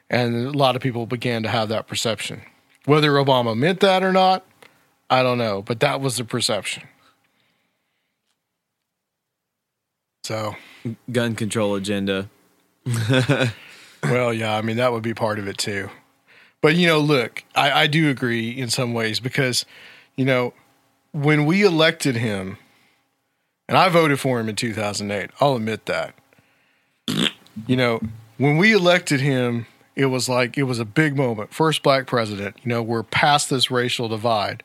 And a lot of people began to have that perception. Whether Obama meant that or not I don't know, but that was the perception. So, gun control agenda. well, yeah, I mean that would be part of it too. But you know, look, I, I do agree in some ways because, you know, when we elected him, and I voted for him in 2008, I'll admit that. You know, when we elected him, it was like it was a big moment. First black president. You know, we're past this racial divide.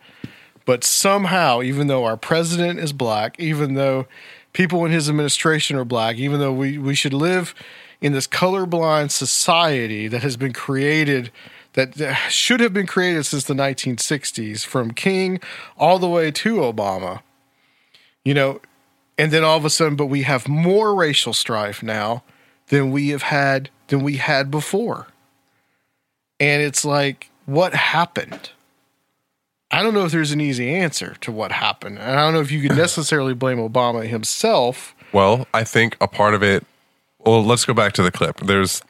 But somehow, even though our president is black, even though people in his administration are black, even though we, we should live in this colorblind society that has been created, that should have been created since the 1960s, from King all the way to Obama, you know, and then all of a sudden, but we have more racial strife now than we have had than we had before. And it's like, what happened? I don't know if there's an easy answer to what happened. And I don't know if you could necessarily blame Obama himself. Well, I think a part of it. Well, let's go back to the clip. There's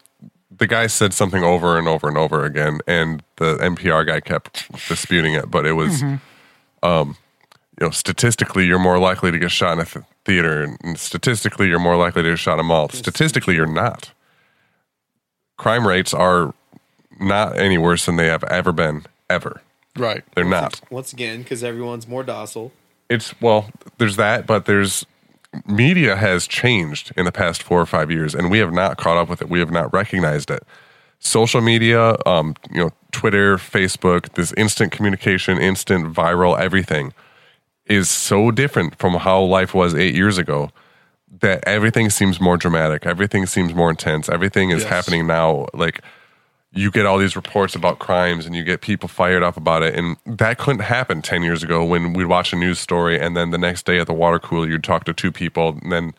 the guy said something over and over and over again, and the NPR guy kept disputing it. But it was, Mhm. um, you know, statistically, you're more likely to get shot in a th- theater, and statistically, you're more likely to get shot in a mall. Statistically, you're not. Crime rates are not any worse than they have ever been, ever. Right. They're not. Once again, because everyone's more docile. It's well, there's that, but there's media has changed in the past four or five years, and we have not caught up with it. We have not recognized it. Social media, um, you know, Twitter, Facebook, this instant communication, instant viral, everything is so different from how life was eight years ago that everything seems more dramatic. Everything seems more intense. Everything is Yes. happening now. Like you get all these reports about crimes and you get people fired up about it. And that couldn't happen 10 years ago when we'd watch a news story and then the next day at the water cooler, you'd talk to two people and then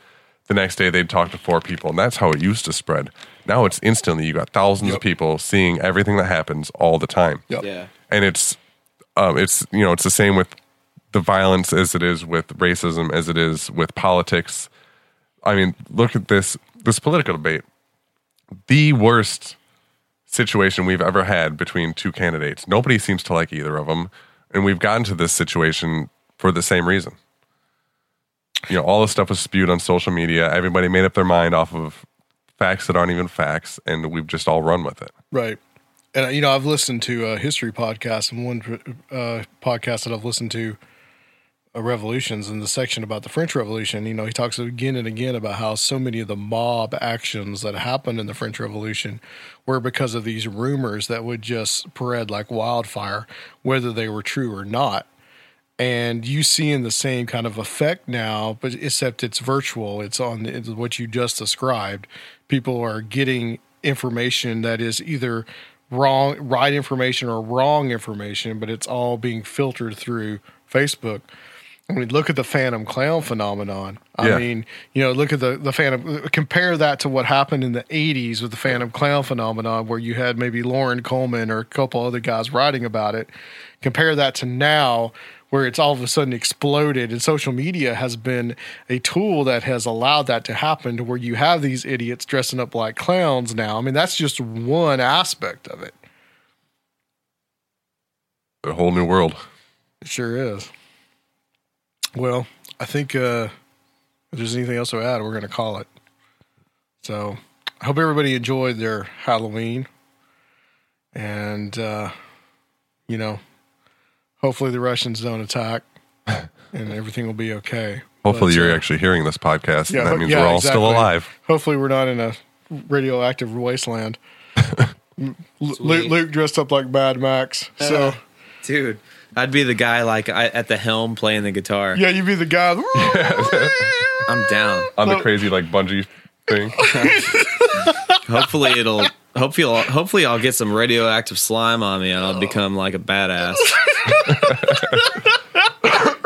the next day they'd talk to four people. And that's how it used to spread. Now it's instantly. You got thousands of people seeing everything that happens all the time. Yeah. And it's, um, it's, you know, it's the same with the violence as it is with racism, as it is with politics. I mean, look at this, this political debate. The worst situation we've ever had between two candidates. Nobody seems to like either of them, and we've gotten to this situation for the same reason. You know, all this stuff was spewed on social media. Everybody made up their mind off of facts that aren't even facts, and we've just all run with it. Right. And uh, you know, I've listened to a history podcast, and one uh, podcast that I've listened to, uh, Uh, revolutions, in the section about the French Revolution. You know, he talks again and again about how so many of the mob actions that happened in the French Revolution were because of these rumors that would just spread like wildfire, whether they were true or not. And you seeing the same kind of effect now, but except it's virtual. It's on it's what you just described. People are getting information that is either wrong, right information or wrong information, but it's all being filtered through Facebook. I mean, look at the Phantom Clown phenomenon. I Yeah. mean, you know, look at the the Phantom. Compare that to what happened in the '80s with the Phantom Clown phenomenon, where you had maybe Loren Coleman or a couple other guys writing about it. Compare that to now, where it's all of a sudden exploded, and social media has been a tool that has allowed that to happen, to where you have these idiots dressing up like clowns now. I mean, that's just one aspect of it. A whole new world. It sure is. Well, I think uh, if there's anything else to add, we're going to call it. So I hope everybody enjoyed their Halloween. And, uh, you know, hopefully the Russians don't attack and everything will be okay. Hopefully, But, you're uh, actually hearing this podcast, and that ho- means yeah, we're all still alive. Hopefully, we're not in a radioactive wasteland. L- Luke, Luke dressed up like Mad Max. So, Dude, I'd be the guy like I, at the helm playing the guitar. yeah, you'd be the guy. I'm down. On the crazy like bungee thing. Hopefully it'll hopefully I'll, hopefully I'll get some radioactive slime on me and I'll become like a badass.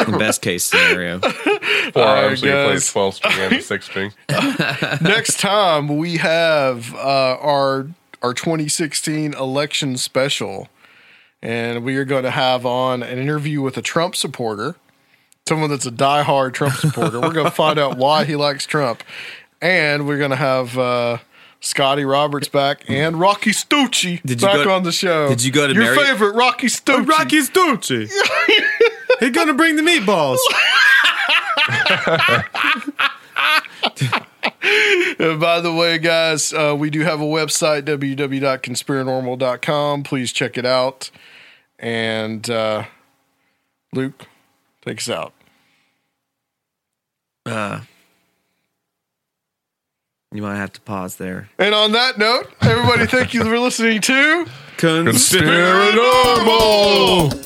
Best case scenario. Four All right, arms, so you play guys. 12 string and a 6 string. next time we have uh, our our 2016 election special, and we are going to have on an interview with a Trump supporter, someone that's a diehard Trump supporter. we're going to find out why he likes Trump, and we're going to have. Uh, Scotty Roberts back and Rocky Stucci Did back go- on the show. did you go to your Mary- favorite Rocky Stucci? Rocky Stucci. He's gonna bring the meatballs. And by the way, guys, uh, we do have a website, www.conspiranormal.com. Please check it out. And uh, Luke, take us out. Uh, you might have to pause there. And on that note, everybody, thank you for listening to Conspiranormal.